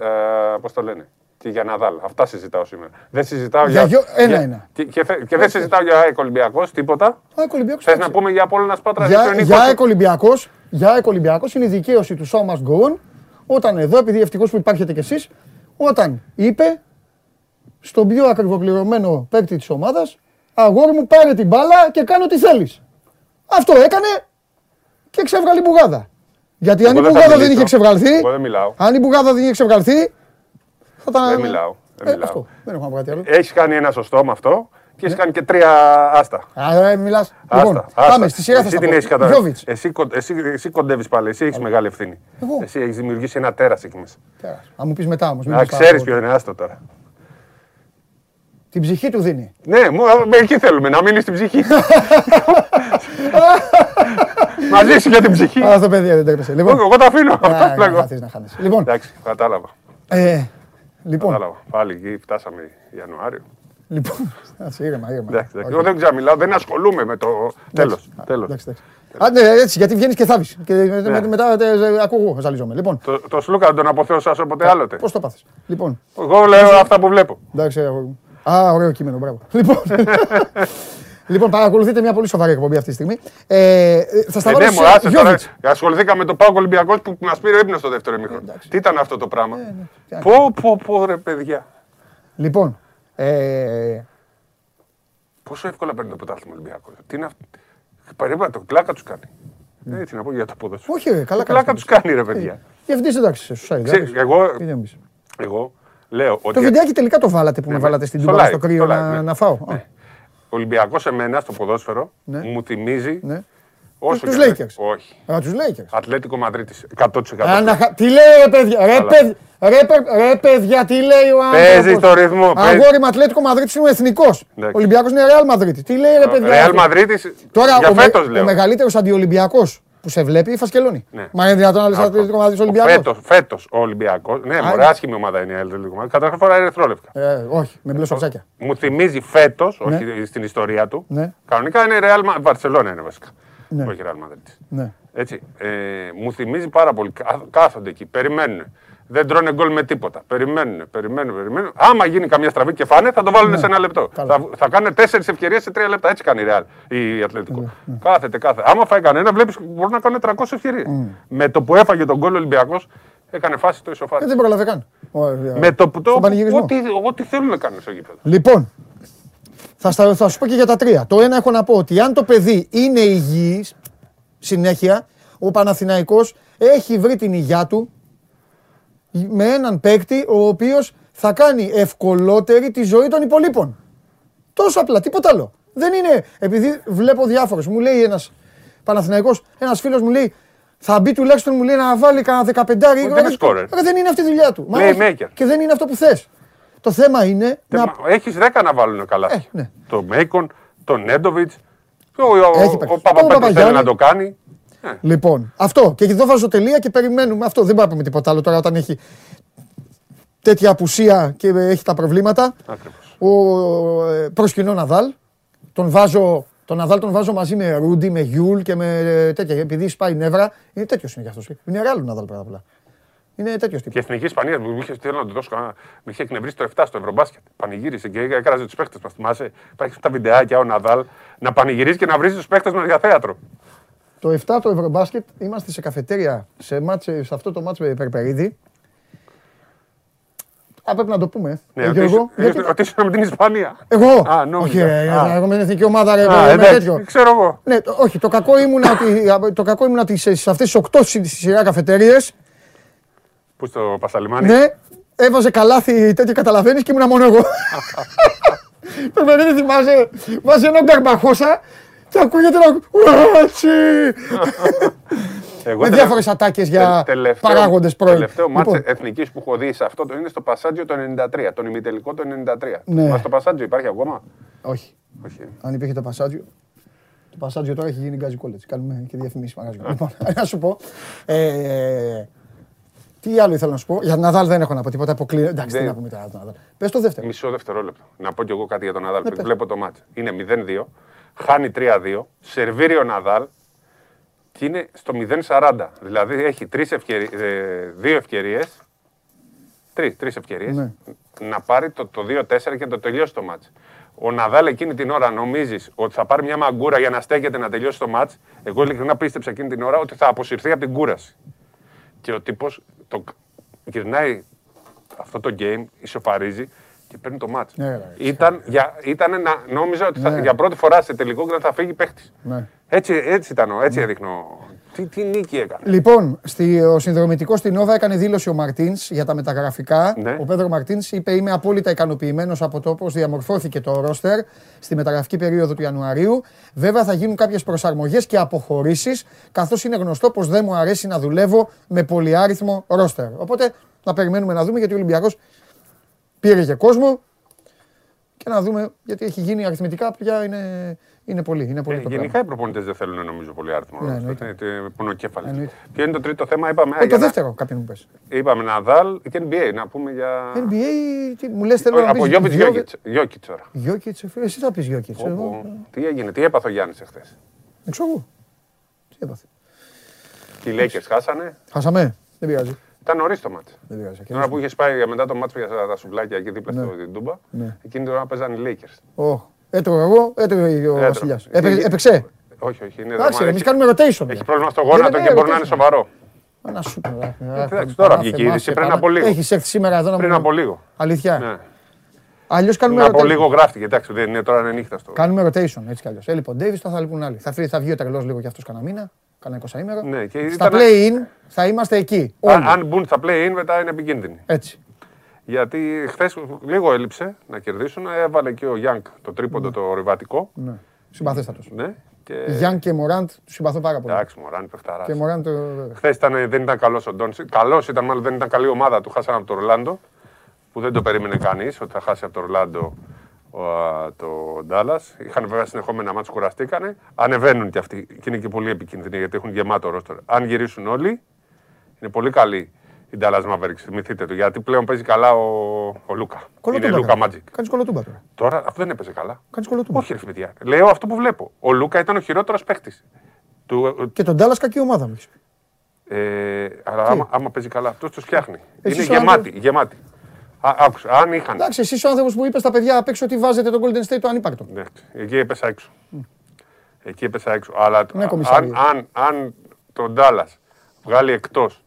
Ε, Πώς το λένε. Και για Ναδάλ. Αυτά συζητάω σήμερα. Δεν συζητάω για. για... Ένα, ένα. Και, και, και δεν συζητάω για ΑΕΚ Ολυμπιακός, τίποτα. Θες να πούμε για Απόλυνα Σπάτρα Για, για ΑΕΚ Ολυμπιακός για Ολυμπιακός είναι η δικαίωση του Show Must Go On όταν εδώ, επειδή ευτυχώς που υπάρχετε κι εσείς, όταν είπε στον πιο ακριβοπληρωμένο παίκτη της ομάδας, αγόρι μου πάρε την μπάλα και κάνω τι θέλεις. Αυτό έκανε και ξέβγαλε η μπουγάδα. Γιατί αν η μπουγάδα δεν είχε ξεβγαλθεί, αν η μπουγάδα δεν είχε ξεβγαλθεί, θα τα. Δεν μιλάω. Δεν, ε, αυτό. δεν έχω να πω κάτι άλλο. Έχει κάνει ένα σωστό με αυτό και έχεις ναι. κάνει και τρία άστα. Α, μιλάς. Λοιπόν, πάμε στη σειρά θα την έχεις καταλάβει. Εσύ, εσύ, εσύ κοντεύεις πάλι, εσύ έχεις μεγάλη ευθύνη. Εγώ. Εσύ έχεις δημιουργήσει ένα τέρας εκεί μέσα. Αν μου πεις μετά όμως. Να ξέρεις ποιο είναι, άστα τώρα. Την ψυχή του δίνει. Ναι, μου, εκεί θέλουμε, να μείνεις στην ψυχή. Μαζί σου για την ψυχή. Α, το παιδί δεν τρέπεσε. Λοιπόν, εγώ το αφήνω. Λοιπόν, εντάξει, κατάλαβα. Ε, λοιπόν. Κατάλαβα. Πάλι εκεί φτάσαμε Ιανουάριο. Λοιπόν, ήρεμα, ήρεμα. Εγώ δεν ξαμιλάω, δεν ασχολούμαι με το τέλος. Α, ναι, έτσι, γιατί βγαίνεις και θάβεις. Και μετά ακούω, ζαλίζομαι. Λοιπόν. Το, το Σλούκα τον αποθέωσα όποτε άλλοτε. Πώς το πάθει. Λοιπόν. Εγώ λέω αυτά που βλέπω. Εντάξει, Α, ωραίο κείμενο, μπράβο. Λοιπόν, λοιπόν, παρακολουθείτε μια πολύ σοβαρή εκπομπή αυτή τη στιγμή. Ε, θα σταματήσω. Ε, ναι, μου, Ασχοληθήκαμε με το Πάο Ολυμπιακός που μας πήρε ύπνο στο δεύτερο ημίχρονο. Τι ήταν αυτό το πράγμα; Ε, ναι, πω, πω, πω, ρε παιδιά. Λοιπόν, ε... Πόσο εύκολα παίρνει το πρωτάθλημα Ολυμπιακός. Τι είναι αυτό. Παρέμβα, το κλάκα τους κάνει. Ναι. Έτσι να πω για το ποδόσφαιρο. Όχι, ρε, καλά Κλάκα τους κάνει, ρε παιδιά. Διευθυντή ε, εντάξει, σου Εγώ, εγώ λέω ότι. Το βιντεάκι τελικά το βάλατε που με ναι, βάλατε στην Τούμπα στο κρύο να φάω. Ο Ολυμπιακός εμένα στο ποδόσφαιρο μου θυμίζει Όσο τους Lakers. Όχι. Α, τους Lakers. Ατλέτικο Μαδρίτης. 100%. Τι λέει ρε παιδιά. Ρε, παιδ... ρε, ρε παιδιά, τι λέει ο άνθρωπος. Παίζει στο ρυθμό. Αγόρι με Ατλέτικο Μαδρίτης είναι ο εθνικός. Ο Ολυμπιακός είναι Ρεάλ Μαδρίτης. Τι λέει ρε παιδιά. Ρεάλ Μαδρίτης. Τώρα για ο, φέτος, λέω. ο μεγαλύτερος αντιολυμπιακός που σε βλέπει η Φασκελόνη. Ναι. Μα είναι δυνατόν να λες Ατλέτικο Μαδρίτης Ολυμπιακός; Φέτος ο Ολυμπιακός. Ναι, μωρέ, άσχημη ομάδα είναι η Ατλέτικο Μαδρίτης. Καταρχά φορά ερυθρόλευκα. Ε, όχι, με μπλε σοξάκια. Μου θυμίζει φέτος, όχι ναι. στην ιστορία του. Ναι. Κανονικά είναι Ρεάλ Βαρσελόνα είναι βασικά. Ναι. Όχι Real Madrid. Ναι. Έτσι. Ε, μου θυμίζει πάρα πολύ. Κάθονται εκεί, περιμένουν. Δεν τρώνε γκολ με τίποτα. Περιμένουν, περιμένουν, περιμένουν. Άμα γίνει καμιά στραβή και φάνε, θα το βάλουν ναι. σε ένα λεπτό. Θα, θα κάνουν τέσσερις ευκαιρίες σε τρία λεπτά. Έτσι κάνει η Real η Ατλαντικό. Ναι, ναι. Κάθεται, κάθεται. Άμα φάει κανένα, βλέπεις μπορεί να κάνουν 300 ευκαιρίες. Mm. Με το που έφαγε τον γκολ ο Ολυμπιακός, έκανε φάση το ισοφάρι. Ε, δεν πρόλαβε καν. Με το που το. Ό,τι, ό,τι θέλουν να κάνουν στο γήπεδο. Λοιπόν, θα, θα σου πω και για τα τρία. Το ένα έχω να πω ότι αν το παιδί είναι υγιής, συνέχεια, ο Παναθηναϊκός έχει βρει την υγειά του με έναν παίκτη ο οποίος θα κάνει ευκολότερη τη ζωή των υπολείπων. Τόσο απλά, τίποτα άλλο. Δεν είναι, επειδή βλέπω διάφορες, μου λέει ένας Παναθηναϊκός, ένας φίλος μου λέει, θα μπει τουλάχιστον μου λέει να βάλει κανένα 15 ρίγο. Δεν είναι αυτή η δουλειά του. Και δεν είναι αυτό που θες. Το θέμα είναι. Να... Έχεις 10 να βάλουν καλά. Ε, ναι. Το Μέικον, τον Νέντοβιτς. Ο, ο, ο Παπαπέτρου θέλει να το κάνει. Ε. Λοιπόν, αυτό. Και εδώ βάζω τελεία και περιμένουμε αυτό. Δεν πάμε τίποτα άλλο τώρα όταν έχει τέτοια απουσία και έχει τα προβλήματα. Ακριβώς. Ο ε, προσκυνό Ναδάλ. Τον βάζω τον Ναδάλ τον βάζω μαζί με Ρούντι, με Γιούλ και με τέτοια. Επειδή σπάει νεύρα. Είναι τέτοιος είναι κι αυτός. Είναι ρεάλ Ναδάλ πέρα Είναι τέτοιος τύπος. Και η εθνική Ισπανία μου είχε θέλω να του δώσω κανένα. Με είχε εκνευρίσει το 7 στο Ευρωμπάσκετ. Πανηγύρισε και έκραζε του παίχτε μας. Θυμάσαι, υπάρχει τα βιντεάκια ο Ναδάλ να πανηγυρίζεις και να βρίζει τους παίχτε μας για θέατρο. Το 7 το Ευρωμπάσκετ είμαστε σε καφετέρια σε, μάτσε, σε αυτό το μάτσο με Περπερίδη. Α, πρέπει να το πούμε. Ναι, ε, ότι Γιώργο, είσαι- γιατί- ότι ήσουν με την Ισπανία. Εγώ! Α, νόμιζα. όχι, ρε, Α. εγώ με την εθνική ομάδα, ρε, Α, με εντάξει, τέτοιο. ξέρω εγώ. Ναι, το- όχι, το κακό ήμουν ότι, το κακό ήμουν ότι σε, σε αυτές τις 8 στη σειρά καφετέριες, Πού στο Πασαλιμάνι; ναι, έβαζε καλάθι τέτοιο καταλαβαίνεις και ήμουν μόνο εγώ. Περπερίδη θυμάσαι, βάζει έναν καρμπαχώσα και ακούγεται να... Έτσι! Εγώ με τελε- διάφορες ατάκες για τε- τελευταίο- παράγοντες πρώην. Τελευταίο μάτς Λοιπόν. εθνικής που έχω δει σε αυτό το είναι στο Πασάτζιο το 93, τον ημιτελικό το 93. Ναι. Μα στο Πασάτζιο υπάρχει ακόμα. Όχι. Όχι. Αν υπήρχε το Πασάτζιο. Το Πασάτζιο τώρα έχει γίνει γκάζι κόλλετς. Κάνουμε και διαφημίσει μαγαζιό. λοιπόν, να σου πω. Ε, τι άλλο ήθελα να σου πω; Για τον Ναδάλ δεν έχω να πω τίποτα. Αποκλείω. Εντάξει, τι Δεν- να πούμε τώρα για τον Ναδάλ. Πες το δεύτερο. Μισό δευτερόλεπτο. Να πω κι εγώ κάτι για τον Ναδάλ. Ναι, πριν πες. Βλέπω το μάτς. Είναι 0-2, χάνει 3-2, σερβίρει ο Ναδάλ και είναι στο 0-40. Δηλαδή έχει τρεις ευκαιρι... ε, δύο ευκαιρίες, τρεις, τρεις ευκαιρίες, Ναι. να πάρει το, το 2-4 και να το τελειώσει το μάτς. Ο Ναδάλ εκείνη την ώρα νομίζεις ότι θα πάρει μια μαγκούρα για να στέκεται να τελειώσει το μάτς. Εγώ ειλικρινά πίστεψα εκείνη την ώρα ότι θα αποσυρθεί από την κούραση. Και ο τύπος το γυρνάει αυτό το game, ισοφαρίζει και παίρνει το μάτς. Ναι, ρε, ήταν, για, ήταν να, νόμιζα ότι θα, Ναι. για πρώτη φορά σε τελικό και θα φύγει παίχτης. Ναι. Έτσι, έτσι ήταν, ο- έτσι έδειχνε. ο- Τι, τι νίκη έκανε. Λοιπόν, στη, ο συνδρομητικός στην Νόβα έκανε δήλωση ο Μαρτίνς για τα μεταγραφικά. Ναι. Ο Πέδρο Μαρτίνς είπε: Είμαι απόλυτα ικανοποιημένος από το πώς διαμορφώθηκε το ρόστερ στη μεταγραφική περίοδο του Ιανουαρίου. Βέβαια, θα γίνουν κάποιες προσαρμογές και αποχωρήσεις, καθώς είναι γνωστό πως δεν μου αρέσει να δουλεύω με πολυάριθμο ρόστερ. Οπότε, να περιμένουμε να δούμε γιατί ο Ολυμπιακός πήρε και κόσμο και να δούμε γιατί έχει γίνει αριθμητικά πια είναι, είναι πολύ. Είναι πολύ Ε, το γενικά πράγμα. οι προπονητές δεν θέλουν νομίζω πολύ άριθμο. Ναι, ρόστερ. εννοείται. Είναι τε- πονοκέφαλοι. Εννοείται. Ποιο είναι το τρίτο θέμα, είπαμε. Ε, το για να- δεύτερο, κάποιον μου πες. Είπαμε Ναδάλ και NBA, να πούμε για. NBA, τι, μου λες θέλω να Από πεις Γιώκητ Γιώκητ. Γιώκητς. Γιώκητ τώρα. Γιώκητς, ε, εσύ θα πεις Γιώκητς. Πω, Εγώ, πω. Τι έγινε, τι έπαθε ο Γιάννης εχθές; έξω εγώ. Τι έπαθε. Και οι Lakers χάσανε; Χάσαμε. Δεν πειράζει. Ήταν νωρίς το μάτι. Δεν πειράζει. Την ώρα που είχες πάει για μετά το μάτι για τα σουβλάκια εκεί δίπλα Ναι. στην Τούμπα, Ναι. εκείνη την ώρα παίζανε οι Lakers. Ω, Έτρωγα εγώ, έτρωγε ο Έτρωγε. Βασιλιάς. Ε, Έπαι- ε, Έπαιξε. Όχι, όχι. Είναι Εντάξει, δεδομένο. εμείς κάνουμε rotation. Έχεις πρόβλημα στο γόνατο και μπορεί να είναι σοβαρό. Να σου πω. ε, εντάξει, τώρα βγήκε η είδηση, πριν από λίγο. Έχεις έρθει σήμερα εδώ να Πριν μου- από λίγο. Αλήθεια. Ναι. Αλλιώς κάνουμε Πριν από rotation. λίγο γράφτηκε. Εντάξει, δεν είναι τώρα είναι νύχτα στο. Κάνουμε rotation έτσι κι αλλιώς. Ε, λοιπόν, Ντέιβις θα, θα λείπουν άλλοι. Θα, φύγει- θα βγει ο τρελός λίγο κι αυτός κανένα μήνα. Κανένα 20 ημέρο. Ναι, και Στα ήταν- play-in θα είμαστε εκεί. Όλοι. Αν, αν μπουν στα play-in μετά είναι επικίνδυνοι. Έτσι. Γιατί χθες λίγο έλειψε να κερδίσουν. Έβαλε και ο Γιάνκ το τρίποντο το ριβατικό. Ναι. Συμπαθέστατος. Ναι. Και... Γιάνν και Μωράντ τους συμπαθώ πάρα πολύ. Εντάξει, Μωράν, παιχταρά. Και Μωράντ το. Χθες δεν ήταν καλός ο Ντόνσι. Καλός ήταν, μάλλον δεν ήταν καλή ομάδα του. Χάσανε από το Ρολάντο. Που δεν το περίμενε κανείς ότι θα χάσει από το Ρολάντο ο, α, το Ντάλλας. Είχαν βέβαια συνεχόμενα μάτια, κουραστήκανε. Ανεβαίνουν κι αυτοί και είναι και πολύ επικίνδυνοι γιατί έχουν γεμάτο ρόστορ. Αν γυρίσουν όλοι, είναι πολύ καλή η Dallas Mavericks. Θυμηθείτε το γιατί πλέον παίζει καλά ο, ο Λούκα. Είναι Κολοτούμπα Λούκα κάνεις. Magic. Κάνεις κολοτούμπα τώρα. Τώρα αυτό δεν έπαιζε καλά. Κάνεις κολοτούμπα. Όχι, ρε παιδιά. Λέω αυτό που βλέπω. Ο Λούκα ήταν ο χειρότερος παίκτη. Του, Και τον Τάλλα κακή ομάδα μου. έχεις. ε, αλλά άμα, άμα παίζει καλά, αυτός του φτιάχνει. Εσύ είναι είσαι ο γεμάτη. άνθρωπος- γεμάτη. Α, άκουσα, αν είχαν. Εντάξει, εσύ ο άνθρωπος που είπες στα παιδιά απ' έξω ότι βάζετε τον Golden State το ανύπαρκτο. Ναι, εκεί έπεσα έξω. Εκεί έπεσα έξω. Αλλά Ναι, αν, κομισάριο. αν, αν τον Ντάλλα βγάλει εκτός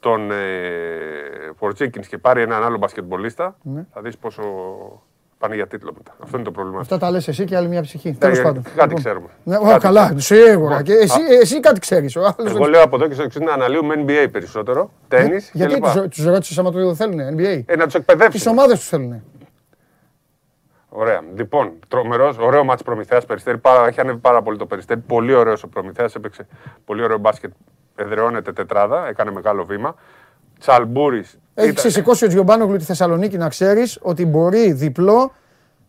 τον ε, Πορτσίκιν και πάρει έναν άλλο μπασκετμπολίστα, Ναι. θα δεις πόσο πάνε για τίτλο μετά. Αυτό είναι το πρόβλημα. Αυτά τα λες εσύ και άλλη μια ψυχή. Ναι, Τέλος ε, πάντων. Κάτι Λοιπόν. ξέρουμε. Ναι, ω, Κάτι καλά, ξέρουμε. σίγουρα. Και εσύ, εσύ κάτι ξέρεις. Εγώ λέω από εδώ και στο εξή να αναλύουμε NBA περισσότερο, τέννη Γιατί κλπ. τους ρώτησες άμα το θέλουν, NBA. Ε, να τους Τις εκπαιδεύσει. ομάδες τους θέλουν. Ωραία. Λοιπόν, τρομερός, ωραίο μάτς Προμηθέας Περιστέρη. Πάρα, έχει ανέβει πάρα πολύ το Περιστέρη. Πολύ ωραίος ο Προμηθέας. Έπαιξε πολύ ωραίο μπάσκετ. Εδραιώνεται τετράδα. Έκανε μεγάλο βήμα. Τσαλμπούρης. Έχει ξεσηκώσει ο Τζιομπάνογλου τη Θεσσαλονίκη να ξέρεις ότι μπορεί διπλό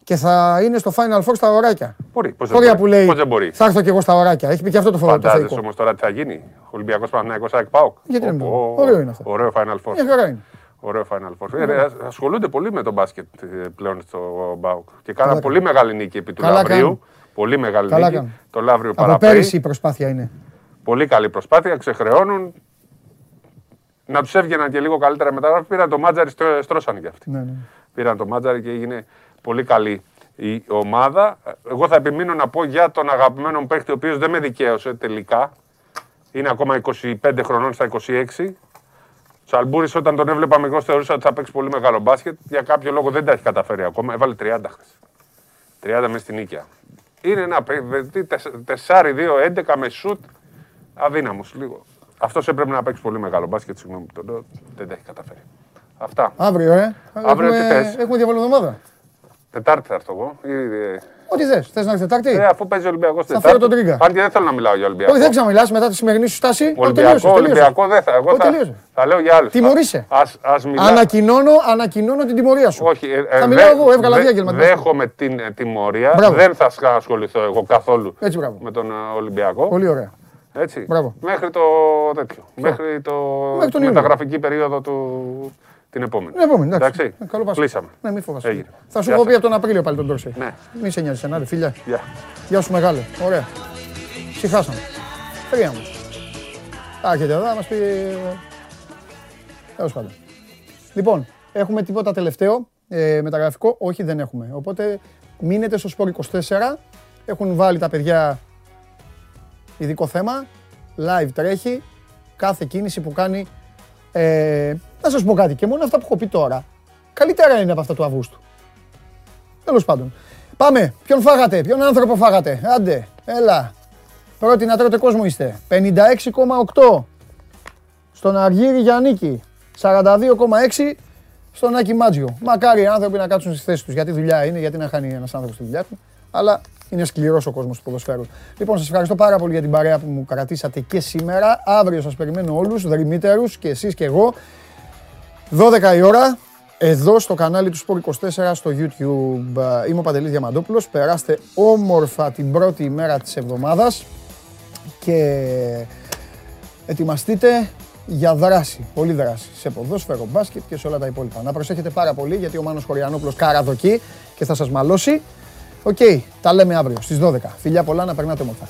και θα είναι στο Final Four στα ωράκια. Μπορεί. Πώς δεν, Χώρια μπορεί. που λέει Πώς δεν μπορεί. θα έρθω κι εγώ στα ωράκια. Έχει πει και αυτό το φοβάται το Φαντάζεσαι θεϊκό. όμως τώρα τι θα γίνει. Ολυμπιακός Παναγιακό ΑΕΚ ΠΑΟΚ. Γιατί να μην Ω, το ω, πω. Ωραίο είναι αυτό. Ωραίο Final Four. Μια χαρά είναι. Ωραίο Final Four. Ε, ας- ασχολούνται πολύ με τον μπάσκετ ε, πλέον στο ΠΑΟΚ. Και κάναν Καλά πολύ μεγάλη νίκη επί του Καλά Λαυρίου. κάνουν. Πολύ μεγάλη Καλά νίκη. κάνουν. Το Λαύριο Από παραπέει. πέρυσι η προσπάθεια είναι. Πολύ καλή προσπάθεια, ξεχρεώνουν. να τους έβγαιναν και λίγο καλύτερα μετά. Πήραν το Μάτζαρη, στρώσαν και αυτοί. Ναι, ναι. Πήραν το Μάτζαρη και έγινε πολύ καλή η ομάδα. Εγώ θα επιμείνω να πω για τον αγαπημένο μου παίχτη, ο οποίος δεν με δικαίωσε τελικά. Είναι ακόμα 25 χρονών στα 26. Σαλμπούρης, όταν τον έβλεπα εγώ, θεωρούσα ότι θα παίξει πολύ μεγάλο μπάσκετ. Για κάποιο λόγο δεν τα έχει καταφέρει ακόμα. Έβαλε 30 χθες. 30 μέσα στην νίκαια. Είναι ένα παιδί 4-2-11 με σουτ. Αδύναμος λίγο. Αυτός έπρεπε να παίξει πολύ μεγάλο μπάσκετ. Συγγνώμη, τον δεν τα έχει καταφέρει. Αυτά. Αύριο, ε. Αύριο έχουμε, τι θες; Έχουμε διαβολοδομάδα. Τετάρτη θα έρθω εγώ. Ό,τι θες. Θες να έρθεις Τετάρτη; Ε, αφού παίζει Ολυμπιακός Θα φέρω τον Τρίγκα. Αν και δεν θέλω να μιλάω για Ολυμπιακό. Όχι, δεν ξαναμιλάς μετά τη σημερινή σου στάση. Ολυμπιακό, Ολυμπιακό δεν θα. Εγώ θα, θα λέω για άλλους. Τιμωρείσαι. Ας, ας μιλά... ανακοινώνω, ανακοινώνω την τιμωρία σου. Όχι, ε, θα ε, μιλάω δε, εγώ, έβγαλα δε, διάγγελμα. Δέχομαι την ε, τιμωρία. Μπράβο. Δεν θα ασχοληθώ εγώ καθόλου Έτσι, με τον ε, Ολυμπιακό. Πολύ ωραία. Έτσι. Μπράβο. Μέχρι το τέτοιο. Μέχρι το Μέχρι τον μεταγραφική περίοδο του. Την επόμενη. Την επόμενη, εντάξει. εντάξει. Ε, καλό πας. Κλείσαμε. Ναι, μην φοβάσαι. Έγινε. Θα σου Γεια πω σας. πει από τον Απρίλιο πάλι τον Ντόρσεϊ. Ναι. Μη σε νοιάζει, ένα φίλια. Γεια. Γεια σου μεγάλε. Ωραία. Συχάσαμε. Τρία μου. Άρχεται εδώ, να μας πει... Τέλος πάντων. Λοιπόν, έχουμε τίποτα τελευταίο ε, μεταγραφικό; Όχι, δεν έχουμε. Οπότε μείνετε στο Σπορ 24. Έχουν βάλει τα παιδιά ειδικό θέμα. Live τρέχει. Κάθε κίνηση που κάνει. Ε, να σας πω κάτι. Και μόνο αυτά που έχω πει τώρα. Καλύτερα είναι από αυτά του Αυγούστου. Τέλος πάντων. Πάμε. Ποιον φάγατε, ποιον άνθρωπο φάγατε; Άντε, έλα. Πρώτη να τρώτε κόσμο είστε. 56,8 στον Αργύρι Γιαννίκη. 42,6 στον Άκη Μάτζιο. Μακάρι οι άνθρωποι να κάτσουν στις θέσεις τους. Γιατί δουλειά είναι, γιατί να χάνει ένας άνθρωπος τη δουλειά του. Αλλά είναι σκληρός ο κόσμος του ποδοσφαίρους. Λοιπόν, σας ευχαριστώ πάρα πολύ για την παρέα που μου κρατήσατε και σήμερα. Αύριο σας περιμένω όλους, δρυμύτερους και εσείς και εγώ. 12 η ώρα, εδώ στο κανάλι του Sport 24 στο YouTube. Είμαι ο Παντελής Διαμαντόπουλος. Περάστε όμορφα την πρώτη ημέρα της εβδομάδας και ετοιμαστείτε για δράση, πολύ δράση, σε ποδόσφαιρο, μπάσκετ και σε όλα τα υπόλοιπα. Να προσέχετε πάρα πολύ γιατί ο Μάνος Χωριανόπουλος καραδοκεί και θα σας μαλώσει. Οκ, τα λέμε αύριο στις 12. Φιλιά πολλά, να περνάτε όμορφα.